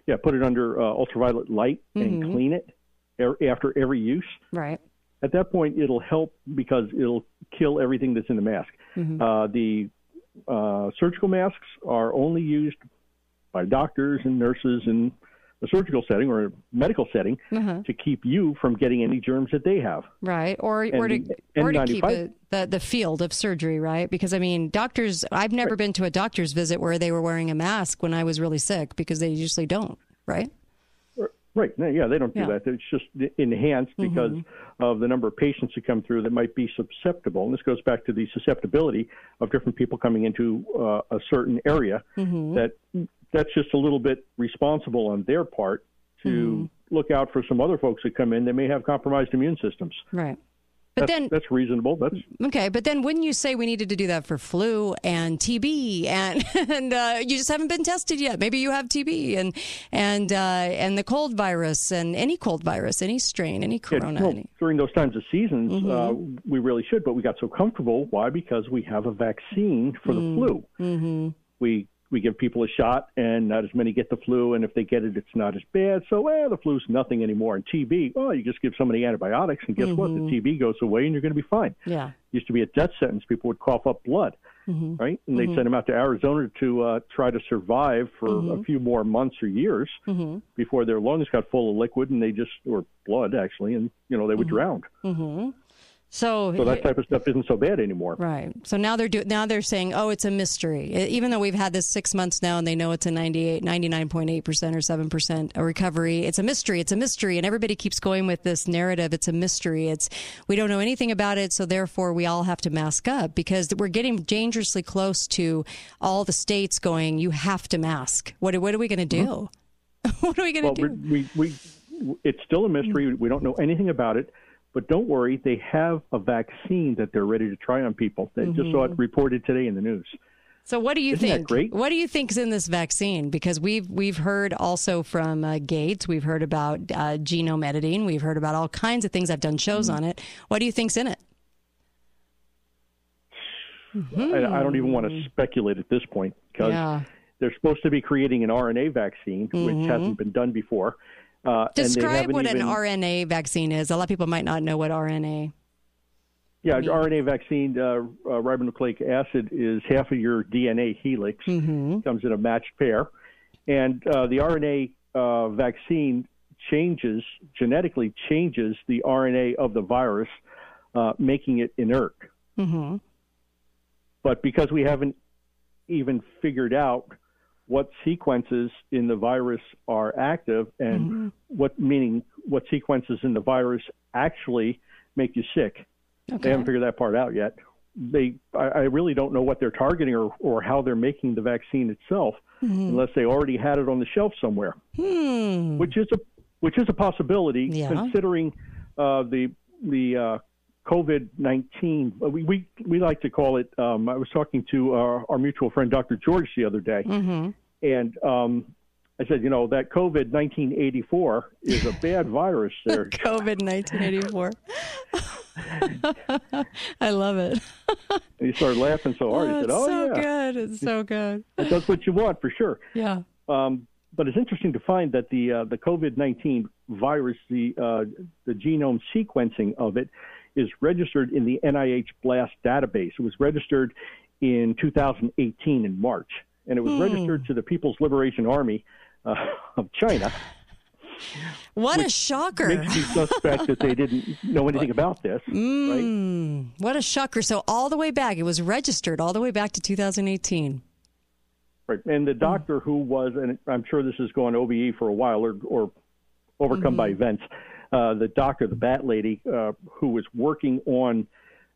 yeah put it under uh, ultraviolet light and Mhm. clean it er- after every use. Right. At that point, it'll help because it'll kill everything that's in the mask. Mhm. Uh, the uh, surgical masks are only used by doctors and nurses in a surgical setting or a medical setting Uh-huh. to keep you from getting any germs that they have. Right, or And or to or to keep N95 the the field of surgery, right? Because I mean, doctors. I've never been to a doctor's visit where they were wearing a mask when I was really sick because they usually don't, right? Right. No, Yeah, they don't do Yeah. that. It's just enhanced because of the number of patients that come through that might be susceptible. And this goes back to the susceptibility of different people coming into uh, a certain area. Mm-hmm. That that's just a little bit responsible on their part to Mm-hmm. look out for some other folks that come in that may have compromised immune systems. Right. But that's, then, that's reasonable. That's okay. But then, wouldn't you say we needed to do that for flu and TB, and *laughs* and uh, you just haven't been tested yet? Maybe you have TB and and uh, and the cold virus and any cold virus, any strain, any Yeah, corona. any, during those times of seasons, Mhm. uh, we really should, but we got so comfortable. Why? Because we have a vaccine for the flu. mm-hmm. We we give people a shot, and not as many get the flu, and if they get it, it's not as bad. So, well, the flu's nothing anymore. And TB, well, you just give somebody antibiotics, and guess what? The Mhm. TB goes away, and you're going to be fine. Yeah. Used to be a death sentence. People would cough up blood, Mm-hmm. right? And they'd Mhm. send them out to Arizona to uh, try to survive for a Mhm. few more months or years Mm-hmm. before their lungs got full of liquid, and they just or blood actually, and you know they would drown. Mm-hmm. So, So that type of stuff isn't so bad anymore. Right. So now they're do- now they're saying, oh, it's a mystery. Even though we've had this six months now, and they know it's a 98, 99.8 percent or seven percent recovery. It's a mystery. It's a mystery, and everybody keeps going with this narrative. It's a mystery. It's we don't know anything about it, so therefore we all have to mask up because we're getting dangerously close to all the states going. You have to mask. What what are we going to do? *laughs* what are we going to Well, do? we, we, we, it's still a mystery. We don't know anything about it. But don't worry, they have a vaccine that they're ready to try on people. They just saw it Mhm. reported today in the news. So what do you Isn't that think? great? What do you think is in this vaccine? Because we've we've heard also from uh, Gates, we've heard about uh, genome editing, we've heard about all kinds of things. I've done shows Mm-hmm. on it. What do you think's in it? I, I don't even want to speculate at this point because. Yeah. they're supposed to be creating an RNA vaccine, which hasn't been done before. Uh, Describe what even, an RNA vaccine is. A lot of people might not know what RNA. Yeah, RNA vaccine, uh, uh, ribonucleic acid is half of your DNA helix. Mm-hmm. Comes in a matched pair, and uh, the RNA uh, vaccine changes genetically changes the RNA of the virus, uh, making it inert. Mm-hmm. But because we haven't even figured out what sequences in the virus are active and Mm-hmm. what meaning what sequences in the virus actually make you sick. They haven't figured that part out yet. They, I, I really don't know what they're targeting or, or how they're making the vaccine itself, Mhm. unless they already had it on the shelf somewhere, Hmm. which is a which is a possibility Yeah. considering uh, the the uh, COVID nineteen. We, we we like to call it. Um, I was talking to our, our mutual friend Dr. George the other day, Mm-hmm. and um, I said, you know, that COVID nineteen eighty four is a bad *laughs* virus. There, *laughs* COVID 1984. *laughs* I love it. and he started laughing so hard. he Oh, said, it's "Oh so yeah, good. It's so good. it does what you want for sure." Yeah. Um, but it's interesting to find that the uh, the COVID nineteen virus, the uh, the genome sequencing of it, is registered in the NIH BLAST database. It was registered in 2018 in March, and it was Hmm. registered to the People's Liberation Army uh, of China. *laughs* What a shocker. Makes you suspect that they didn't know *laughs* anything about this. Mm, What a shocker. So, all the way back, it was registered all the way back to 2018. Right. And the doctor who was, and I'm sure this has gone OBE for a while or, or overcome by events, uh, the doctor, the bat lady, uh, who was working on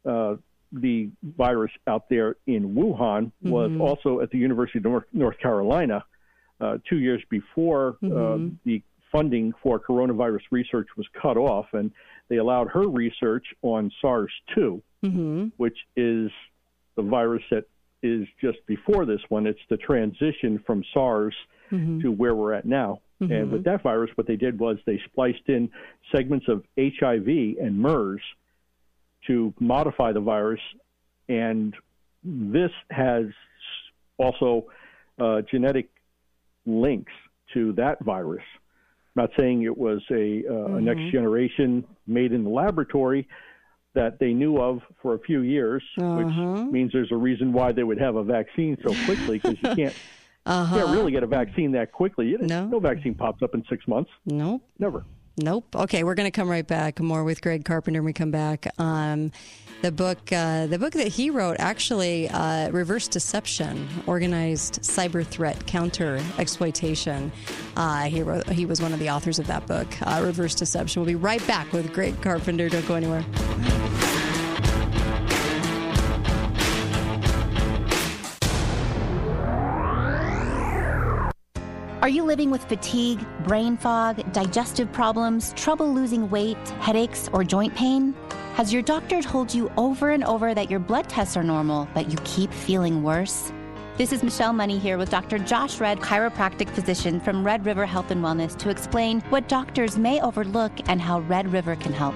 uh, the virus out there in Wuhan, was Mhm. also at the University of North, North Carolina uh, two years before uh, Mhm. the funding for coronavirus research was cut off, and they allowed her research on SARS 2 Mm-hmm. which is the virus that is just before this one. It's the transition from SARS Mhm. to where we're at now. Mhm. And with that virus, what they did was they spliced in segments of HIV and MERS to modify the virus. And this has also uh, genetic links to that virus. I'm not saying it was a, uh, a Mhm. next generation made in the laboratory, that they knew of for a few years, Uh-huh. which means there's a reason why they would have a vaccine so quickly because you can't. *laughs* Uh-huh. You can't really get a vaccine that quickly. You- No. no vaccine pops up in six months. Nope. Never. Nope. Okay, we're going to come right back. More with Greg Carpenter when we come back. Um, the book, uh, the book that he wrote, actually, uh, reverse deception, organized cyber threat counter exploitation. Uh, he wrote. He was one of the authors of that book, uh, Reverse Deception. We'll be right back with Greg Carpenter. Don't go anywhere. Are you living with fatigue, brain fog, digestive problems, trouble losing weight, headaches, or joint pain? Has your doctor told you over and over that your blood tests are normal, but you keep feeling worse? This is Michelle Money here with Dr. Josh Redd, chiropractic physician from Red River Health and Wellness, to explain what doctors may overlook and how Red River can help.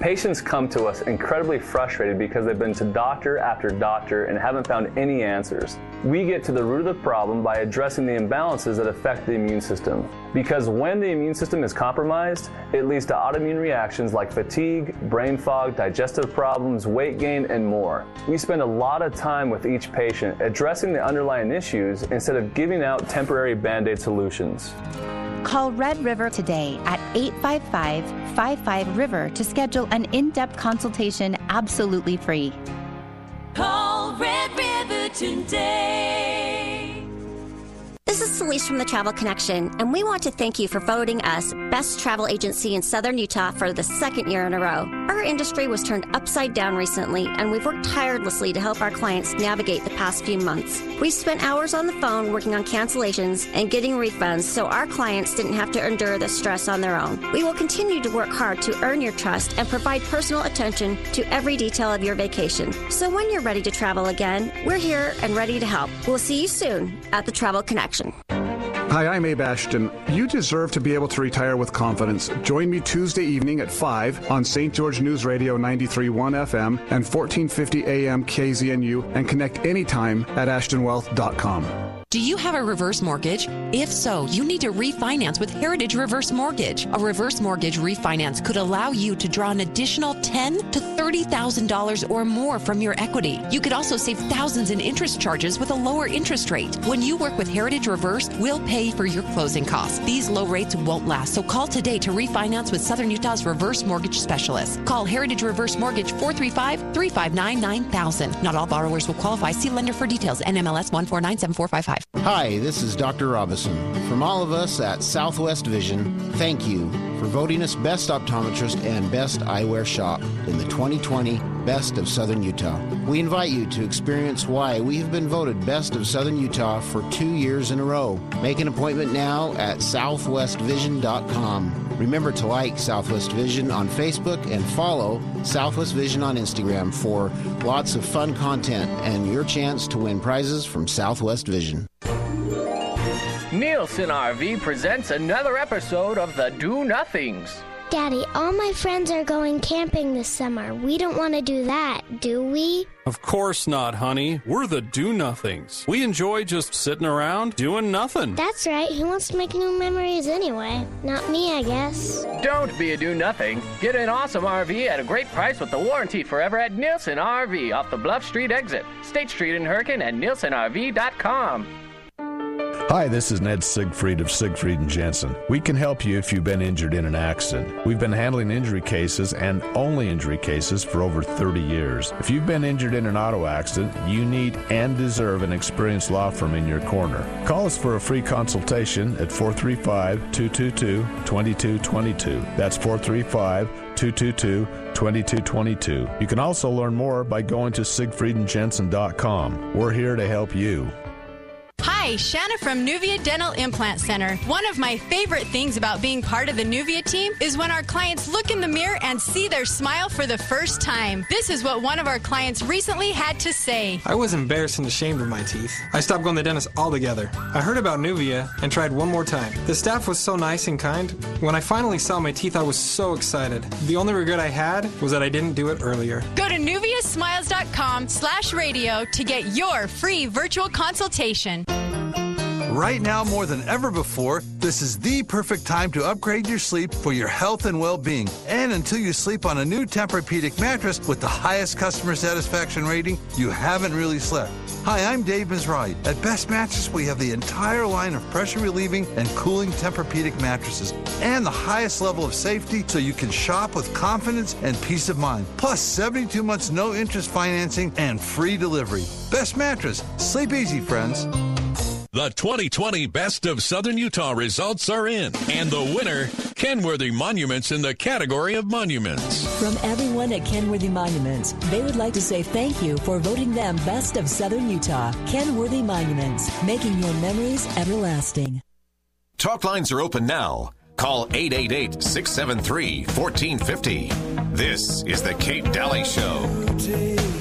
Patients come to us incredibly frustrated because they've been to doctor after doctor and haven't found any answers. We get to the root of the problem by addressing the imbalances that affect the immune system. Because when the immune system is compromised, it leads to autoimmune reactions like fatigue, brain fog, digestive problems, weight gain, and more. We spend a lot of time with each patient addressing the underlying issues instead of giving out temporary band aid solutions. Call Red River today at 855 55 River to schedule an in depth consultation absolutely free. Call Red River today. This is Celeste from the Travel Connection, and we want to thank you for voting us Best Travel Agency in Southern Utah for the second year in a row. Our industry was turned upside down recently, and we've worked tirelessly to help our clients navigate the past few months. We've spent hours on the phone working on cancellations and getting refunds so our clients didn't have to endure the stress on their own. We will continue to work hard to earn your trust and provide personal attention to every detail of your vacation. So when you're ready to travel again, we're here and ready to help. We'll see you soon at the Travel Connection. Hi, I'm Abe Ashton. You deserve to be able to retire with confidence. Join me Tuesday evening at 5 on St. George News Radio 93.1 FM and 1450 AM KZNU and connect anytime at ashtonwealth.com. Do you have a reverse mortgage? If so, you need to refinance with Heritage Reverse Mortgage. A reverse mortgage refinance could allow you to draw an additional ten to thirty thousand dollars or more from your equity. You could also save thousands in interest charges with a lower interest rate. When you work with Heritage Reverse, we'll pay for your closing costs. These low rates won't last, so call today to refinance with Southern Utah's reverse mortgage specialist. Call Heritage Reverse Mortgage 435-359 9000. Not all borrowers will qualify. See lender for details. NMLS 1497455. Hi, this is Dr. Robison. From all of us at Southwest Vision, thank you for voting us Best Optometrist and Best Eyewear Shop in the 2020 Best of Southern Utah. We invite you to experience why we have been voted Best of Southern Utah for two years in a row. Make an appointment now at southwestvision.com. Remember to like Southwest Vision on Facebook and follow Southwest Vision on Instagram for lots of fun content and your chance to win prizes from Southwest Vision. Nielsen RV presents another episode of the Do Nothings. Daddy, all my friends are going camping this summer. We don't want to do that, do we? Of course not, honey. We're the do nothings. We enjoy just sitting around doing nothing. That's right. Who wants to make new memories anyway? Not me, I guess. Don't be a do nothing. Get an awesome RV at a great price with the warranty forever at Nielsen RV off the Bluff Street exit, State Street in Hurricane, and nielsenrv.com. Hi, this is Ned Siegfried of Siegfried and Jensen. We can help you if you've been injured in an accident. We've been handling injury cases and only injury cases for over 30 years. If you've been injured in an auto accident, you need and deserve an experienced law firm in your corner. Call us for a free consultation at 435 222 2222. That's 435 222 2222. You can also learn more by going to siegfriedandjensen.com. We're here to help you. Hi, Shanna from Nuvia Dental Implant Center. One of my favorite things about being part of the Nuvia team is when our clients look in the mirror and see their smile for the first time. This is what one of our clients recently had to say. I was embarrassed and ashamed of my teeth. I stopped going to the dentist altogether. I heard about Nuvia and tried one more time. The staff was so nice and kind. When I finally saw my teeth, I was so excited. The only regret I had was that I didn't do it earlier. Go to nuviasmiles.com slash radio to get your free virtual consultation. Right now, more than ever before, this is the perfect time to upgrade your sleep for your health and well being. And until you sleep on a new Tempur-Pedic mattress with the highest customer satisfaction rating, you haven't really slept. Hi, I'm Dave Mizrahi. At Best Mattress, we have the entire line of pressure relieving and cooling Tempur-Pedic mattresses and the highest level of safety so you can shop with confidence and peace of mind. Plus, 72 months no interest financing and free delivery. Best Mattress. Sleep easy, friends. The 2020 Best of Southern Utah results are in, and the winner, Kenworthy Monuments in the category of monuments. From everyone at Kenworthy Monuments, they would like to say thank you for voting them Best of Southern Utah. Kenworthy Monuments, making your memories everlasting. Talk lines are open now. Call 888 673 1450. This is The Kate Dalley Show.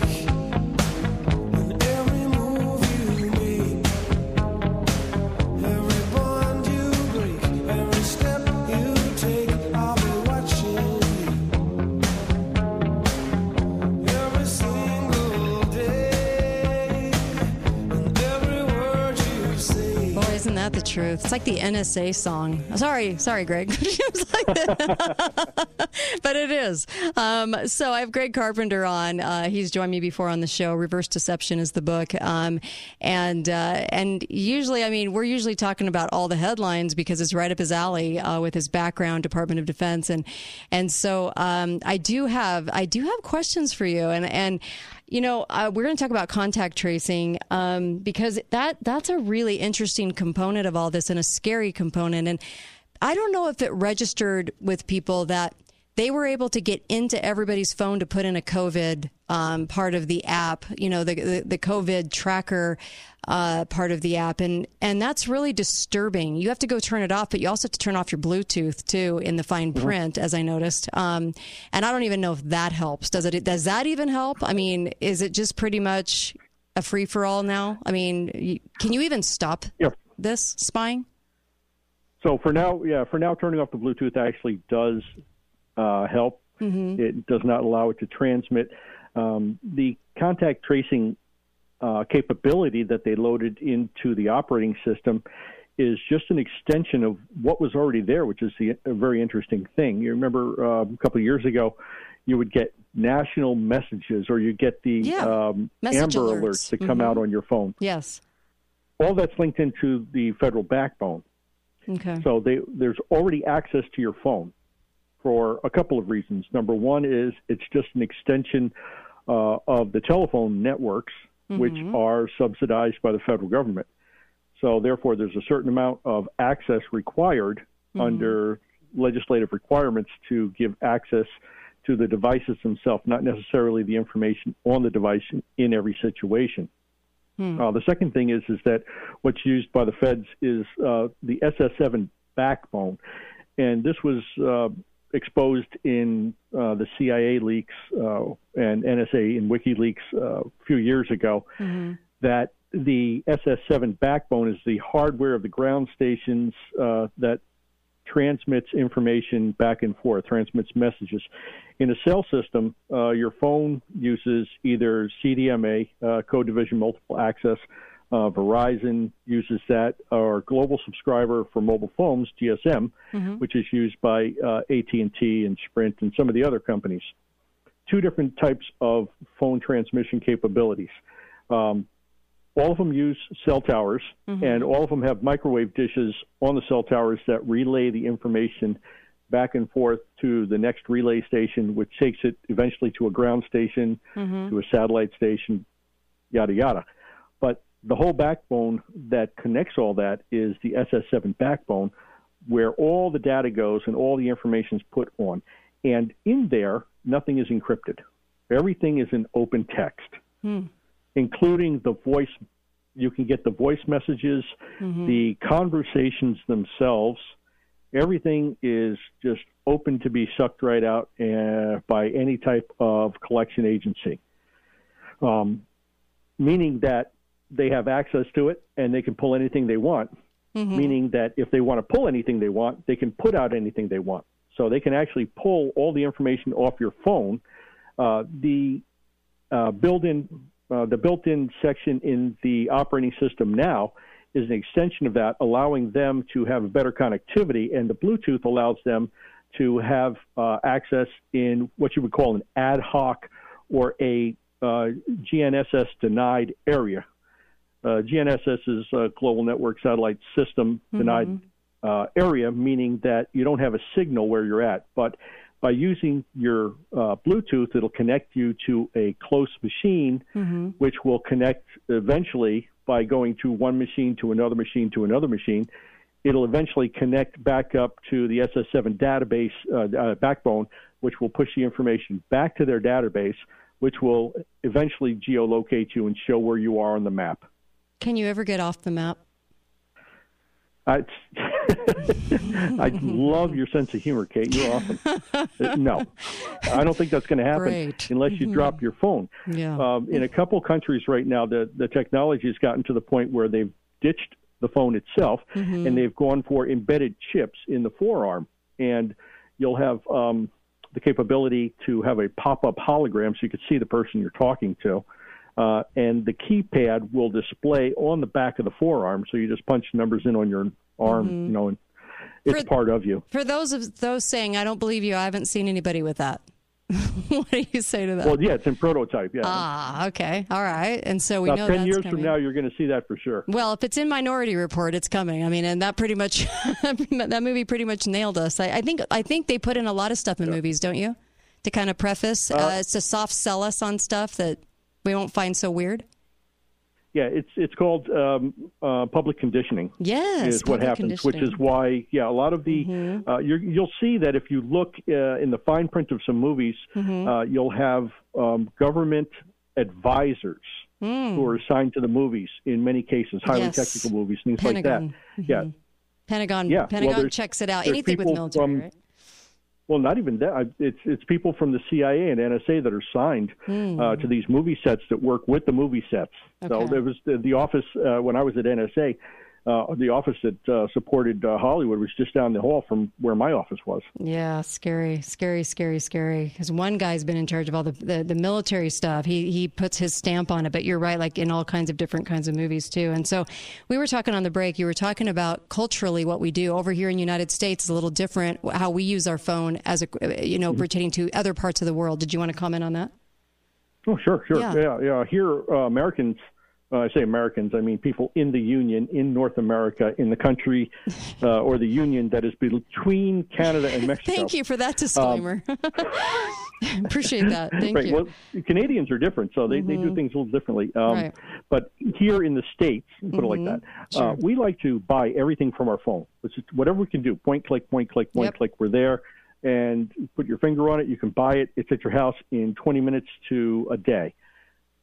It's like the NSA song. Sorry, sorry, Greg. *laughs* *laughs* But it is. Um, so I have Greg Carpenter on. Uh, he's joined me before on the show. Reverse Deception is the book, um, and uh, and usually, I mean, we're usually talking about all the headlines because it's right up his alley uh, with his background, Department of Defense, and and so um, I do have I do have questions for you, and and you know, uh, we're going to talk about contact tracing um, because that that's a really interesting component of all this and a scary component. And I don't know if it registered with people that they were able to get into everybody's phone to put in a COVID um, part of the app, you know, the the, the COVID tracker uh, part of the app, and and that's really disturbing. You have to go turn it off, but you also have to turn off your Bluetooth too in the fine print, as I noticed. Um, and I don't even know if that helps. Does it? Does that even help? I mean, is it just pretty much a free for all now? I mean, can you even stop this spying? So for now, yeah, for now, turning off the Bluetooth actually does uh, help. Mm-hmm. It does not allow it to transmit. Um, the contact tracing uh, capability that they loaded into the operating system is just an extension of what was already there, which is the, a very interesting thing. You remember uh, a couple of years ago, you would get national messages or you get the Yeah. um, Amber alerts. alerts that come Mhm. out on your phone. Yes. All that's linked into the federal backbone. Okay. So they, there's already access to your phone for a couple of reasons. Number one is it's just an extension uh, of the telephone networks, which Mhm. are subsidized by the federal government. So therefore, there's a certain amount of access required Mhm. under legislative requirements to give access to the devices themselves, not necessarily the information on the device in, in every situation. Hmm. Uh, the second thing is is that what's used by the feds is uh, the SS7 backbone, and this was uh, exposed in uh, the CIA leaks uh, and NSA in WikiLeaks uh, a few years ago. That the SS7 backbone is the hardware of the ground stations uh, that transmits information back and forth, transmits messages. In a cell system, uh, your phone uses either CDMA, uh, code division multiple access. Uh, Verizon uses that, or Global Subscriber for mobile phones, GSM, Mhm. which is used by uh, AT&T and Sprint and some of the other companies. Two different types of phone transmission capabilities. Um, all of them use cell towers, Mhm. and all of them have microwave dishes on the cell towers that relay the information back and forth to the next relay station, which takes it eventually to a ground station, Mhm. to a satellite station, yada yada. The whole backbone that connects all that is the SS7 backbone, where all the data goes and all the information is put on. And in there, nothing is encrypted. Everything is in open text Hmm. including the voice. You can get the voice messages, Mhm. the conversations themselves. Everything is just open to be sucked right out uh, by any type of collection agency. Um, meaning that they have access to it and they can pull anything they want. Mhm. Meaning that if they want to pull anything they want, they can put out anything they want. So they can actually pull all the information off your phone. Uh, the uh, built-in uh, the built-in section in the operating system now is an extension of that, allowing them to have better connectivity, and the Bluetooth allows them to have uh, access in what you would call an ad hoc or a uh, GNSS denied area. Uh, GNSS is a global network satellite system denied uh, area, meaning that you don't have a signal where you're at. But by using your uh, Bluetooth, it'll connect you to a close machine, Mm-hmm. which will connect eventually by going to one machine to another machine to another machine. It'll eventually connect back up to the SS7 database uh, uh, backbone, which will push the information back to their database, which will eventually geolocate you and show where you are on the map. Can you ever get off the map? I, *laughs* I love your sense of humor, Kate. You're awesome. Uh, no, I don't think that's going to happen Great. unless you Mhm. drop your phone. Yeah. Um, in a couple countries right now, the, the technology has gotten to the point where they've ditched the phone itself Mhm. and they've gone for embedded chips in the forearm. And you'll have um, the capability to have a pop up hologram so you can see the person you're talking to. Uh, and the keypad will display on the back of the forearm, so you just punch numbers in on your arm, Mhm. you know, and it's For- part of you. For those of those saying, I don't believe you, I haven't seen anybody with that. *laughs* what do you say to that? Well, yeah, it's in prototype. Yeah. Ah, okay. All right. And so we About know ten that's years coming. from now, you're going to see that for sure. Well, if it's in Minority Report, it's coming. I mean, and that pretty much *laughs* that movie pretty much nailed us. I, I think I think they put in a lot of stuff in movies, don't you? To kind of preface, uh, Uh, it's to soft sell us on stuff that we won't find so weird. Yeah, it's it's called um, uh, public conditioning. Yes, is what happens, which is. Mm-hmm. why yeah, a lot of the uh, you're, you'll see that if you look uh, in the fine print of some movies, Mhm. uh, you'll have um, government advisors Mm. who are assigned to the movies in many cases, highly Yes. technical movies, things Pentagon. like that. Yeah, Pentagon, Yeah, Pentagon there's- checks it out. Anything with military, from- right? Well, not even that. It's it's people from the CIA and NSA that are signed Hmm. uh, to these movie sets that work with the movie sets. So there was the, the office uh, when I was at NSA. Uh, the office that uh, supported uh, Hollywood was just down the hall from where my office was. Yeah, scary, scary, scary, scary. Because one guy's been in charge of all the, the the military stuff. He he puts his stamp on it. But you're right, like in all kinds of different kinds of movies too. And so we were talking on the break. You were talking about culturally what we do over here in the United States is a little different. How we use our phone as a you know pertaining to other parts of the world. Did you want to comment on that? Oh, sure, sure. Yeah. Yeah, yeah. Here, uh, Americans, uh, I say Americans, I mean people in the Union, in North America, in the country, uh, or the Union that is between Canada and Mexico. Thank you for that disclaimer. *laughs* Appreciate that. Thank right. you. Well, Canadians are different, so they, they do Mhm. things a little differently. Um, Right. But here in the states, put it like Mhm. that, Sure. uh, we like to buy everything from our phone. It's just whatever we can do, point click, point click, point Yep. click. We're there, and put your finger on it. You can buy it. It's at your house in 20 minutes to a day.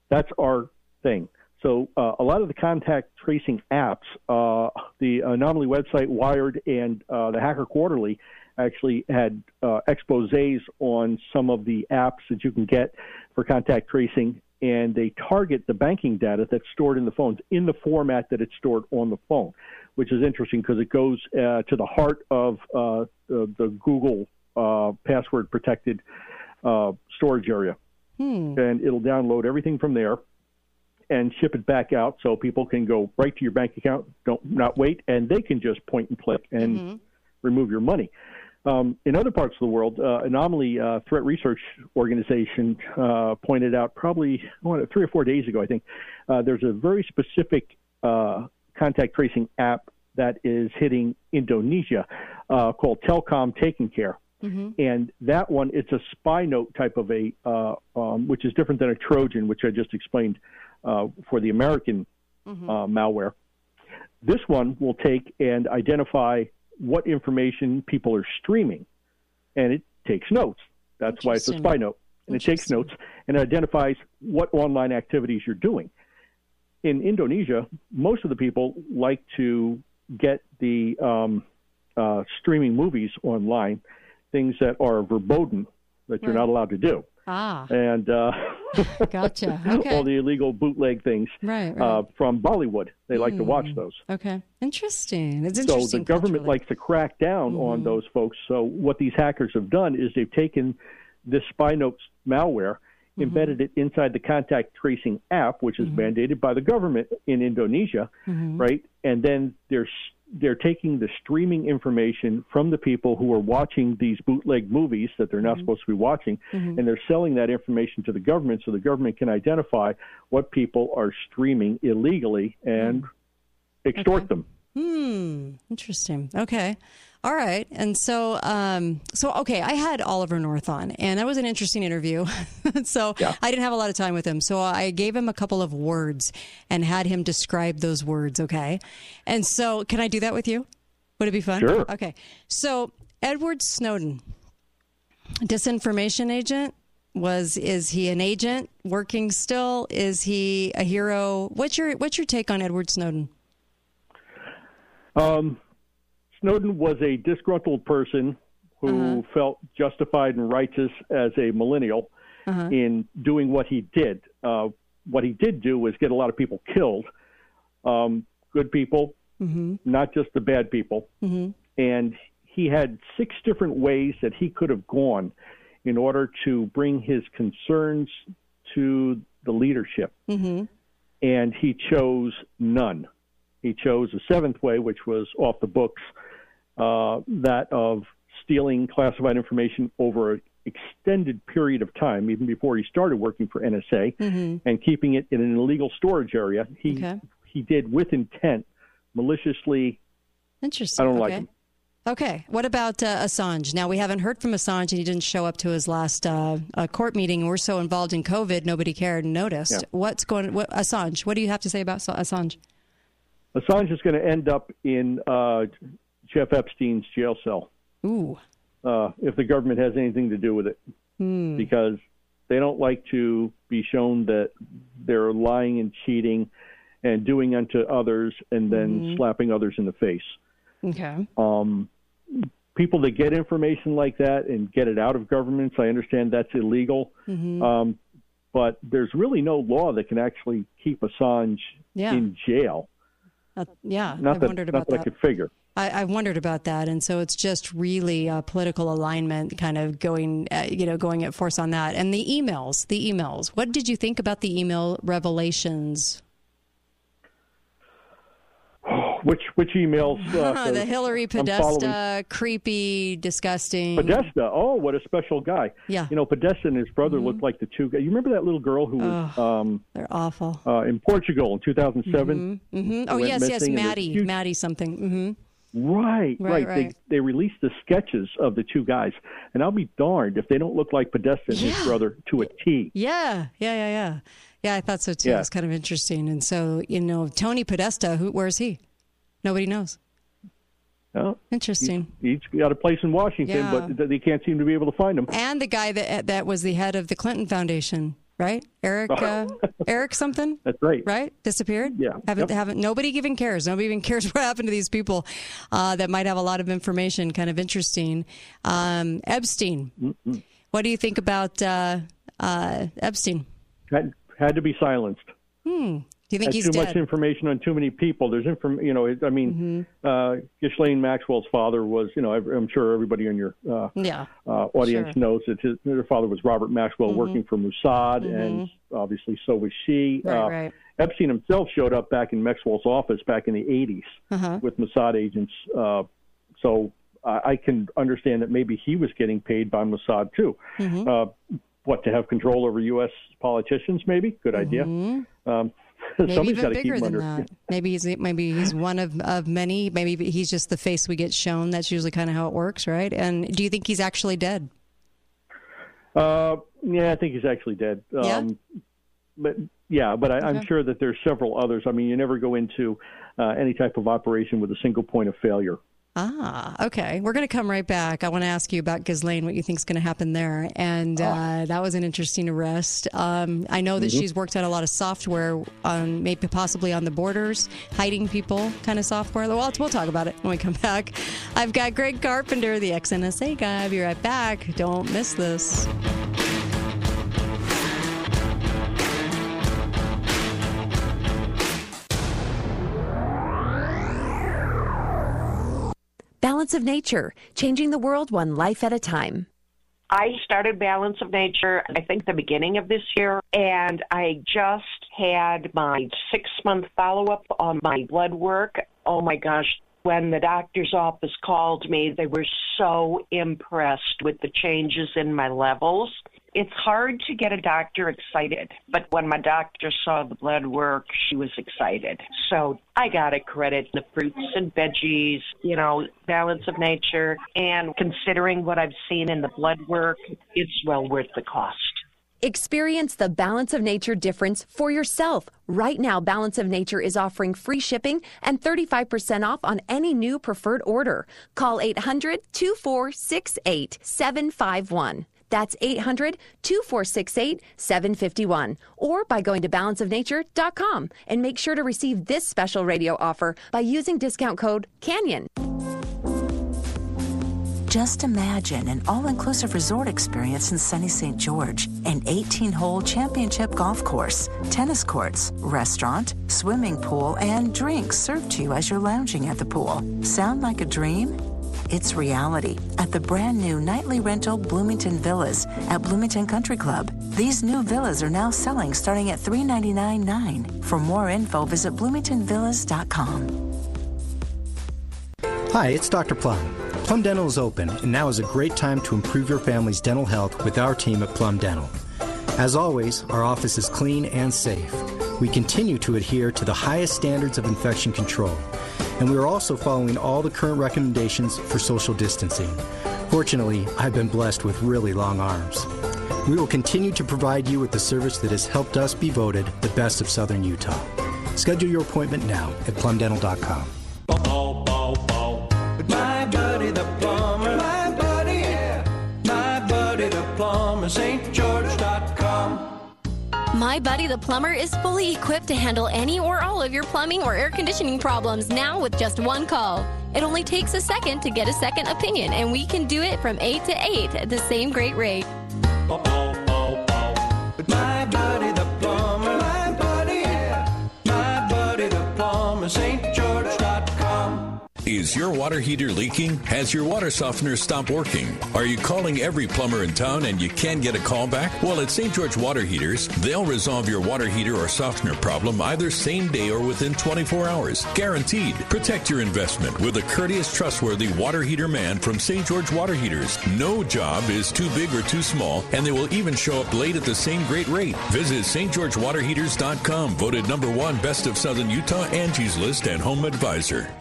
That's our thing. So uh, a lot of the contact tracing apps, uh, the Anomali website, Wired, and uh, the Hacker Quarterly actually had uh, exposés on some of the apps that you can get for contact tracing, and they target the banking data that's stored in the phones in the format that it's stored on the phone, which is interesting because it goes uh, to the heart of uh, the, the Google uh, password protected uh, storage area Hmm. and it'll download everything from there and ship it back out so people can go right to your bank account, don't not wait, and they can just point and click and remove your money. Um, in other parts of the world, uh, Anomali uh, Threat Research Organization uh, pointed out probably three or four days ago, I think, uh, there's a very specific uh, contact tracing app that is hitting Indonesia uh, called Telcom Taking Care. And that one it's a spy note type of a uh, um, which is different than a trojan which i just explained uh, for the american uh, malware. This one will take and identify what information people are streaming and it takes notes. That's why it's a spy note. And it takes notes and identifies what online activities you're doing. In indonesia most of the people like to get the um, uh, streaming movies online things that are verboten that you're Right. not allowed to do. Ah, And uh, gotcha. *laughs* Okay. all the illegal bootleg things Right, right. Uh, from Bollywood. They like to watch Hmm. those. Okay. Interesting. It's interesting. So the government culturally. likes to crack down Mm-hmm. on those folks. So what these hackers have done is they've taken this spy notes malware embedded it inside the contact tracing app, which is mandated by the government in Indonesia, Mhm. right? And then they're s- they're taking the streaming information from the people who are watching these bootleg movies that they're not supposed to be watching, Mhm. and they're selling that information to the government so the government can identify what people are streaming illegally and extort them. Hmm. Interesting. Okay. All right. And so, um, so okay, I had Oliver North on, and that was an interesting interview. *laughs* so I didn't have a lot of time with him, so I gave him a couple of words and had him describe those words. Okay. And so, can I do that with you? Would it be fun? Sure. Okay. So Edward Snowden, disinformation agent. Was is he an agent working still? Is he a hero? What's your what's your take on Edward Snowden? Um, Snowden was a disgruntled person who felt justified and righteous as a millennial Uh-huh. in doing what he did. Uh, what he did do was get a lot of people killed, um, good people, Mm-hmm. not just the bad people. Mm-hmm. And he had six different ways that he could have gone in order to bring his concerns to the leadership Mm-hmm. and he chose none. He chose a seventh way, which was off the books, uh, that of stealing classified information over an extended period of time, even before he started working for NSA, Mm-hmm. and keeping it in an illegal storage area. He Okay. he did with intent, maliciously. Interesting. I don't okay. like him. Okay. What about uh, Assange? Now, we haven't heard from Assange, and he didn't show up to his last uh, uh, court meeting. We're so involved in COVID, nobody cared and noticed. Yeah. What's going what, Assange, what do you have to say about Sa- Assange? Assange is going to end up in uh, Jeff Epstein's jail cell. Ooh. Uh, if the government has anything to do with it. Hmm. because they don't like to be shown that they're lying and cheating and doing unto others and then Mhm. slapping others in the face. Okay. Um, people that get information like that and get it out of governments, I understand that's illegal. Mhm. Um, but there's really no law that can actually keep Assange Yeah. in jail. Uh, yeah. Not I that, wondered not about that I could figure. I, I wondered about that, and so it's just really a political alignment, kind of going, uh, you know, going at force on that. And the emails, the emails. What did you think about the email revelations? *sighs* Which which emails? Uh, *laughs* the Hillary Podesta, creepy, disgusting. Podesta. Oh, what a special guy. Yeah. You know, Podesta and his brother looked like the two guys. You remember that little girl who was um, They're awful. uh, in Portugal in 2007? hmm Oh yes, yes, Maddie, Maddie something. Right, Right, right. right. They, they released the sketches of the two guys. And I'll be darned if they don't look like Podesta and his brother to a T. Yeah, yeah, yeah, yeah. Yeah, I thought so too. Yeah. It's kind of interesting. And so, you know, Tony Podesta, who, where's he? Nobody knows. Well, Interesting. He's got a place in Washington, Yeah. but they can't seem to be able to find him. And the guy that that was the head of the Clinton Foundation, right? Eric, uh, Eric something. That's right. Right? Disappeared. Yeah. Haven't Yep. haven't nobody even cares. Nobody even *laughs* cares what happened to these people uh, that might have a lot of information. Kind of interesting. Um, Epstein. What do you think about uh, uh, Epstein? Had, had to be silenced. Hmm. Do you think he's too dead? much information on too many people. There's inform, you know. I mean, Mm-hmm. uh, Ghislaine Maxwell's father was, you know, I'm sure everybody in your uh, Yeah. uh, audience Sure. knows that his, her father was Robert Maxwell, Mhm. working for Mossad, and obviously so was she. Right, uh, right. Epstein himself showed up back in Maxwell's office back in the 80s Uh-huh. with Mossad agents. Uh, so I I can understand that maybe he was getting paid by Mossad too. Mhm. Uh, what to have control over U.S. politicians? Maybe good idea. Mhm. Um, *laughs* Maybe even got to keep bigger than under. that. *laughs* Maybe he's maybe he's one of, of many. Maybe he's just the face we get shown. That's usually kind of how it works, right? And do you think he's actually dead? Uh, yeah, I think he's actually dead. Yeah? Um, but yeah, but I, I'm sure that there's several others. I mean, you never go into uh, any type of operation with a single point of failure. Ah, okay. We're going to come right back. I want to ask you about Ghislaine, what you think is going to happen there. And uh, that was an interesting arrest. Um, I know that Mhm. she's worked on a lot of software, on maybe possibly on the borders, hiding people kind of software. Well, we'll talk about it when we come back. I've got Greg Carpenter, the XNSA guy. I'll be right back. Don't miss this. Balance of Nature, changing the world one life at a time. I started Balance of Nature, I think, the beginning of this year, and I just had my six month follow up on my blood work. Oh my gosh. When the doctor's office called me, they were so impressed with the changes in my levels it's hard to get a doctor excited, but when my doctor saw the blood work, she was excited. So I got to credit the fruits and veggies, you know, balance of nature, and considering what I've seen in the blood work, it's well worth the cost. Experience the Balance of Nature difference for yourself. Right now, Balance of Nature is offering free shipping and 35% off on any new preferred order. Call 800 2468 751. That's 800 2468 751. Or by going to balanceofnature.com and make sure to receive this special radio offer by using discount code CANYON. Just imagine an all inclusive resort experience in sunny St. George, an 18 hole championship golf course, tennis courts, restaurant, swimming pool, and drinks served to you as you're lounging at the pool. Sound like a dream? Its reality at the brand new nightly rental Bloomington Villas at Bloomington Country Club. These new villas are now selling starting at $399.9. For more info, visit bloomingtonvillas.com. Hi, it's Dr. Plum. Plum Dental is open, and now is a great time to improve your family's dental health with our team at Plum Dental. As always, our office is clean and safe. We continue to adhere to the highest standards of infection control and we are also following all the current recommendations for social distancing. Fortunately, I've been blessed with really long arms. We will continue to provide you with the service that has helped us be voted the best of Southern Utah. Schedule your appointment now at plumdental.com. St. George.com. My Buddy the Plumber is fully equipped to handle any or all of your plumbing or air conditioning problems now with just one call. It only takes a second to get a second opinion, and we can do it from 8 to 8 at the same great rate. My Is your water heater leaking? Has your water softener stopped working? Are you calling every plumber in town and you can't get a call back? Well, at St. George Water Heaters, they'll resolve your water heater or softener problem either same day or within 24 hours. Guaranteed. Protect your investment with a courteous, trustworthy water heater man from St. George Water Heaters. No job is too big or too small, and they will even show up late at the same great rate. Visit stgeorgewaterheaters.com, voted number one best of Southern Utah, Angie's List, and Home Advisor.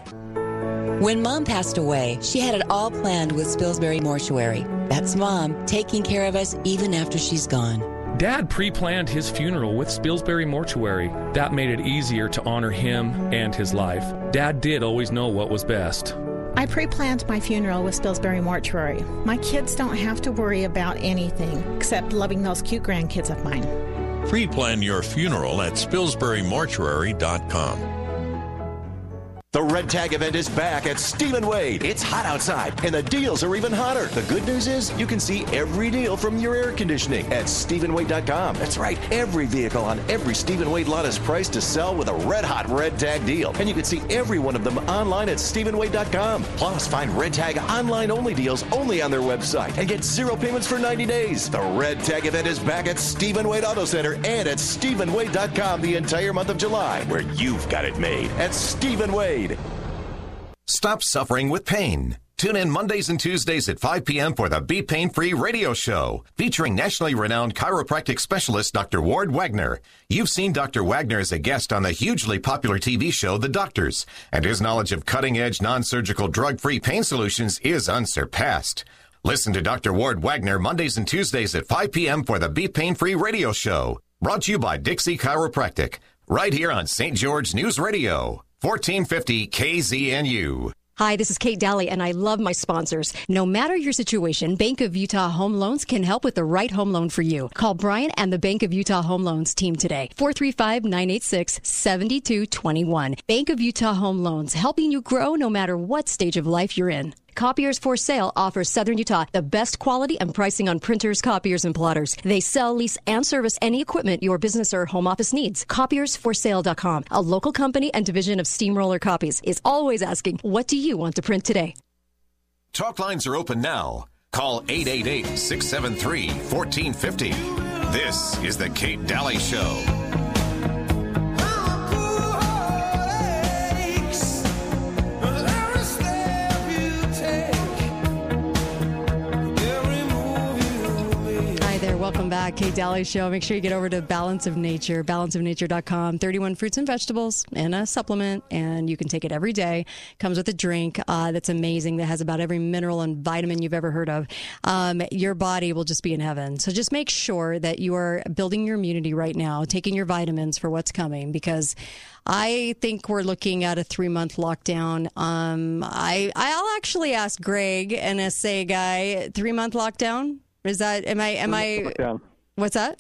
When mom passed away, she had it all planned with Spilsbury Mortuary. That's mom taking care of us even after she's gone. Dad pre planned his funeral with Spilsbury Mortuary. That made it easier to honor him and his life. Dad did always know what was best. I pre planned my funeral with Spilsbury Mortuary. My kids don't have to worry about anything except loving those cute grandkids of mine. Pre plan your funeral at SpilsburyMortuary.com. The Red Tag event is back at Stephen Wade. It's hot outside, and the deals are even hotter. The good news is you can see every deal from your air conditioning at StephenWade.com. That's right, every vehicle on every Stephen Wade lot is priced to sell with a red hot Red Tag deal. And you can see every one of them online at StephenWade.com. Plus, find Red Tag online only deals only on their website and get zero payments for 90 days. The Red Tag event is back at Stephen Wade Auto Center and at StephenWade.com the entire month of July, where you've got it made at Stephen Wade. Stop suffering with pain. Tune in Mondays and Tuesdays at 5 p.m. for the Be Pain Free radio show, featuring nationally renowned chiropractic specialist Dr. Ward Wagner. You've seen Dr. Wagner as a guest on the hugely popular TV show The Doctors, and his knowledge of cutting edge non surgical drug free pain solutions is unsurpassed. Listen to Dr. Ward Wagner Mondays and Tuesdays at 5 p.m. for the Be Pain Free radio show, brought to you by Dixie Chiropractic, right here on St. George News Radio. 1450 KZNU. Hi, this is Kate Dalley, and I love my sponsors. No matter your situation, Bank of Utah Home Loans can help with the right home loan for you. Call Brian and the Bank of Utah Home Loans team today. 435 986 7221. Bank of Utah Home Loans, helping you grow no matter what stage of life you're in. Copiers for Sale offers Southern Utah the best quality and pricing on printers, copiers, and plotters. They sell, lease, and service any equipment your business or home office needs. Copiersforsale.com, a local company and division of Steamroller Copies, is always asking, What do you want to print today? Talk lines are open now. Call 888 673 1450. This is The Kate Dalley Show. Welcome back. Kate Dalley Show. Make sure you get over to Balance of Nature, balanceofnature.com. 31 fruits and vegetables and a supplement, and you can take it every day. Comes with a drink uh, that's amazing that has about every mineral and vitamin you've ever heard of. Um, your body will just be in heaven. So just make sure that you are building your immunity right now, taking your vitamins for what's coming because. I think we're looking at a three month lockdown. Um, I I'll actually ask Greg, an NSA guy, three month lockdown. Is that am I am I Lockdown. what's that?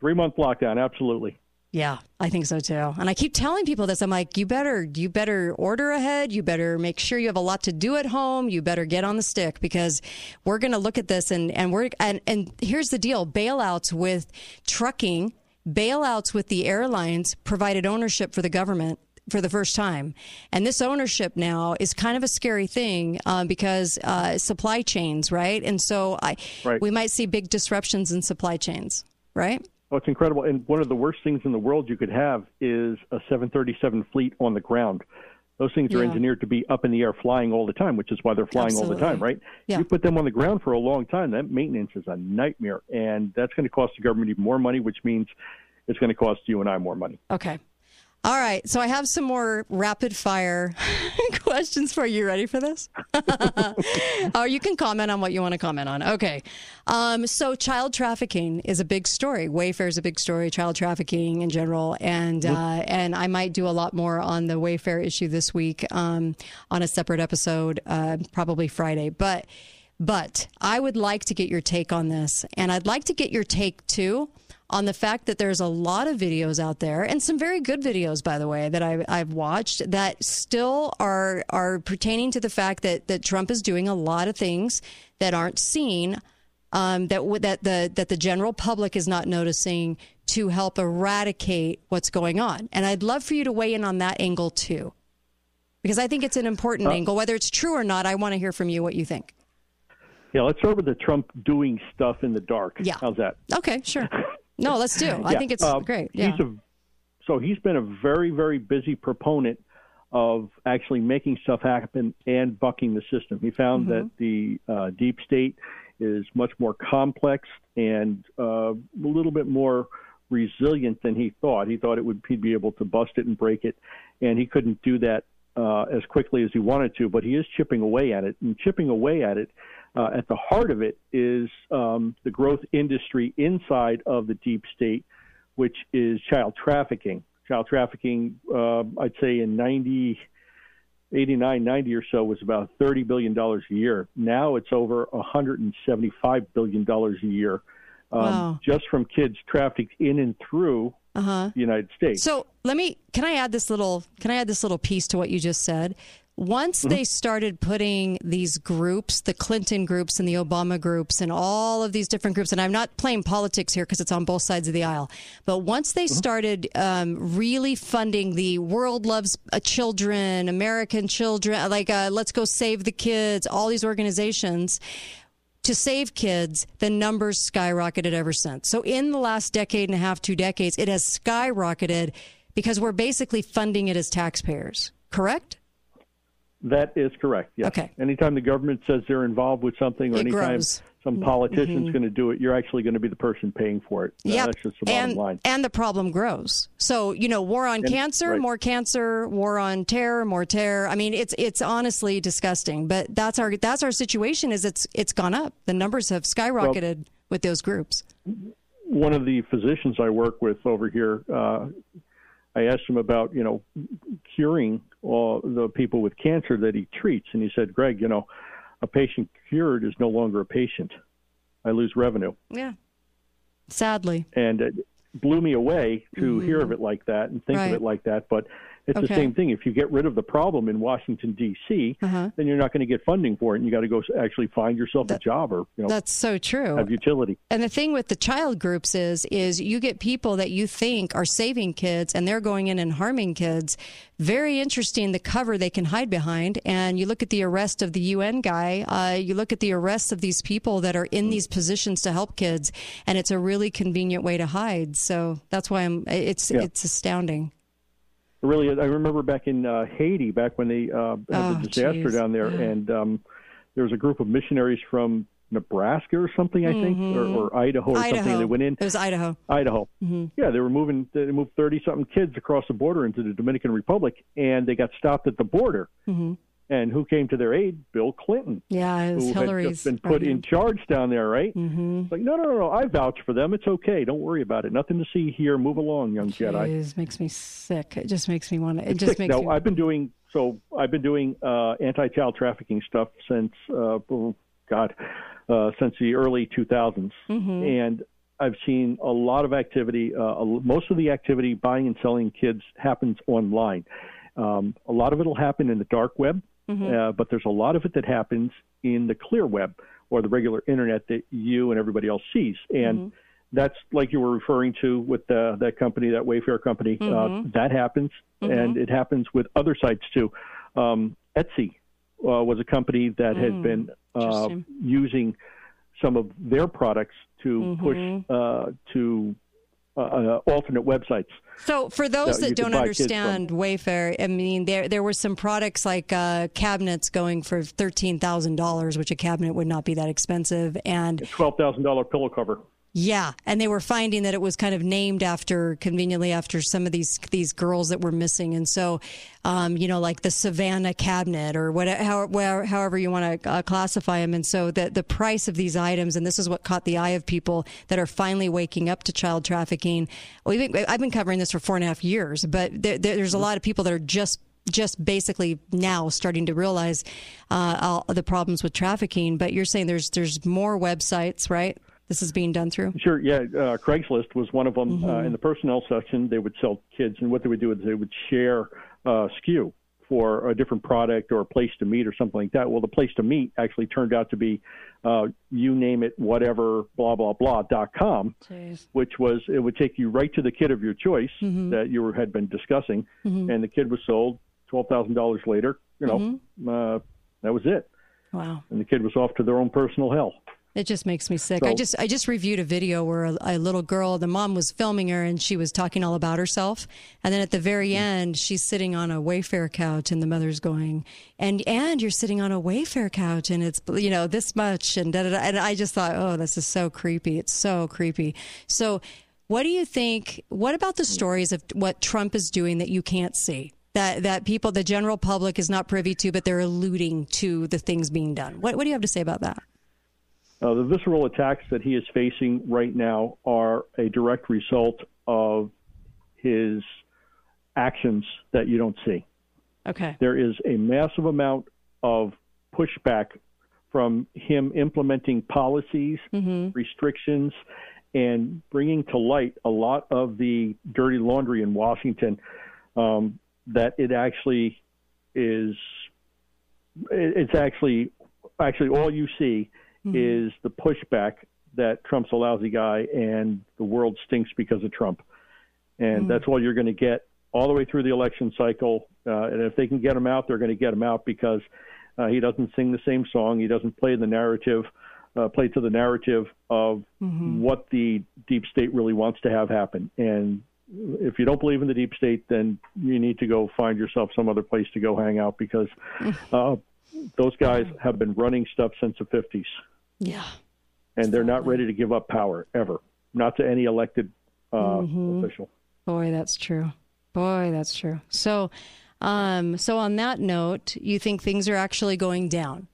Three month lockdown, absolutely. Yeah, I think so too. And I keep telling people this. I'm like, you better you better order ahead. You better make sure you have a lot to do at home. You better get on the stick because we're going to look at this and and we're and and here's the deal. Bailouts with trucking, bailouts with the airlines provided ownership for the government for the first time. And this ownership now is kind of a scary thing uh, because uh, supply chains, right? And so I, Right. we might see big disruptions in supply chains, right? Oh, it's incredible. And one of the worst things in the world you could have is a 737 fleet on the ground. Those things are Yeah. engineered to be up in the air flying all the time, which is why they're flying all the time, right? Yeah. You put them on the ground for a long time, that maintenance is a nightmare. And that's going to cost the government even more money, which means it's going to cost you and I more money. Okay. All right. So I have some more rapid fire *laughs* questions for you. Ready for this? *laughs* or you can comment on what you want to comment on. Okay. Um, so child trafficking is a big story. Wayfair is a big story. Child trafficking in general, and uh, and I might do a lot more on the Wayfair issue this week um, on a separate episode, uh, probably Friday. But but I would like to get your take on this, and I'd like to get your take too on the fact that there's a lot of videos out there, and some very good videos, by the way, that I, I've watched that still are are pertaining to the fact that that Trump is doing a lot of things that aren't seen, um, that w- that the that the general public is not noticing to help eradicate what's going on. And I'd love for you to weigh in on that angle too, because I think it's an important Uh, angle, whether it's true or not. I want to hear from you what you think. Yeah, let's start with the Trump doing stuff in the dark. Yeah. How's that? Okay, sure. *laughs* No, let's do. I think it's uh, great. Yeah. He's a, so he's been a very, very busy proponent of actually making stuff happen and bucking the system. He found Mm-hmm. that the uh, deep state is much more complex and uh, a little bit more resilient than he thought. He thought it would he'd be able to bust it and break it, and he couldn't do that uh, as quickly as he wanted to. But he is chipping away at it, and chipping away at it. Uh, at the heart of it is um, the growth industry inside of the deep state, which is child trafficking. Child trafficking, uh, I'd say in 90, 89, 90 or so, was about $30 billion a year. Now it's over $175 billion a year um, Wow. just from kids trafficked in and through Uh huh. the United States. So let me. Can I add this little? Can I add this little piece to what you just said? Once Mm-hmm. they started putting these groups, the Clinton groups and the Obama groups, and all of these different groups, and I'm not playing politics here because it's on both sides of the aisle, but once they started um, really funding the world loves uh, children, American children, like uh, let's go save the kids, all these organizations, to save kids, the numbers skyrocketed ever since. So in the last decade and a half, two decades, it has skyrocketed because we're basically funding it as taxpayers. Correct? That is correct. Yes. Okay. Anytime the government says they're involved with something, or It anytime grows. some politician's Mhm. going to do it, you're actually going to be the person paying for it. Uh, That's just the bottom and, line. and the problem grows. So, you know, war on And- cancer, right. more cancer, war on terror, more terror. I mean, it's it's honestly disgusting, but that's our that's our situation is it's it's gone up. The numbers have skyrocketed with those groups. One of the physicians I work with over here, uh, I asked him about you know curing all the people with cancer that he treats, and he said, "Greg, you know, a patient cured is no longer a patient. I lose revenue." Yeah. Sadly. and it blew me away to mm-hmm. hear of it like that and think Right. of it like that. But It's the same thing. If you get rid of the problem in Washington D.C., Uh-huh. then you're not going to get funding for it, and you got to go actually find yourself a job or you know That's so true. have utility. And the thing with the child groups is is you get people that you think are saving kids and they're going in and harming kids. Very interesting the cover they can hide behind. And you look at the arrest of the UN guy, uh, you look at the arrest of these people that are in these positions to help kids, and it's a really convenient way to hide. So that's why I'm it's Yeah. it's astounding. Really, is. I remember back in uh, Haiti, back when they uh, had Oh, the disaster geez. down there, and um, there was a group of missionaries from Nebraska or something, I think, or, Mhm. or Idaho or something. They went in. It was Idaho. Idaho. hmm Yeah, they were moving. They moved thirty something kids across the border into the Dominican Republic, and they got stopped at the border. hmm And who came to their aid? Bill Clinton, Yeah, it was who Hillary's. had just been put in charge down there, right? Mm-hmm. Like, no, no, no, no, I vouch for them. It's okay. Don't worry about it. Nothing to see here. Move along, young Jedi. Jeez, makes me sick. It just makes me want to. It It's just sick. makes now, me. I've been doing so. I've been doing uh, anti-child trafficking stuff since, uh, oh, God, uh, since the early 2000s, Mhm. and I've seen a lot of activity. Uh, most of the activity buying and selling kids happens online. Um, a lot of it will happen in the dark web, Mhm. uh, but there's a lot of it that happens in the clear web or the regular internet that you and everybody else sees. And Mhm. that's like you were referring to with the, that company, that Wayfair company. Uh, Mhm. that happens, and it happens with other sites too. Um, Etsy uh, was a company that had Mm, been uh, using some of their products to push uh, to uh, uh, alternate websites. So, for those that that don't buy kids from. understand Wayfair, I mean, there there were some products like uh, cabinets going for thirteen thousand dollars, which a cabinet would not be that expensive, and Twelve thousand dollar pillow cover. Yeah, and they were finding that it was kind of named after conveniently after some of these these girls that were missing, and so, um, you know, like the Savannah cabinet or whatever, how, however you want to uh, classify them, and so the the price of these items, and this is what caught the eye of people that are finally waking up to child trafficking. Been, I've been covering this for four and a half years, but there, there's a lot of people that are just just basically now starting to realize uh, all the problems with trafficking. But you're saying there's there's more websites, right? This is being done through. Sure, yeah. Uh, Craigslist was one of them. Uh, Mhm. in the personnel section, they would sell kids, and what they would do is they would share uh, SKU for a different product or a place to meet or something like that. Well, the place to meet actually turned out to be, uh, you name it, whatever, blah blah blah dot com, Jeez. which was it would take you right to the kid of your choice Mhm. that you were, had been discussing, Mhm. and the kid was sold twelve thousand dollars later. You know, Mm-hmm. uh, that was it, Wow. and the kid was off to their own personal hell. It just makes me sick. I just I just reviewed a video where a, a little girl, the mom was filming her and she was talking all about herself, and then at the very mm. end, she's sitting on a Wayfair couch, and the mother's going, "And and you're sitting on a Wayfair couch, and it's you know this much, and da da da." And I just thought, oh, this is so creepy. It's so creepy. So, what do you think? What about the mm. stories of what Trump is doing that you can't see? That, that people, the general public, is not privy to, but they're alluding to the things being done. What, what do you have to say about that? Uh, the visceral attacks that he is facing right now are a direct result of his actions that you don't see. Okay. There is a massive amount of pushback from him implementing policies, restrictions, and bringing to light a lot of the dirty laundry in Washington. Um, that it actually is. It's actually, actually all you see is the pushback that Trump's a lousy guy and the world stinks because of Trump. And that's all you're going to get all the way through the election cycle. Uh, and if they can get him out, they're going to get him out because uh, he doesn't sing the same song. He doesn't play the narrative, uh, play to the narrative of what the deep state really wants to have happen. And if you don't believe in the deep state, then you need to go find yourself some other place to go hang out because *laughs* uh, those guys have been running stuff since the 50s Yeah. and they're not ready to give up power ever, not to any elected uh, Mhm. official. Boy, that's true. Boy, that's true. So, um, so on that note, you think things are actually going down?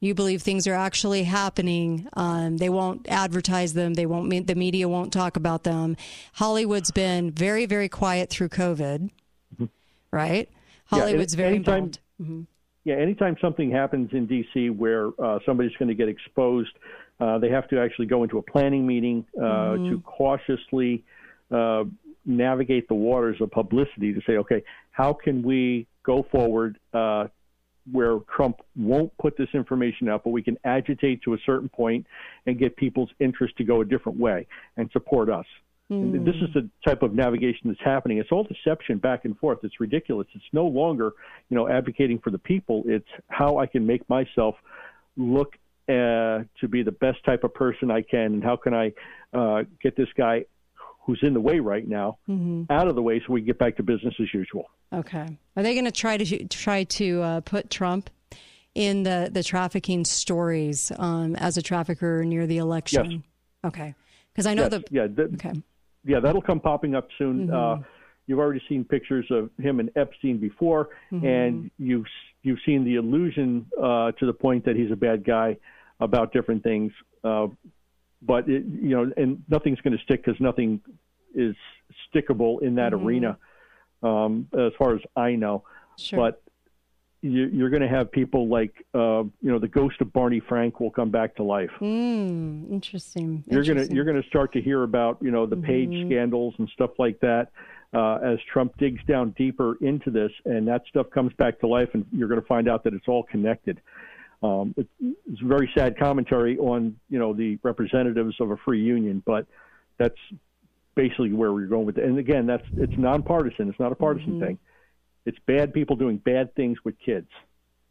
You believe things are actually happening. Um, they won't advertise them. They won't. The media won't talk about them. Hollywood's been very, very quiet through COVID, right? Hollywood's any- very anytime- involved. Mhm. Yeah, anytime something happens in D.C. where uh, somebody's going to get exposed, uh, they have to actually go into a planning meeting uh, Mhm. to cautiously uh, navigate the waters of publicity to say, okay, how can we go forward uh, where Trump won't put this information out, but we can agitate to a certain point and get people's interest to go a different way and support us. And this is the type of navigation that's happening. It's all deception back and forth. It's ridiculous. It's no longer, you know, advocating for the people. It's how I can make myself look uh, to be the best type of person I can, and how can I uh, get this guy who's in the way right now Mhm. out of the way so we can get back to business as usual. Okay. Are they going to try to try to uh, put Trump in the the trafficking stories um, as a trafficker near the election? Yes. Okay. Because I know Yes, the yeah, that, yeah, that'll come popping up soon. Mhm. Uh, you've already seen pictures of him and Epstein before, Mhm. and you've you've seen the illusion uh, to the point that he's a bad guy about different things. Uh, but it, you know, and nothing's going to stick because nothing is stickable in that Mhm. arena, um, as far as I know. Sure. But you, you're going to have people like, uh, you know, the ghost of Barney Frank will come back to life Mm, interesting. you're gonna you're gonna start to hear about you know the page Mhm. scandals and stuff like that uh, as Trump digs down deeper into this, and that stuff comes back to life, and you're going to find out that it's all connected. Um, it, it's a very sad commentary on you know the representatives of a free union, but that's basically where we're going with it. And again, that's it's nonpartisan. It's not a partisan Mhm. thing. It's bad people doing bad things with kids.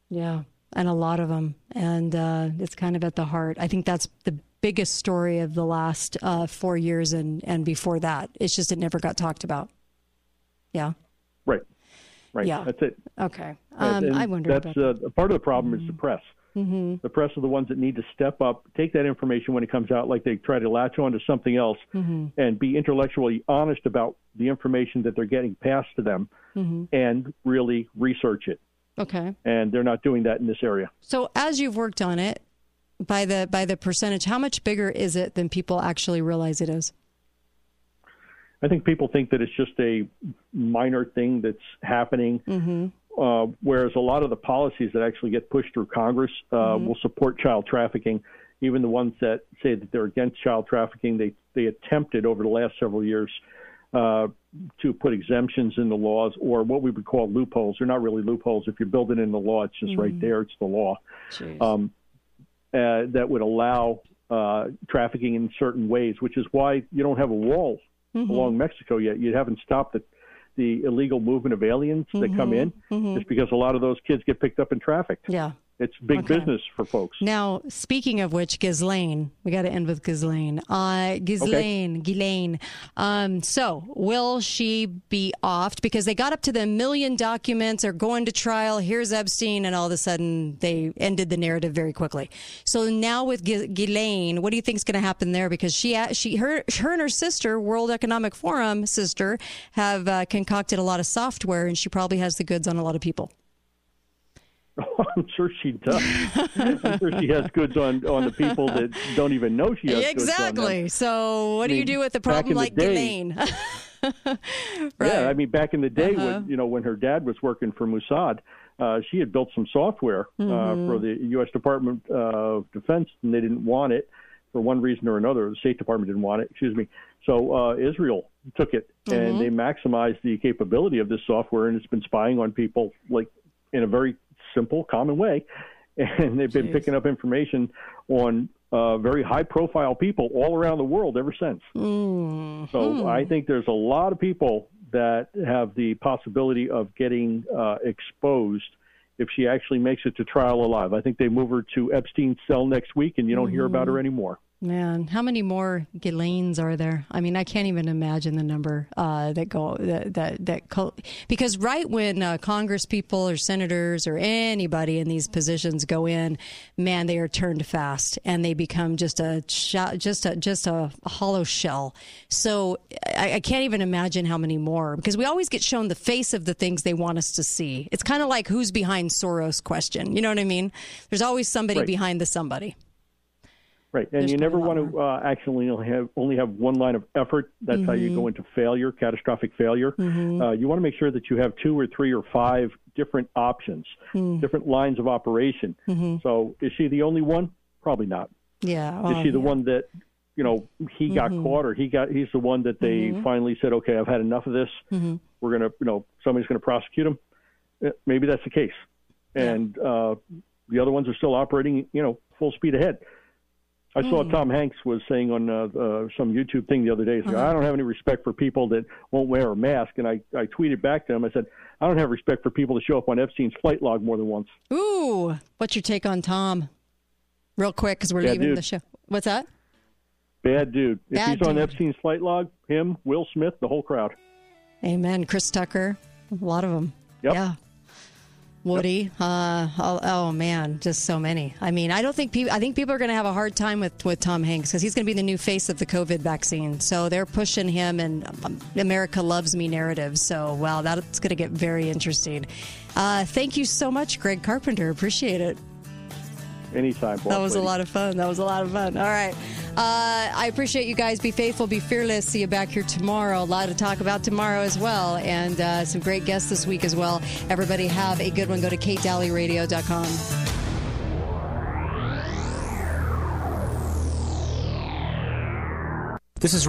Yeah, and a lot of them, and uh, it's kind of at the heart. I think that's the biggest story of the last uh, four years and and before that. It's just it never got talked about. Yeah. Right. Right. Yeah. That's it. Okay. Um, I wonder That's uh, part of the problem is the press. Hmm The press are the ones that need to step up, take that information when it comes out, like they try to latch on to something else, hmm and be intellectually honest about the information that they're getting passed to them, hmm and really research it. Okay. And they're not doing that in this area. So as you've worked on it, by the by the percentage, how much bigger is it than people actually realize it is? I think people think that it's just a minor thing that's happening. Mm-hmm. Uh, whereas a lot of the policies that actually get pushed through Congress uh, Mhm. will support child trafficking. Even the ones that say that they're against child trafficking, they they attempted over the last several years uh, to put exemptions in the laws or what we would call loopholes. They're not really loopholes. If you build it in the law, it's just right Mhm. there. It's the law. Um, uh, that would allow uh, trafficking in certain ways, which is why you don't have a wall Mhm. along Mexico yet. You haven't stopped the the illegal movement of aliens that come in. Mhm. It's because a lot of those kids get picked up and trafficked. Yeah. It's big Okay. business for folks. Now, speaking of which, Ghislaine, we got to end with Ghislaine. Uh, Ghislaine, Ghislaine. Um, so, will she be offed? Because they got up to the million documents, are going to trial. Here's Epstein, and all of a sudden they ended the narrative very quickly. So now with Ghi- Ghislaine, what do you think is going to happen there? Because she, she, her, her and her sister, World Economic Forum sister, have uh, concocted a lot of software, and she probably has the goods on a lot of people. *laughs* I'm sure she does. I'm sure she has goods on on the people that don't even know she has goods. Exactly. So, what I do you do with a problem the like day- Ghislaine? *laughs* Yeah, I mean, back in the day Uh-huh. when you know when her dad was working for Mossad, uh, she had built some software Mhm. uh, for the U.S. Department of Defense, and they didn't want it for one reason or another. The State Department didn't want it. Excuse me. So uh, Israel took it, Mhm. and they maximized the capability of this software, and it's been spying on people like in a very simple, common way. *laughs* And they've been Jeez. picking up information on uh, very high-profile people all around the world ever since. Mm-hmm. So I think there's a lot of people that have the possibility of getting uh, exposed if she actually makes it to trial alive. I think they move her to Epstein's cell next week, and you don't hear about her anymore. Man, how many more Ghislaines are there? I mean, I can't even imagine the number uh, that go that that that co- because right when uh, Congress people or senators or anybody in these positions go in, man, they are turned fast and they become just a sh- just a just a hollow shell. So I, I can't even imagine how many more because we always get shown the face of the things they want us to see. It's kind of like who's behind Soros question. You know what I mean? There's always somebody Right. behind the somebody. Right, and There's you never want to uh, actually only have only have one line of effort. That's how you go into failure, catastrophic failure. Mhm. Uh, you want to make sure that you have two or three or five different options, Mm. different lines of operation. Mhm. So, is she the only one? Probably not. Yeah. is she the yeah. one that you know, he got Mhm. caught or he got he's the one that they Mhm. finally said, okay, I've had enough of this. We're gonna, you know, somebody's gonna prosecute him. Eh, Maybe that's the case, and uh, the other ones are still operating, you know, full speed ahead. I saw Hmm. Tom Hanks was saying on uh, uh, some YouTube thing the other day. Said, Uh-huh. I don't have any respect for people that won't wear a mask, and I, I tweeted back to him. I said, I don't have respect for people that show up on Epstein's flight log more than once. Ooh, what's your take on Tom? Real quick, because we're Bad leaving dude. the show. What's that? Bad dude. If Bad he's on. Epstein's flight log, him, Will Smith, the whole crowd. Amen. Chris Tucker, a lot of them. Yeah. Woody. Uh, oh, oh man, just so many. I mean, I don't think people. I think people are going to have a hard time with with Tom Hanks because he's going to be the new face of the COVID vaccine. So they're pushing him and um, America loves me narrative. So wow, that's going to get very interesting. Uh, thank you so much, Greg Carpenter. Appreciate it. Anytime. That was a lot of fun. That was a lot of fun. All right. Uh, I appreciate you guys. Be faithful, be fearless. See you back here tomorrow. A lot to talk about tomorrow as well. And uh, some great guests this week as well. Everybody have a good one. Go to katedalleyradio.com. This is